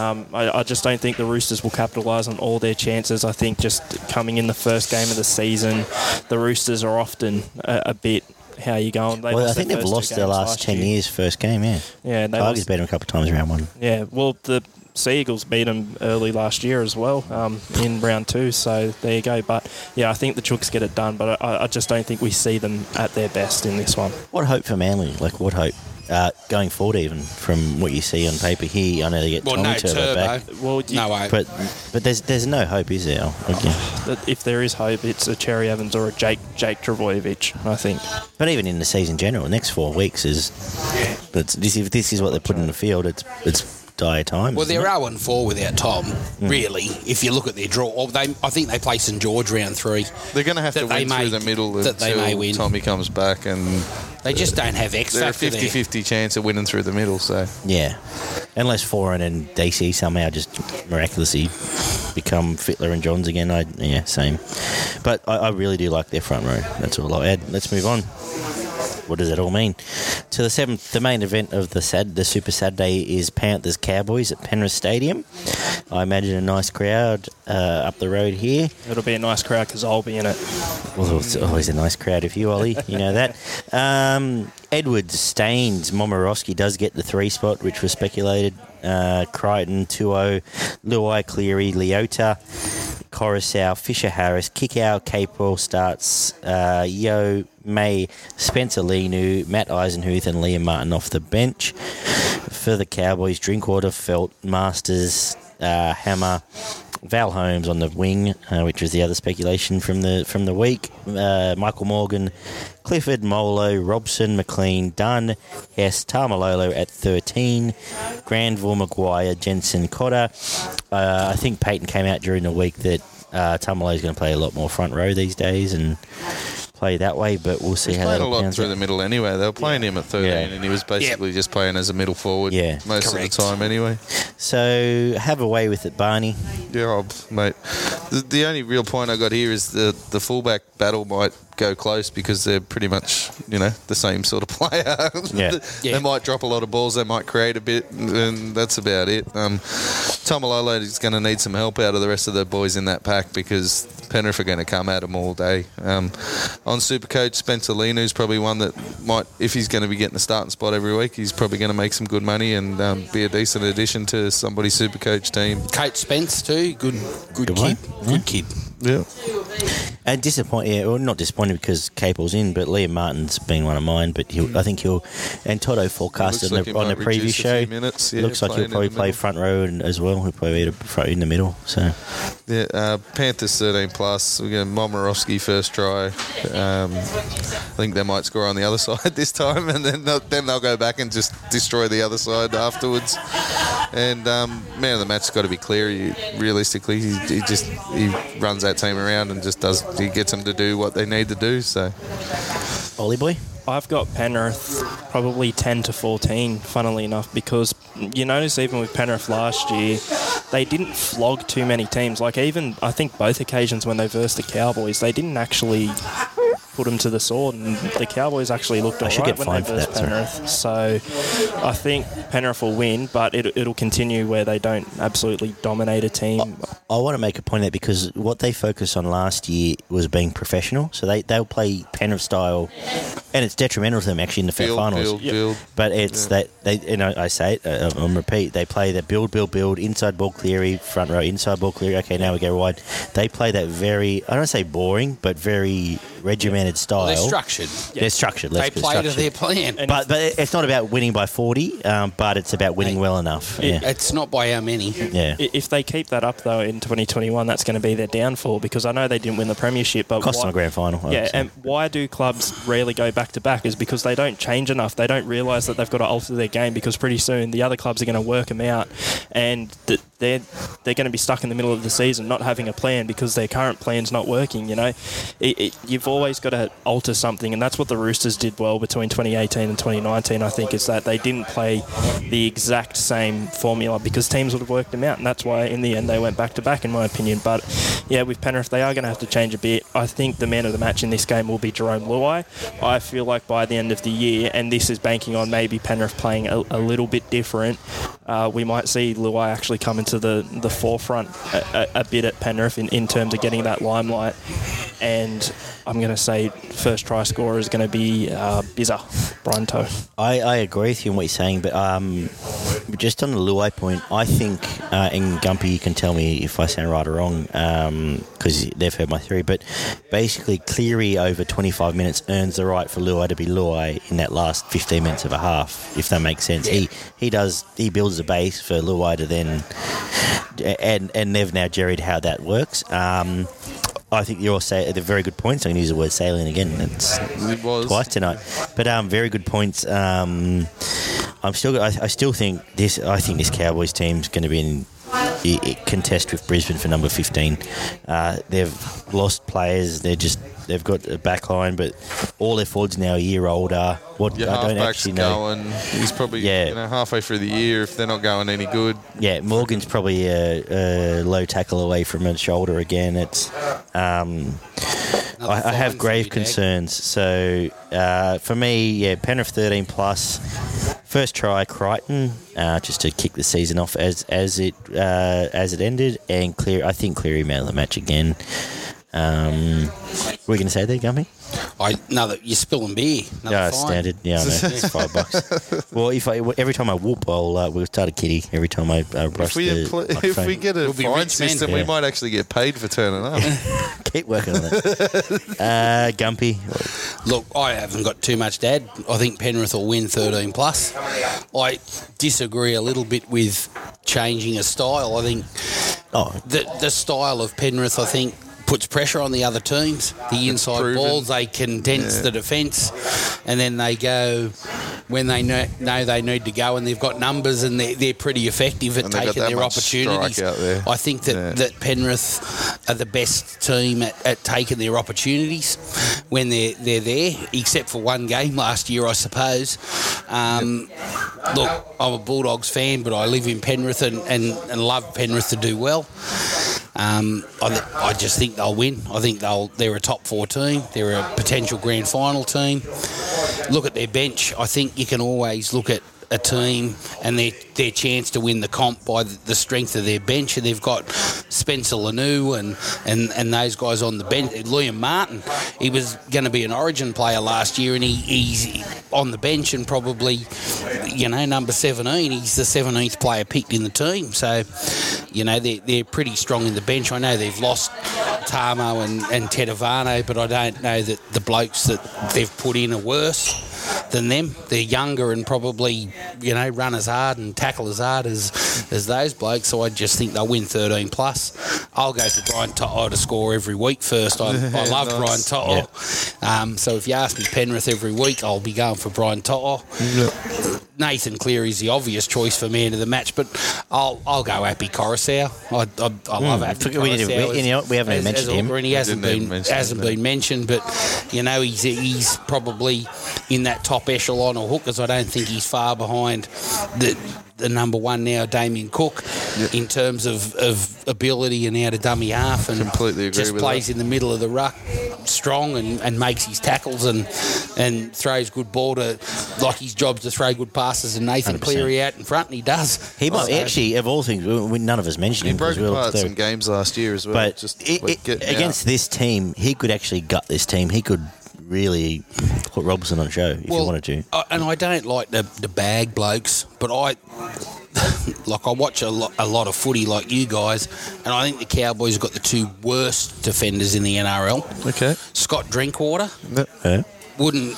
Um, I, I just don't think the Roosters will capitalise on all their chances. I think just coming in the first game of the season, the Roosters are often a, a bit how you going. They Well, I think they've lost their games last ten year. years first game. Yeah, Yeah, they Tigers lost, beat them a couple of times round one. yeah. Well, the Sea Eagles beat them early last year as well um, in round two. So there you go. But yeah, I think the Chooks get it done. But I, I just don't think we see them at their best in this one. What hope for Manly? Like what hope uh, going forward? Even from what you see on paper here, I know they get Well, Tommy no Turbo, turbo. back, Well, you, No way. but but there's there's no hope, is there? Like, yeah. if there is hope, it's a Cherry Evans or a Jake Jake Trbojevic. I think. But even in the season general, the next four weeks is. That's, this, if this is what they put in the field, it's it's dire times. Well, isn't they're it? 0 and 4 without Tom, Hmm. really, if you look at their draw. Or they, I think they play St George round three. They're going to have to they win may- through the middle that they may win. Tommy comes back, and They just don't have X they're a factor there. 50-50 chance of winning through the middle. So Yeah, unless Foran and DC somehow just miraculously become Fittler and Johns again. I yeah, same. But I, I really do like their front row. That's all I'll add. Let's move on. What does it all mean? To the seventh, the main event of the sad, the Super Saturday is Panthers Cowboys at Penrith Stadium. I imagine a nice crowd uh, up the road here. It'll be a nice crowd because I'll be in it. Well, it's always a nice crowd if you, Ollie. You know that. <laughs> Um, Edwards, Staines, Momirovski does get the three spot, which was speculated. Uh, Crichton, 2 Luai, Cleary, Leota, Koroisau, Fisher Harris, Kikau, Capel starts, uh, Yeo, May, Spencer Leniu, Matt Eisenhuth, and Liam Martin off the bench. For the Cowboys, Drinkwater, Feldt, Masters, uh, Hammer, Val Holmes on the wing, uh, which was the other speculation from the from the week. Uh, Michael Morgan, Clifford, Molo, Robson, McLean, Dunn, Hess, Taumalolo at 13, Granville, Maguire, Jensen, Cotter. Uh, I think Payten came out during the week that uh, Taumalolo is going to play a lot more front row these days and play that way, but we'll see he's how that playing a lot through out. the middle anyway. They were playing him at 13, Yeah. and he was basically just playing as a middle forward Yeah. most Correct. of the time anyway. So have a way with it, Barney. Yeah, I'll- mate. The, the only real point I got here is the the fullback battle might go close because they're pretty much you know the same sort of player. <laughs> Yeah. they might drop a lot of balls. They might create a bit, and that's about it. Um, Taumalolo is going to need some help out of the rest of the boys in that pack because Penrith are going to come at him all day. Um, on Supercoach, Spencer Leniu's probably one that might, if he's going to be getting a starting spot every week, he's probably going to make some good money and um, be a decent addition to somebody's Supercoach team. Kate Spence, too. Good good Good kid. one. Good kid. Yeah. And disappointed, yeah, well, not disappointed because Capel's in, but Liam Martin's been one of mine. But he'll, I think he'll, and To'o forecasted Looks like on the, on the might previous reduce a show. few minutes, yeah, looks like he'll playing in probably the play middle. front row and, as well. He'll probably be front in the middle. So Yeah, uh, Panthers 13 plus. We got Momirovski first try. Um, I think they might score on the other <laughs> side this time, and then they'll, then they'll go back and just destroy the other side afterwards. And um, man of the match's got to be clear. He, realistically, he, he just he runs that team around and just does. He gets them to do what they need to do. So Ollie boy, I've got Penrith probably 10 to 14, funnily enough, because you notice even with Penrith last year, they didn't flog too many teams. Like, even I think both occasions when they versed the Cowboys, they didn't actually put them to the sword, and the Cowboys actually looked I should alright when they fined for versed that, sorry. Penrith. So I think Penrith will win, but it, it'll continue where they don't absolutely dominate a team. I want to make a point of that because what they focused on last year was being professional. So they they'll play Penrith style, and it's detrimental to them actually in the build, finals. build, Yep. build. But it's that they, you know, I say it uh, on repeat. They play that build, build, build, inside ball Cleary, front row, inside ball Cleary. Okay, now we go wide. They play that very, I don't say boring, but very regimented style. They're structured. They're structured. They Let's go play to their plan. And But but it's not about winning by forty. Um, but it's about winning Hey. well enough. It- Yeah, It's not by how many. yeah. If they keep that up though in 2021, that's going to be their downfall because I know they didn't win the premiership, but Cost why- them a grand final. I Yeah, and why do clubs rarely go back to back? Is because they don't change enough. They don't realise that they've got to alter their game because pretty soon the other clubs are going to work them out, and th- they're they're going to be stuck in the middle of the season not having a plan because their current plan's not working. You know, it, it, you've always got to alter something, and that's what the Roosters did well between 2018 and 2019. I think is that they didn't play the exact same formula because teams would have worked them out, and that's why in the end they went back to back, in my opinion. But yeah, with Penrith, they are going to have to change a bit. I think the man of the match in this game will be Jarome Luai. I feel like by the end of the year, and this is banking on maybe Penrith playing a, a little bit different, uh, we might see Luai actually come into the, the forefront a, a, a bit at Penrith in, in terms of getting that limelight. And I'm going to say first try scorer is going to be uh, Bizza, Brian To'o. I, I agree with you in what you're saying, but um, just on the Luai point, I think, uh, and Gumpy, you can tell me if I sound right or wrong, because they've heard my theory, but basically Cleary over 25 minutes earns the right for Luai to be Luai in that last 15 minutes of a half, if that makes sense. He he does, he builds a base for Luai to then, and, and they've now jerried how that works. Um, I think you're say they're very good points. I'm going to use the word sailing again. It's It was. twice tonight. But um, very good points. Um, I'm still. I, I still think this. I think this Cowboys team's going to be in i- i- contest with Brisbane for number 15. Uh, they've lost players. They're just. They've got a back line, but all their forwards now a year older. What Your I don't halfback's actually know. going. He's probably Yeah. you know halfway through the year if they're not going any good. Yeah, Morgan's probably a, a low tackle away from a shoulder again. It's. Um, I, I have grave you, Dag. concerns. So uh, for me, yeah, Penrith 13 plus. First try, Crichton, uh, just to kick the season off as as it uh, as it ended, and clear. I think Cleary man of the match again. Um, were you going to say there, Gummy? I another you're spilling beer. Another Yeah, fine. standard. Yeah, I know. <laughs> It's five bucks. Well, if I every time I whoop, I'll uh, we'll start a kitty. Every time I uh, brush If we, the impl- if microphone. we get a We'll be fine rich men. system, we Yeah. might actually get paid for turning up. <laughs> keep working on it. <laughs> uh, Gumpy, Look, I haven't got too much to add. I think Penrith will win 13 plus. I disagree a little bit with changing a style. I think oh, the the style of Penrith, I think, puts pressure on the other teams. The inside balls, they condense the defence, and then they go when they know, know they need to go, and they've got numbers, and they're, they're pretty effective at And they've got taking their opportunities. I think that, Yeah. that Penrith are the best team at, at taking their opportunities when they're they're there, except for one game last year, I suppose. Um, Look, I'm a Bulldogs fan, but I live in Penrith and, and, and love Penrith to do well. Um, I, I just think they'll win. I think they'll they're a top four team. They're a potential grand final team. Look at their bench. I think you can always look at a team and their their chance to win the comp by the, strength of their bench. And they've got Spencer Leniu and, and, and those guys on the bench. Liam Martin, he was going to be an Origin player last year, and he, he's on the bench and probably, you know, number 17. He's the 17th player picked in the team. So, you know, they're, they're pretty strong in the bench. I know they've lost Tamo and, and Tetevano, but I don't know that the blokes that they've put in are worse than them. They're younger and probably, you know, run as hard and tackle as hard as, as those blokes. So I just think they'll win 13 plus. I'll go for Brian To'o to score every week first. I, <laughs> I love Nice. Brian To'o. Um, so if you ask me Penrith every week, I'll be going for Brian To'o. Nathan Cleary's the obvious choice for man of the match, but I'll I'll go Happy Koroisau. I, I, I love Happy forget we didn't- Koroisau we- you know, we haven't as- mentioned as him. and he hasn't been mention hasn't him, been mentioned, but you know he's he's probably in that top echelon of hookers. I don't think he's far behind the the number one now, Damien Cook, in terms of, of ability and out of dummy half, and Completely agree just with plays that. in the middle of the ruck, strong and, and makes his tackles and and throws good ball to like his job's to throw good passes and Nathan 100%. Cleary out in front, and he does. he might So- actually of all things. we- we- None of us mentioned He him broke because we apart some games last year as well. But just i- like, i- getting against out. this team, he could actually gut this team. He could really put Robertson on show if you wanted to. I- and I don't like the, the bag blokes, but I <laughs> like I watch a lot, a lot of footy like you guys, and I think the Cowboys have got the two worst defenders in the NRL. Okay. Scott Drinkwater Yeah. wouldn't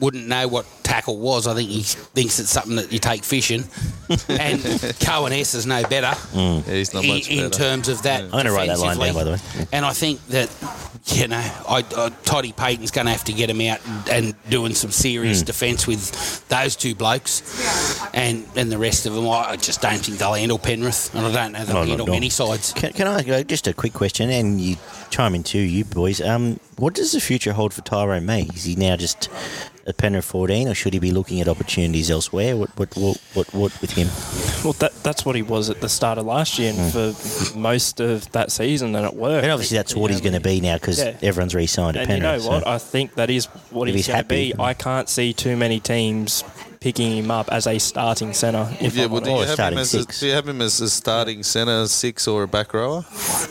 wouldn't know what tackle was. I think he thinks it's something that you take fishing. <laughs> and Coen Hess is no better Yeah, he's not in, much in better. terms of that. I'm going to write that line down, by the way. And I think that, you know, I, I, Toddy Payten's going to have to get him out and, and doing some serious mm. defence with those two blokes. And, and the rest of them, I I just don't think they'll handle Penrith. And I don't know they'll No, handle many sides. Can, can I go uh, just a quick question, and you chime in too, you boys. Um, what does the future hold for Tyrone May? Is he now just a Penrith 14, or should he be looking at opportunities elsewhere? What what what what, what with him? Well, that, that's what he was at the start of last year and hmm. for most of that season, and it worked. And obviously, that's what he's going to be now because Yeah. everyone's re-signed at And you know what? so- I think that is what he's, he's going to happy. be. Hmm. I can't see too many teams picking him up as a starting centre. If Yeah, I'm well, do you, have starting him as a, six. do you have him as a starting centre, six, or a back rower?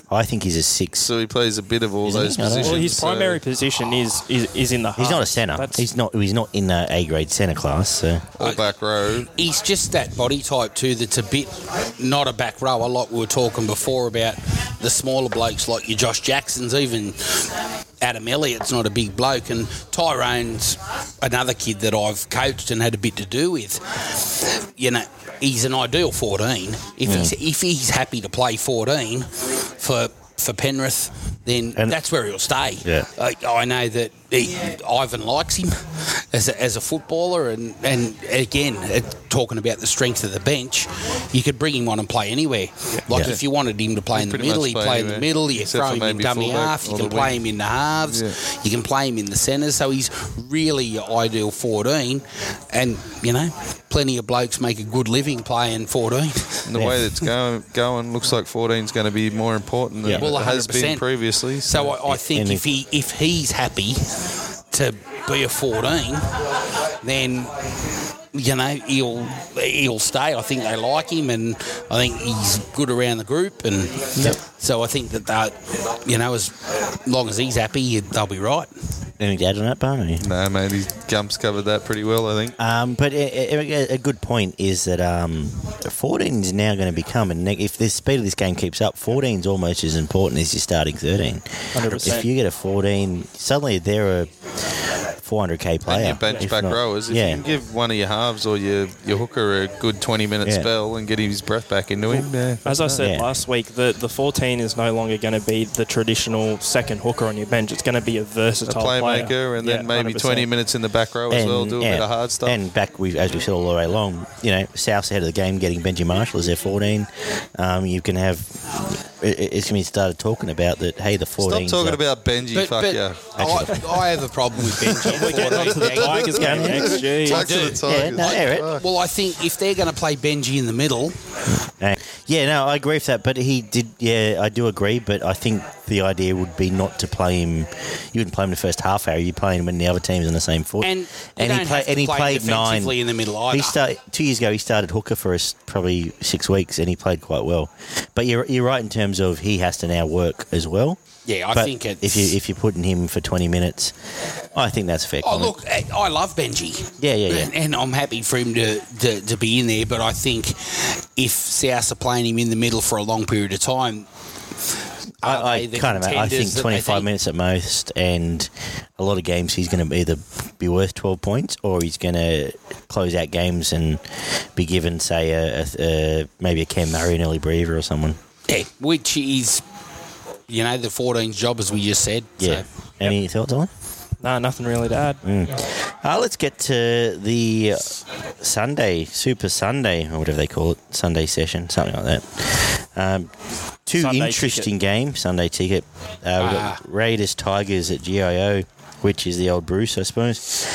I think he's a six. So he plays a bit of all Isn't those he? I don't know. positions. well, his so- primary position is, is is in the. He's not a centre. He's not. He's not in the A grade centre class. So or back row. He's just that body type too that's a bit not a back rower like we were talking before about the smaller blokes like your Josh Jacksons, even Adam Elliott's not a big bloke, and Tyrone's another kid that I've coached and had a bit to do with. You know, he's an ideal 14. If he's if he's happy to play 14 for for Penrith, then And- that's where he'll stay. Yeah. I, I know that he, Ivan likes him as a, as a footballer, and and again, uh, talking about the strength of the bench, you could bring him on and play anywhere. Like Yeah. if you wanted him to play in the pretty middle, much he play play in the middle. You except throw him in dummy half. You can play wing. him in the halves. Yeah. You can play him in the centres. So he's really your ideal 14, and you know, plenty of blokes make a good living playing 14. And the Yeah. way that's going, going looks like 14 is going to be more important than Yeah. Well, it has been previously. So I, I think if he if he's happy to be a 14, then you know he'll he'll stay. I think they like him, and I think he's good around the group, and so I think that that you know as long as he's happy, they'll be right. anything to add on that, Barney? no, mate, his Gumps covered that pretty well, I think. Um, but a, a, a good point is that um, 14 is now going to become, a neg- if the speed of this game keeps up, 14 is almost as important as your starting 13. 100%. If you get a 14, suddenly they're a 400k player. And your bench back not- rowers, if yeah. you can give one of your halves or your, your hooker a good 20 minute Yeah. spell and get his breath back into him, yeah. As I said Yeah. last week, the, the 14 is no longer going to be the traditional second hooker on your bench. It's going to be a a versatile playmaker player. and then Yeah, maybe 100%. 20 minutes in the back row as well, do a bit of hard stuff. And back, we as we said all the way along, you know, South's ahead of the game getting Benji Marshall as their 14. Um, you can have, it's going to be started talking about that, hey, the 14. Stop talking about Benji, But, fuck but yeah. I, I have a problem with Benji. <laughs> We're getting onto the Tigers game next. Gee. Back do. Yeah, no, air well, I think if they're going to play Benji in the middle, Yeah, no, I agree with that. But he did, yeah, I do agree. But I think the idea would be not to play him. You wouldn't play him the first half hour. You play him when the other team's on the same foot. and, and he, play, and he play played nine. in the middle either. He started two years ago. He started hooker for us probably six weeks, and he played quite well. But you're you're right in terms of he has to now work as well. yeah, I but think it's. if you if you're putting him for 20 minutes, I think that's fair. Oh, comment. look, I I love Benji. Yeah, yeah, yeah. And, and I'm happy for him to, to, to be in there, but I think if South are playing him in the middle for a long period of time, I, I they the kind of I think 25 minutes at most, and a lot of games he's going to either be worth 12 points or he's going to close out games and be given, say, a, a, a maybe a Cam Murray, an early breather or someone. Yeah, which is, you know, the 14's job, as we just said. Yeah. So. Any thoughts on it? No, nothing really to add. Uh, let's get to the Sunday, Super Sunday, or whatever they call it, Sunday session, something like that. Um, two Sunday interesting games, Sunday ticket. Uh, we've Ah. got Raiders Tigers at GIO, which is the old Bruce, I suppose.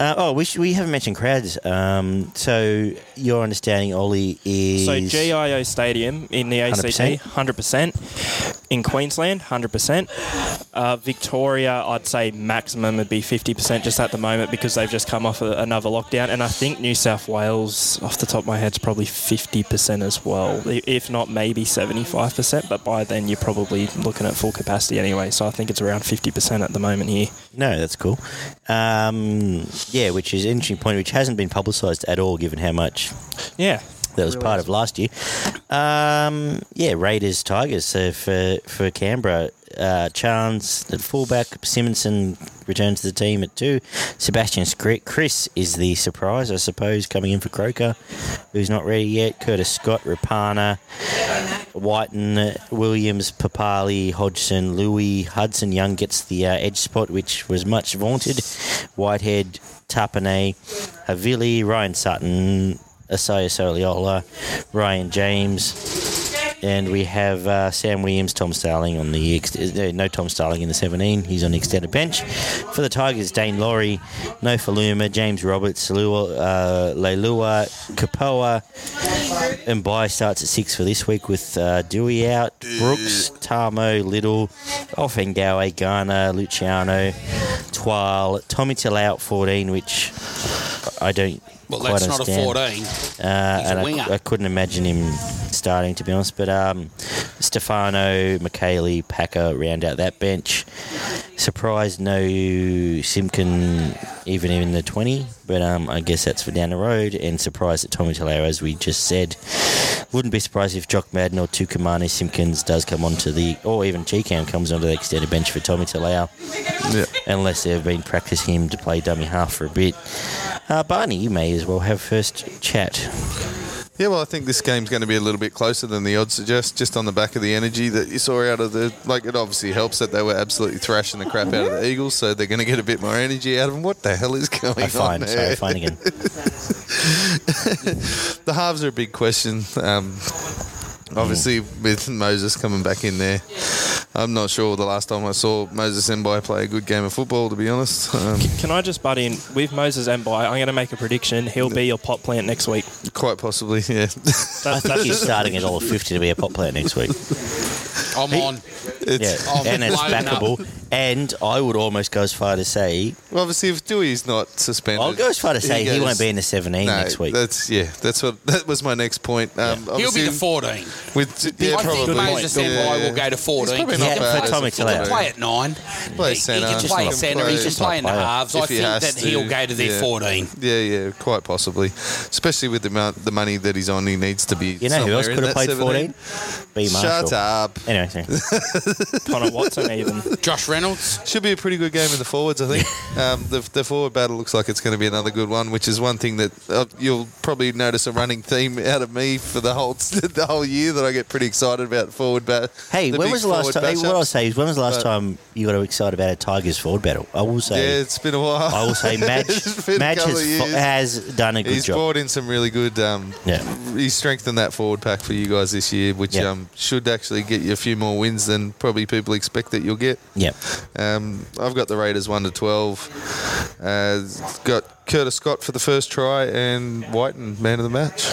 Uh, oh, we, sh- we haven't mentioned crowds. Um, so your understanding, Ollie, is So GIO Stadium in the ACT, 100%? 100%. In Queensland, 100%. Uh, Victoria, I'd say maximum would be 50% just at the moment because they've just come off a, another lockdown. And I think New South Wales, off the top of my head, is probably 50% as well. If not, maybe 75%. But by then, you're probably looking at full capacity anyway. So I think it's around 50% at the moment here. No, that's cool. Um, yeah, which is an interesting point, which hasn't been publicised at all, given how much Yeah. That was Really part is. of last year. Um, yeah, Raiders, Tigers. So for for Canberra, uh, Charnze at fullback, Simonsson returns to the team at two. Sebastian Kris is the surprise, I suppose, coming in for Croker, who's not ready yet. Curtis Scott, Rapana, Wighton, Williams, Papalii, Hodgson, Louis, Hudson Young gets the uh, edge spot, which was much vaunted. Whitehead, Tapine, Havili, Ryan Sutton, Asaya Soliola, Ryan James, and we have uh, Sam Williams, Tom Starling on the ex- uh, no Tom Starling in the 17. He's on the extended bench for the Tigers. Daine Laurie, Nofoaluma, James Roberts, Lua, uh, Leilua, Kapoa, and Mbye starts at six for this week with uh, Dewey out, Brooks, Tamo, Little, Ofahengaue, Garner, Luciano, Twal, Tommy Till out 14, which I don't Well, quite that's not a 14. Uh, a and I, winger. I couldn't imagine him starting, to be honest. But um, Stefano, McKaylee, Packer round out that bench. Surprised no Simkin even in the 20, but um, I guess that's for down the road. And surprised that Tommy Talero, as we just said. Wouldn't be surprised if Jock Madden or Tukamani Simpkins does come onto the, or even G-Cam comes onto the extended bench for Tommy Talau, Yeah. unless they've been practicing him to play dummy half for a bit. Uh, Barney, you may as well have first chat. Yeah, well, I think this game's going to be a little bit closer than the odds suggest, just on the back of the energy that you saw out of the. Like, it obviously helps that they were absolutely thrashing the crap out of the Eagles, so they're going to get a bit more energy out of them. What the hell is going on? I on find, there? sorry, fine again. <laughs> the halves are a big question. Um, obviously, with Moses coming back in there, I'm not sure the last time I saw Moses Mbye play a good game of football, to be honest. Um, Can I just butt in with Moses Mbye? I'm going to make a prediction. He'll be your pot plant next week. quite possibly, yeah. That's, I think he's starting at all fifty to be a pot player next week. I'm on. it's, Yeah, I'm and it's blown up. backable. And I would almost go as far to say well, Obviously, if Dewey's not suspended, I'll go as far to say he, goes- won't be in the seventeen No, next week. That's yeah. That's what <laughs> that was my next point. Um, He'll be obviously the 14. With yeah, I probably. think Moses point. Mbye will go to 14. probably He not can bad play- as a Tommy he play at nine. Play he, centre. he can Just play not centre. play- He can just play in the halves. I think that to, he'll go to their yeah. 14. Yeah, yeah, quite possibly. Especially with the amount, the money that he's on, he needs to be. you know who else could have played fourteen? B Marshall. Shut up. Anyway, sorry. <laughs> Connor Watson even. Josh Reynolds. Should be a pretty good game in the forwards, I think. <laughs> um, the, the forward battle looks like it's going to be another good one, which is one thing that uh, you'll probably notice a running theme out of me for the whole <laughs> the whole year that I get pretty excited about forward bat. Hey, when was the last time? Hey, what I'll say is, when was the last But- time you got excited about a Tigers forward battle? I will say, Yeah, it's been a while. I will say, <laughs> Madge, has, of fo- years. has done a good He's job. He's brought in some really good. Um, Yeah. He's strengthened that forward pack for you guys this year, which Yeah. um, should actually get you a few more wins than probably people expect that you'll get. Yeah, Um, I've got the Raiders one to twelve. Uh, got Curtis Scott for the first try and Wighton man of the match.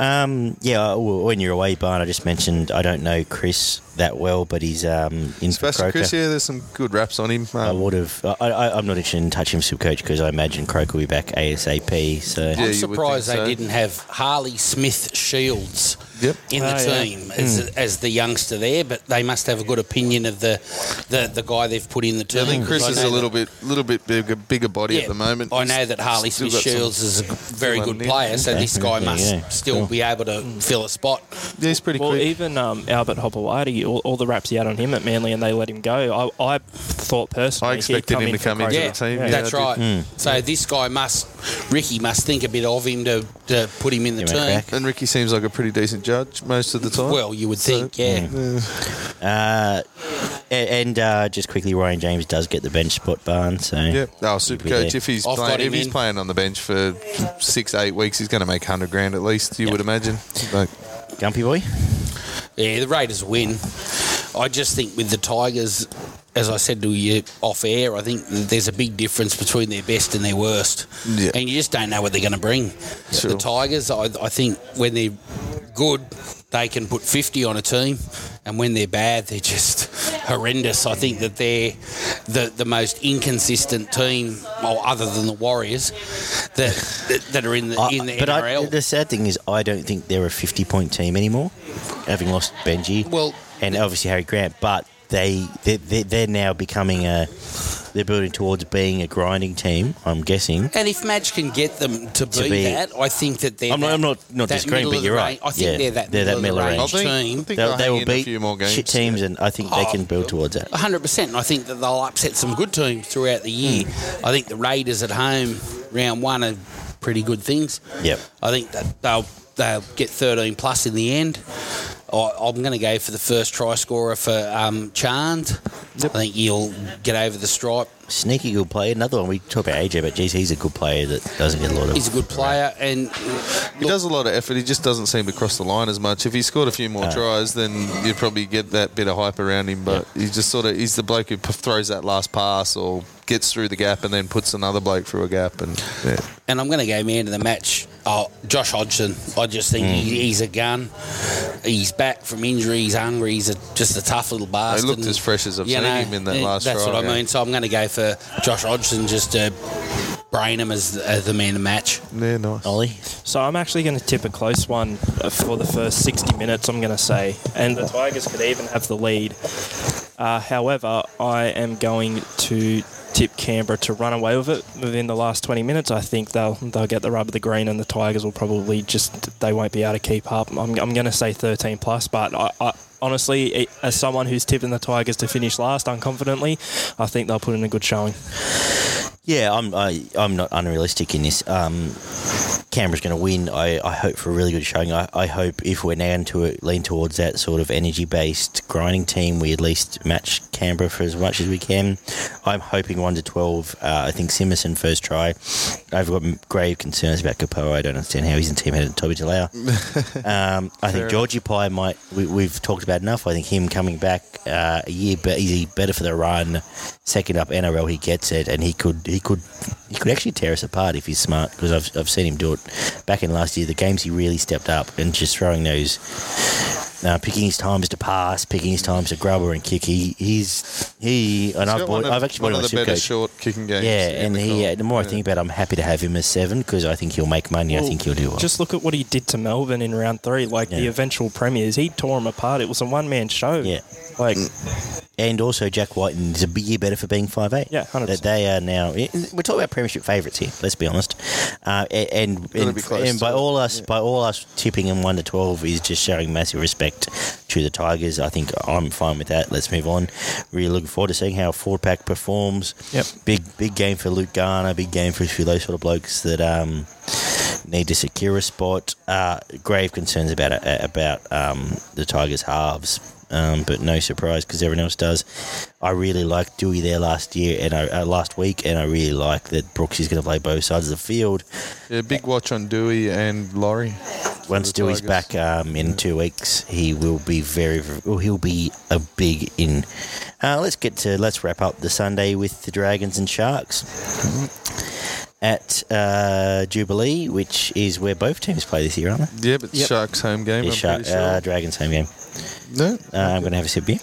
Um, yeah, well, when you're away, Barn, I just mentioned I don't know Kris that well, but he's um, in for Sebastian Croker. Kris, yeah, there's some good raps on him. I Um, would have. I, I, I'm not interested in touching him coach because I imagine Croker will be back ASAP. So Yeah, I'm surprised they so. didn't have Harley Smith Shields Yep. in the Oh, yeah. team as, hmm. as the youngster there, but they must have a good opinion of the the, the guy they've put in the team. I think Kris I is a little that- bit, little bit bigger, bigger body yeah, at the moment. I know that Harley Still Smith Shields is a very good player, so Okay. this guy Yeah, must yeah. still Cool. be able to hmm. fill a spot. Yeah, he's pretty Well, quick. even um, Albert Hopoate, all, all the raps he had on him at Manly, and they let him go. I, I thought personally I expected he'd come him in to come into Yeah, the team. Yeah. that's I did. right. Hmm. So this guy must, Ricky must think a bit of him to, to put him in the Give team. And Ricky seems like a pretty decent judge most of the time. Well, you would think, yeah. Uh, and uh, just quickly, Ryan James does get the bench spot, Barn. So Yeah, oh, super coach. If he's I've playing, if he's in. playing on the bench for six, eight weeks, he's going to make hundred grand at least. You would imagine. Like, Gumpy boy. Yeah, the Raiders win. I just think with the Tigers, as I said to you off air, I think there's a big difference between their best and their worst. Yeah. And you just don't know what they're going to bring. Sure. The Tigers, I, I think when they're good, they can put 50 on a team. And when they're bad, they're just horrendous. I think that they're the, the most inconsistent team, well, other than the Warriors, that that, that are in the, I- in the but I, NRL. the sad thing is, I don't think they're a 50 point team anymore, having lost Benji. Well, and obviously Harry Grant, but they they they- they're now becoming a. They're building towards being a grinding team. I'm guessing. And if Madge can get them to be, be- that, I think that they're. I'm not- that- I'm not- not disagreeing, but you're right. I think Yeah, they're that they're that middle, middle of the range. Range think, team. think They'll, they'll they hang will in a beat few more games. shit teams, and I think they Oh. can build towards that. 100%. I think that they'll upset some good teams throughout the year. Hmm. I think the Raiders at home, round one, are pretty good things. Yep. I think that they'll they'll get 13 plus in the end. I, I'm going to go for the first try scorer for um, Chand. I think he'll get over the stripe. Sneaky good player. Another one we talk about AJ, but geez, he's a good player that doesn't get a lot of. He's a good player, and He does a lot of effort. He just doesn't seem to cross the line as much. If he scored a few more No. tries, then you'd probably get that bit of hype around him. But he's just sort of he's the bloke who throws that last pass or gets through the gap and then puts another bloke through a gap. And yeah. and I'm going to go man of the match. Oh, Josh Hodgson. I just think he, he's a gun. He's back from injury. He's hungry. He's a, just a tough little bastard. He looked as fresh as I've You seen know, him in that eh, last That's try, what I mean. So I'm going to go for Josh Hodgson just to Brainham as, as the man to match. Yeah, nice. Ollie. So I'm actually going to tip a close one uh, for the first 60 minutes, I'm going to say. And the Tigers could even have the lead. Uh, however, I am going to tip Canberra to run away with it within the last 20 minutes. I think they'll they'll get the rub of the green, and the Tigers will probably just they won't be able to keep up. I'm, I'm going to say 13 plus, but I, I, honestly, as someone who's tipping the Tigers to finish last unconfidently, I think they'll put in a good showing. Yeah, I'm I, I'm not unrealistic in this. Um, Canberra's going to win. I, I hope for a really good showing. I, I hope if we're now to it, lean towards that sort of energy based grinding team, we at least match Canberra for as much as we can. I'm hoping one to twelve. Uh, I think Simonsson first try. I've got grave concerns about Capoe. I don't understand how he's in team head of Toby Talau. <laughs> um, I think Georgie Pye might. We, we've talked about enough. I think him coming back uh, a year, but is he better for the run? Second up NRL, he gets it, and he could he could he could actually tear us apart if he's smart because I've, I've seen him do it back in last year. The games he really stepped up and just throwing those. Uh, picking his times to pass, picking his times to grubber and kick. He, he's he and He's I've got bought, one of, I've actually one bought him of a the better Supercoach. short kicking games. Yeah, and the he. Uh, the more I think about, it, I'm happy to have him as seven because I think he'll make money. I think he'll do well. Just look at what he did to Melbourne in round three. Like the eventual premiers, he tore them apart. It was a one man show. Yeah. Like, And also, Jack Wighton is a big year better for being five eight. Yeah, 100%. That they are now. We're talking about premiership favourites here. Let's be honest. Uh, a- and and, and by to it, all us, by all us tipping in one to twelve is just showing massive respect to the Tigers. I think I'm fine with that. Let's move on. Really looking forward to seeing how Ford Pack performs. Yep. Big big game for Luke Garner. Big game for a few of those sort of blokes that. Um, Need to secure a spot. Uh, grave concerns about about um, the Tigers' halves, um, but no surprise because everyone else does. I really liked Dewey there last year and I, uh, last week, and I really like that Brooks is going to play both sides of the field. Yeah, big watch on Dewey and Laurie. Once Dewey's Tigers. back um, in two weeks, he will be very, very well, he'll be a big in. Uh, let's get to let's wrap up the Sunday with the Dragons and Sharks at uh, Jubilee, which is where both teams play this year, aren't they? Yeah, but Sharks home game. Yeah, I'm Shark, sure. uh, Dragons home game. No, Uh, I'm going to have a sip beer.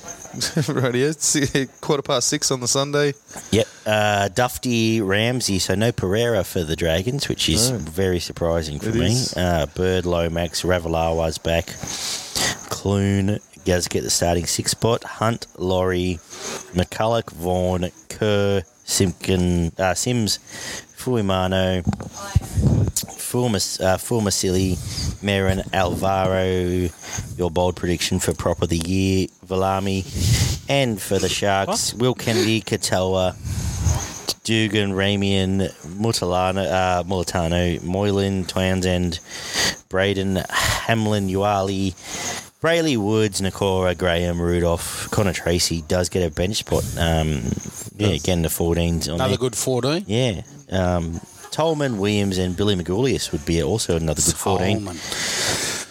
right here. <laughs> It's uh, quarter past six on the Sunday. Yep. Uh, Dufty Ramsey, so no Pereira for the Dragons, which is No. very surprising for It me. Uh, Bird, Lomax, Ravalawa's back. Clune does get the starting six spot. Hunt, Laurie, McCulloch, Vaughan, Kerr, Simpkin, uh, Sims, Fuimaono, Fulmas, uh, Fulmasili, Marin, Alvaro, your bold prediction for prop of the year, Valami, and for the Sharks, Will Kennedy, Katoa, Dugan, Ramien, Mutalano, uh, Mulatano, Moylan, Townsend, Braden, Hamlin, Uele, Brailey Woods, Nakora, Graham, Rudolph, Connor Tracey does get a bench spot. Um, yeah, again, the 14s on Another there. good 14. Yeah. Um, Tolman, Williams, and Billy Magoulias would be also another good 14.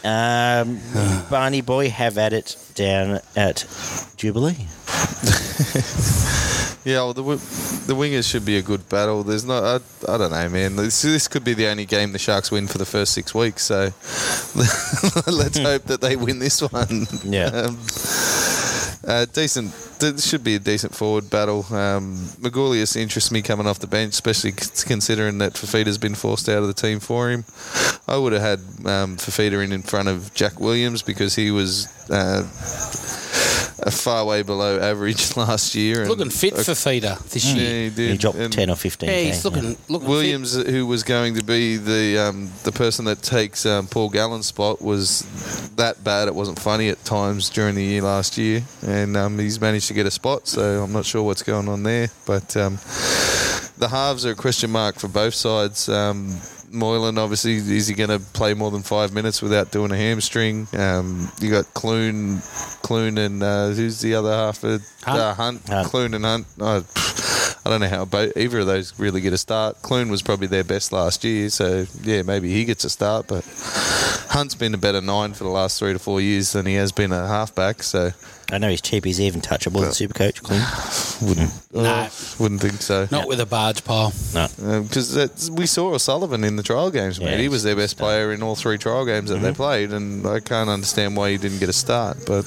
Um, <sighs> Barney Boy have at it down at Jubilee. <laughs> Yeah, well, the wi- the wingers should be a good battle. There's not, I, I don't know, man. This, this could be the only game the Sharks win for the first six weeks. So <laughs> let's <laughs> hope that they win this one. Yeah. Um, uh, decent. This should be a decent forward battle. Um, Magoulias interests me coming off the bench, especially considering that Fifita's been forced out of the team for him. I would have had um, Fafita in in front of Jack Williams because he was uh, far way below average <laughs> last year. and- Looking fit for feeder this yeah, year. he did. He dropped And 10 or 15. Yeah, he's looking, looking Williams, who was going to be the um, the person that takes um, Paul Gallen's spot, was that bad. It wasn't funny at times during the year last year, and um, he's managed to get a spot. So I'm not sure what's going on there, but um, the halves are a question mark for both sides. Um, Moylan, obviously, is he going to play more than five minutes without doing a hamstring? Um, you got Clune, Clune, and uh, who's the other half? Of, Hunt. Uh, Hunt, Hunt. Clune and Hunt. Oh, I don't know how both, either of those really get a start. Clune was probably their best last year, so yeah, maybe he gets a start. But Hunt's been a better nine for the last three to four years than he has been a halfback. So I know he's cheap. He's even touchable Super Coach Clean. <laughs> Wouldn't. No. oh, wouldn't think so. Not with a barge pile. No. Uh, because we saw O'Sullivan in the trial games, mate. He was their best player in all three trial games that they mm-hmm. played, and I can't understand why he didn't get a start. But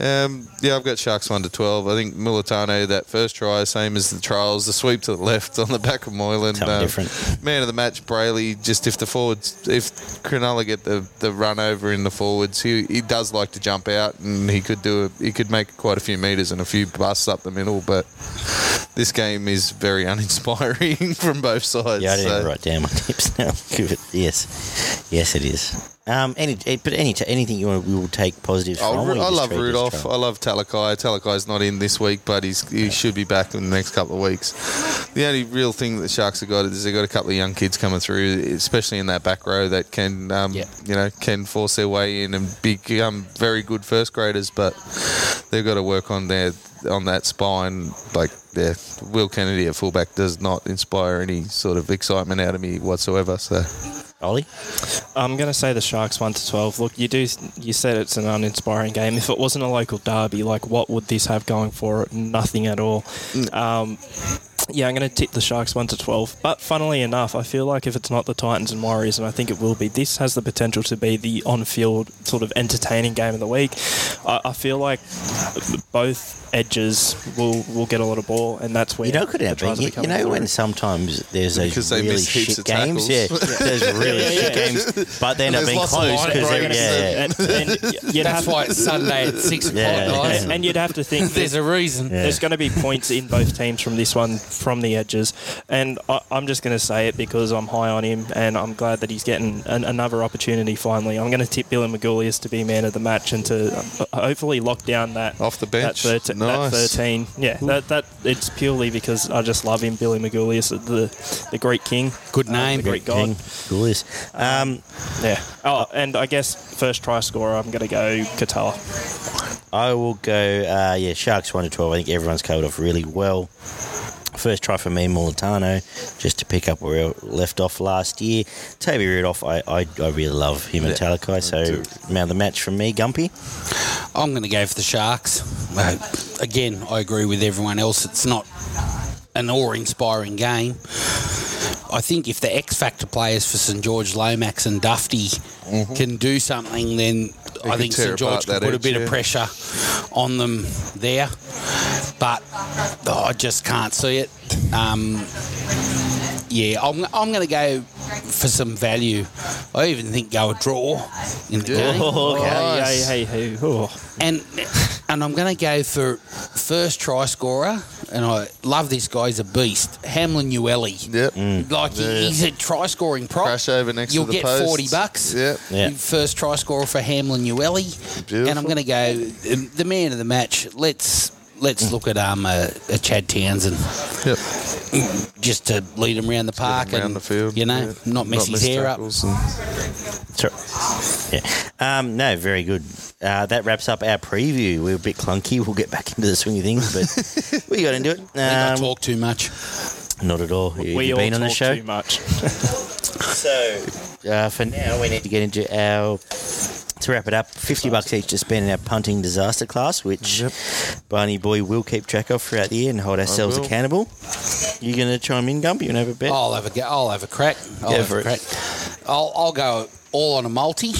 um, yeah, I've got Sharks one to twelve. I think Militano that first try, same as the trials, the sweep to the left on the back of Moylan. Something uh, different. Man of the match, Brailey. Just if the forwards, if Cronulla get the, the run over in the forwards, he he does like to jump out, and he could do a, he could make quite a few meters and a few busts up the middle, but. This game is very <laughs> uninspiring <laughs> from both sides. Yeah, I didn't so- write down my <laughs> tips now. Give it, yes, yes, it is. Um, any, eh, but any, anything you want, we will take positives Oh, from. or Ru- you I love Rudolph. I love Talakai. Talakai's not in this week, but he's, he should be back in the next couple of weeks. The only real thing that the Sharks have got is they've got a couple of young kids coming through, especially in that back row that can, um, Yeah. you know, can force their way in and become very good first graders. But they've got to work on their on that spine. Like, yeah, Will Kennedy at fullback does not inspire any sort of excitement out of me whatsoever. So Ollie? I'm going to say the Sharks one to twelve. Look, you do. You said it's an uninspiring game. If it wasn't a local derby, like what would this have going for it? Nothing at all. Um, yeah, I'm going to tip the Sharks one to twelve. But funnily enough, I feel like if it's not the Titans and Warriors, and I think it will be, this has the potential to be the on-field sort of entertaining game of the week. I, I feel like both edges will will get a lot of ball, and that's where You know, could the have been. tries will You, you know, through. when sometimes there's those Because they really miss heaps shit of games, yeah, <laughs> tackles. there's really shit games, but they end up There's being lots close because yeah, yeah. and, and <laughs> you'd That's have, why it's Sunday at six o'clock, Yeah. guys. and you'd have to think There's a reason. Yeah. There's going to be points in both teams from this one, from the edges. And I, I'm just going to say it because I'm high on him and I'm glad that he's getting an, another opportunity finally. I'm going to tip Billy Magoulias to be man of the match and to uh, hopefully lock down that. Off the bench. That, thirte- Nice. that 13. Yeah, that, that it's purely because I just love him, Billy Magoulias, the, the Greek king. Good um, name. the Greek god. King, Julius. Um, Yeah. Oh, and I guess first try scorer, I'm going to go Katoa. I will go, uh, yeah, Sharks 1 to 12. I think everyone's covered off really well. First try for me, Molitano, just to pick up where we left off last year. Toby Rudolph, I, I, I really love him and Yeah, Talakai, so man of the match from me, Gumpy. I'm going to go for the Sharks. Uh, again, I agree with everyone else. It's not an awe-inspiring game. I think if the X Factor players for St George, Lomax and Dufty can do something, then I think St George apart can that put a bit yeah. of pressure on them there. But oh, I just can't see it. Um, yeah, I'm, I'm going to go for some value. I even think go a draw in the Yeah. game. Oh, <laughs> okay. Nice. Hey, hey, hey. Oh. And and I'm going to go for first try scorer, and I love this guy. He's a beast. Hamlin Uele. Yep. Like he- Yeah. he's a try scoring prop. Crash over next You'll to the get post. forty bucks. Yep. Yeah. First try scorer for Hamlin Ueli. Beautiful. And I'm going to go um, the man of the match. Let's let's look at um a, a Chad Townsend Yep. just to lead him around the park Around and the field. you know yeah. not mess his hair up. and- Yeah. Um, no, very good. Uh, that wraps up our preview. We're a bit clunky. We'll get back into the swing of things, but <laughs> we got into it. I think I Um, talk too much. not at all. Have we you all been on the show? too much. <laughs> So, uh, for now, we need to get into our. To wrap it up, 50 bucks each to spend in our punting disaster class, which Yep. Barney Boy will keep track of throughout the year and hold ourselves accountable. You're going to chime in, Gumpy? You want to have a bet? I'll have a go. I'll have a crack. I'll Go have a crack. I'll, I'll go all on a multi.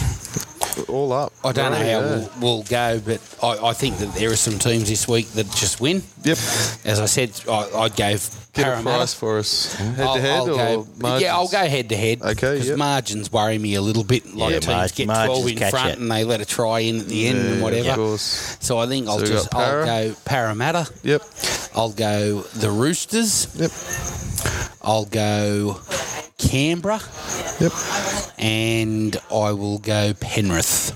all up. I don't know how yeah. we'll, we'll go, but I, I think that there are some teams this week that just win. Yep. As I said, I, I'd go Get a price for us. Head I'll- to head or go- margins? Yeah, I'll go head to head. Okay, Because yep. margins worry me a little bit. Like Yeah, teams marg- get margins 12 in catch front you. and they let a try in at the end Yeah, and whatever. Of course. So I think I'll So just got I'll go Parramatta. Yep. I'll go the Roosters. Yep. I'll go Canberra. Yep. and I will go Penrith.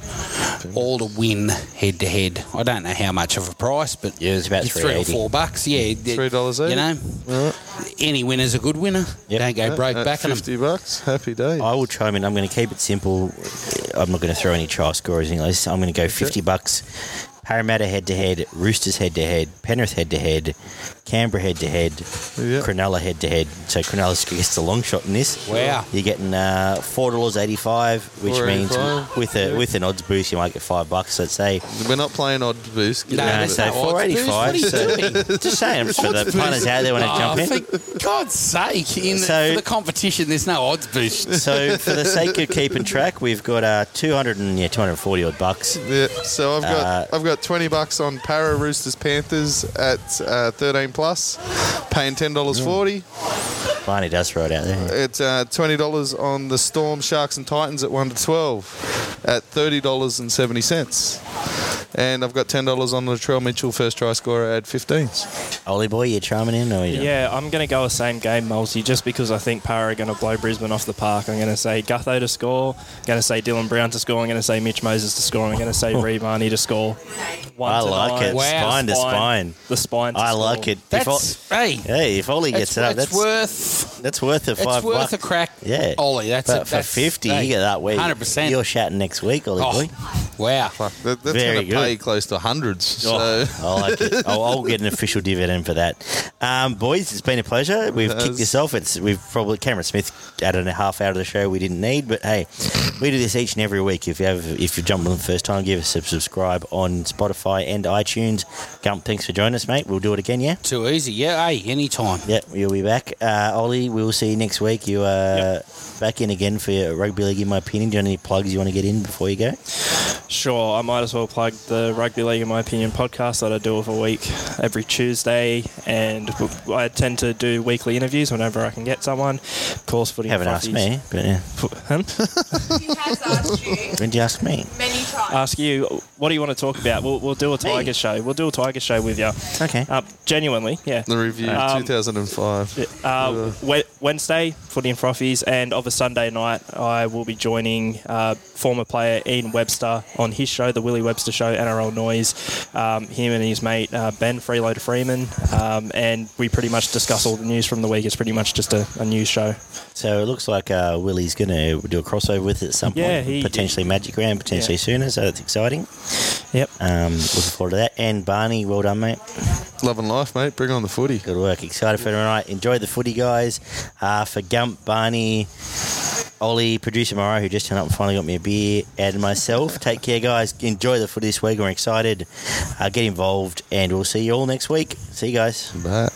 All to win head to head. I don't know how much of a price, but Yeah, it's about three or 3.80. four bucks. Yeah, Three dollars each. You know, All right. any winner's a good winner. Yep. Don't go broke At back on them. fifty bucks. Happy day. I will chime in. I'm going to keep it simple. I'm not going to throw any try scorers or anything like this. I'm going to go 50 bucks Parramatta head to head, Roosters head to head, Penrith head to head, Canberra head to head, Yeah. Cronulla head to head. So Cronulla <laughs> gets the long shot in this. Wow. You're getting uh, four dollars eighty five, which means $4.85. with a with an odds boost you might get five bucks. Let's say We're not playing odds boost. Get No, out of no, so odds four eighty five. boost. What are you So <laughs> just saying for the punters out there when to Oh, jump in. For God's sake, in So- for the competition, there's no odds boost. <laughs> So for the sake of keeping track, we've got uh, two hundred and yeah two hundred forty odd bucks. Yeah, so I've got Uh, I've got twenty bucks on Para Roosters Panthers at uh, thirteen plus, paying ten dollars forty. Barney does throw it out there. It's uh, twenty dollars on the Storm Sharks and Titans at one to twelve, at thirty dollars and seventy cents. And I've got ten dollars on the Latrell Mitchell first try scorer at fifteens. Ollie boy, you're charming in or you? Yeah, I'm going to go a same game multi just because I think Para are going to blow Brisbane off the park. I'm going to say Gutho to score. I'm going to say Dylan Brown to score. I'm going to say Mitch Moses to score. I'm going to say <laughs> Reed Mahoney to score. One I to like nine. it. Wow. Spine to spine. The spine. To I score. like it. If That's Ol- hey, hey, if Ollie gets it up, that's worth that's worth a five. it's five worth bucks. a crack. Yeah. Ollie, that's but a, for that's, fifty, hey, you get that week. 100%. You're chatting next week, Ollie boy. Oh, wow. That, that's Very going to good. pay close to hundreds. Oh, So I like it. I'll, I'll get an official dividend for that. Um, boys, it's been a pleasure. We've It kicked this off. It's we've probably Cameron Smith added a half hour of the show we didn't need, but hey, we do this each and every week. If you have, if you jumped on the first time, give us a subscribe on Spotify and iTunes. Gump, thanks for joining us, mate. We'll do it again, yeah. Too easy. Yeah, hey, anytime. Yeah, you'll be back. Uh, Ollie, we'll see you next week. You are back in again for your rugby league, in my opinion. Do you have any plugs you want to get in before you go? Sure, I might as well plug the Rugby League, in my opinion, podcast that I do of a week every Tuesday, and I tend to do weekly interviews whenever I can get someone. Of course, footy. Haven't asked me, but yeah. Him? He has asked you <laughs> When did you ask me? many times. Ask you, what do you want to talk about? We'll, we'll do a Tiger show. We'll do a Tiger show with you. Okay. Uh, genuinely, yeah. the review Um, 2005. Uh, we- Wednesday, footy and frothies, and of a Sunday night, I will be joining uh, former player Ian Webster on his show, the Willie Webster Show, NRL Noise. Um, him and his mate uh, Ben Freeloader Freeman, um, and we pretty much discuss all the news from the week. It's pretty much just a, a news show. So it looks like uh, Willie's going to do a crossover with it at some point. Yeah, he- potentially Magic Round, potentially Yeah. sooner. So that's exciting. Yep. Um, looking forward to that. And Barney, well done, mate. Loving life, mate. Bring on the footy. Good work. Excited for tonight. Enjoy the footy, guys. Uh, for Gump, Barney, Ollie, producer Morrow, who just turned up and finally got me a beer, and myself. <laughs> Take care, guys. Enjoy the footy this week. We're excited. Uh, get involved, and we'll see you all next week. See you guys. Bye.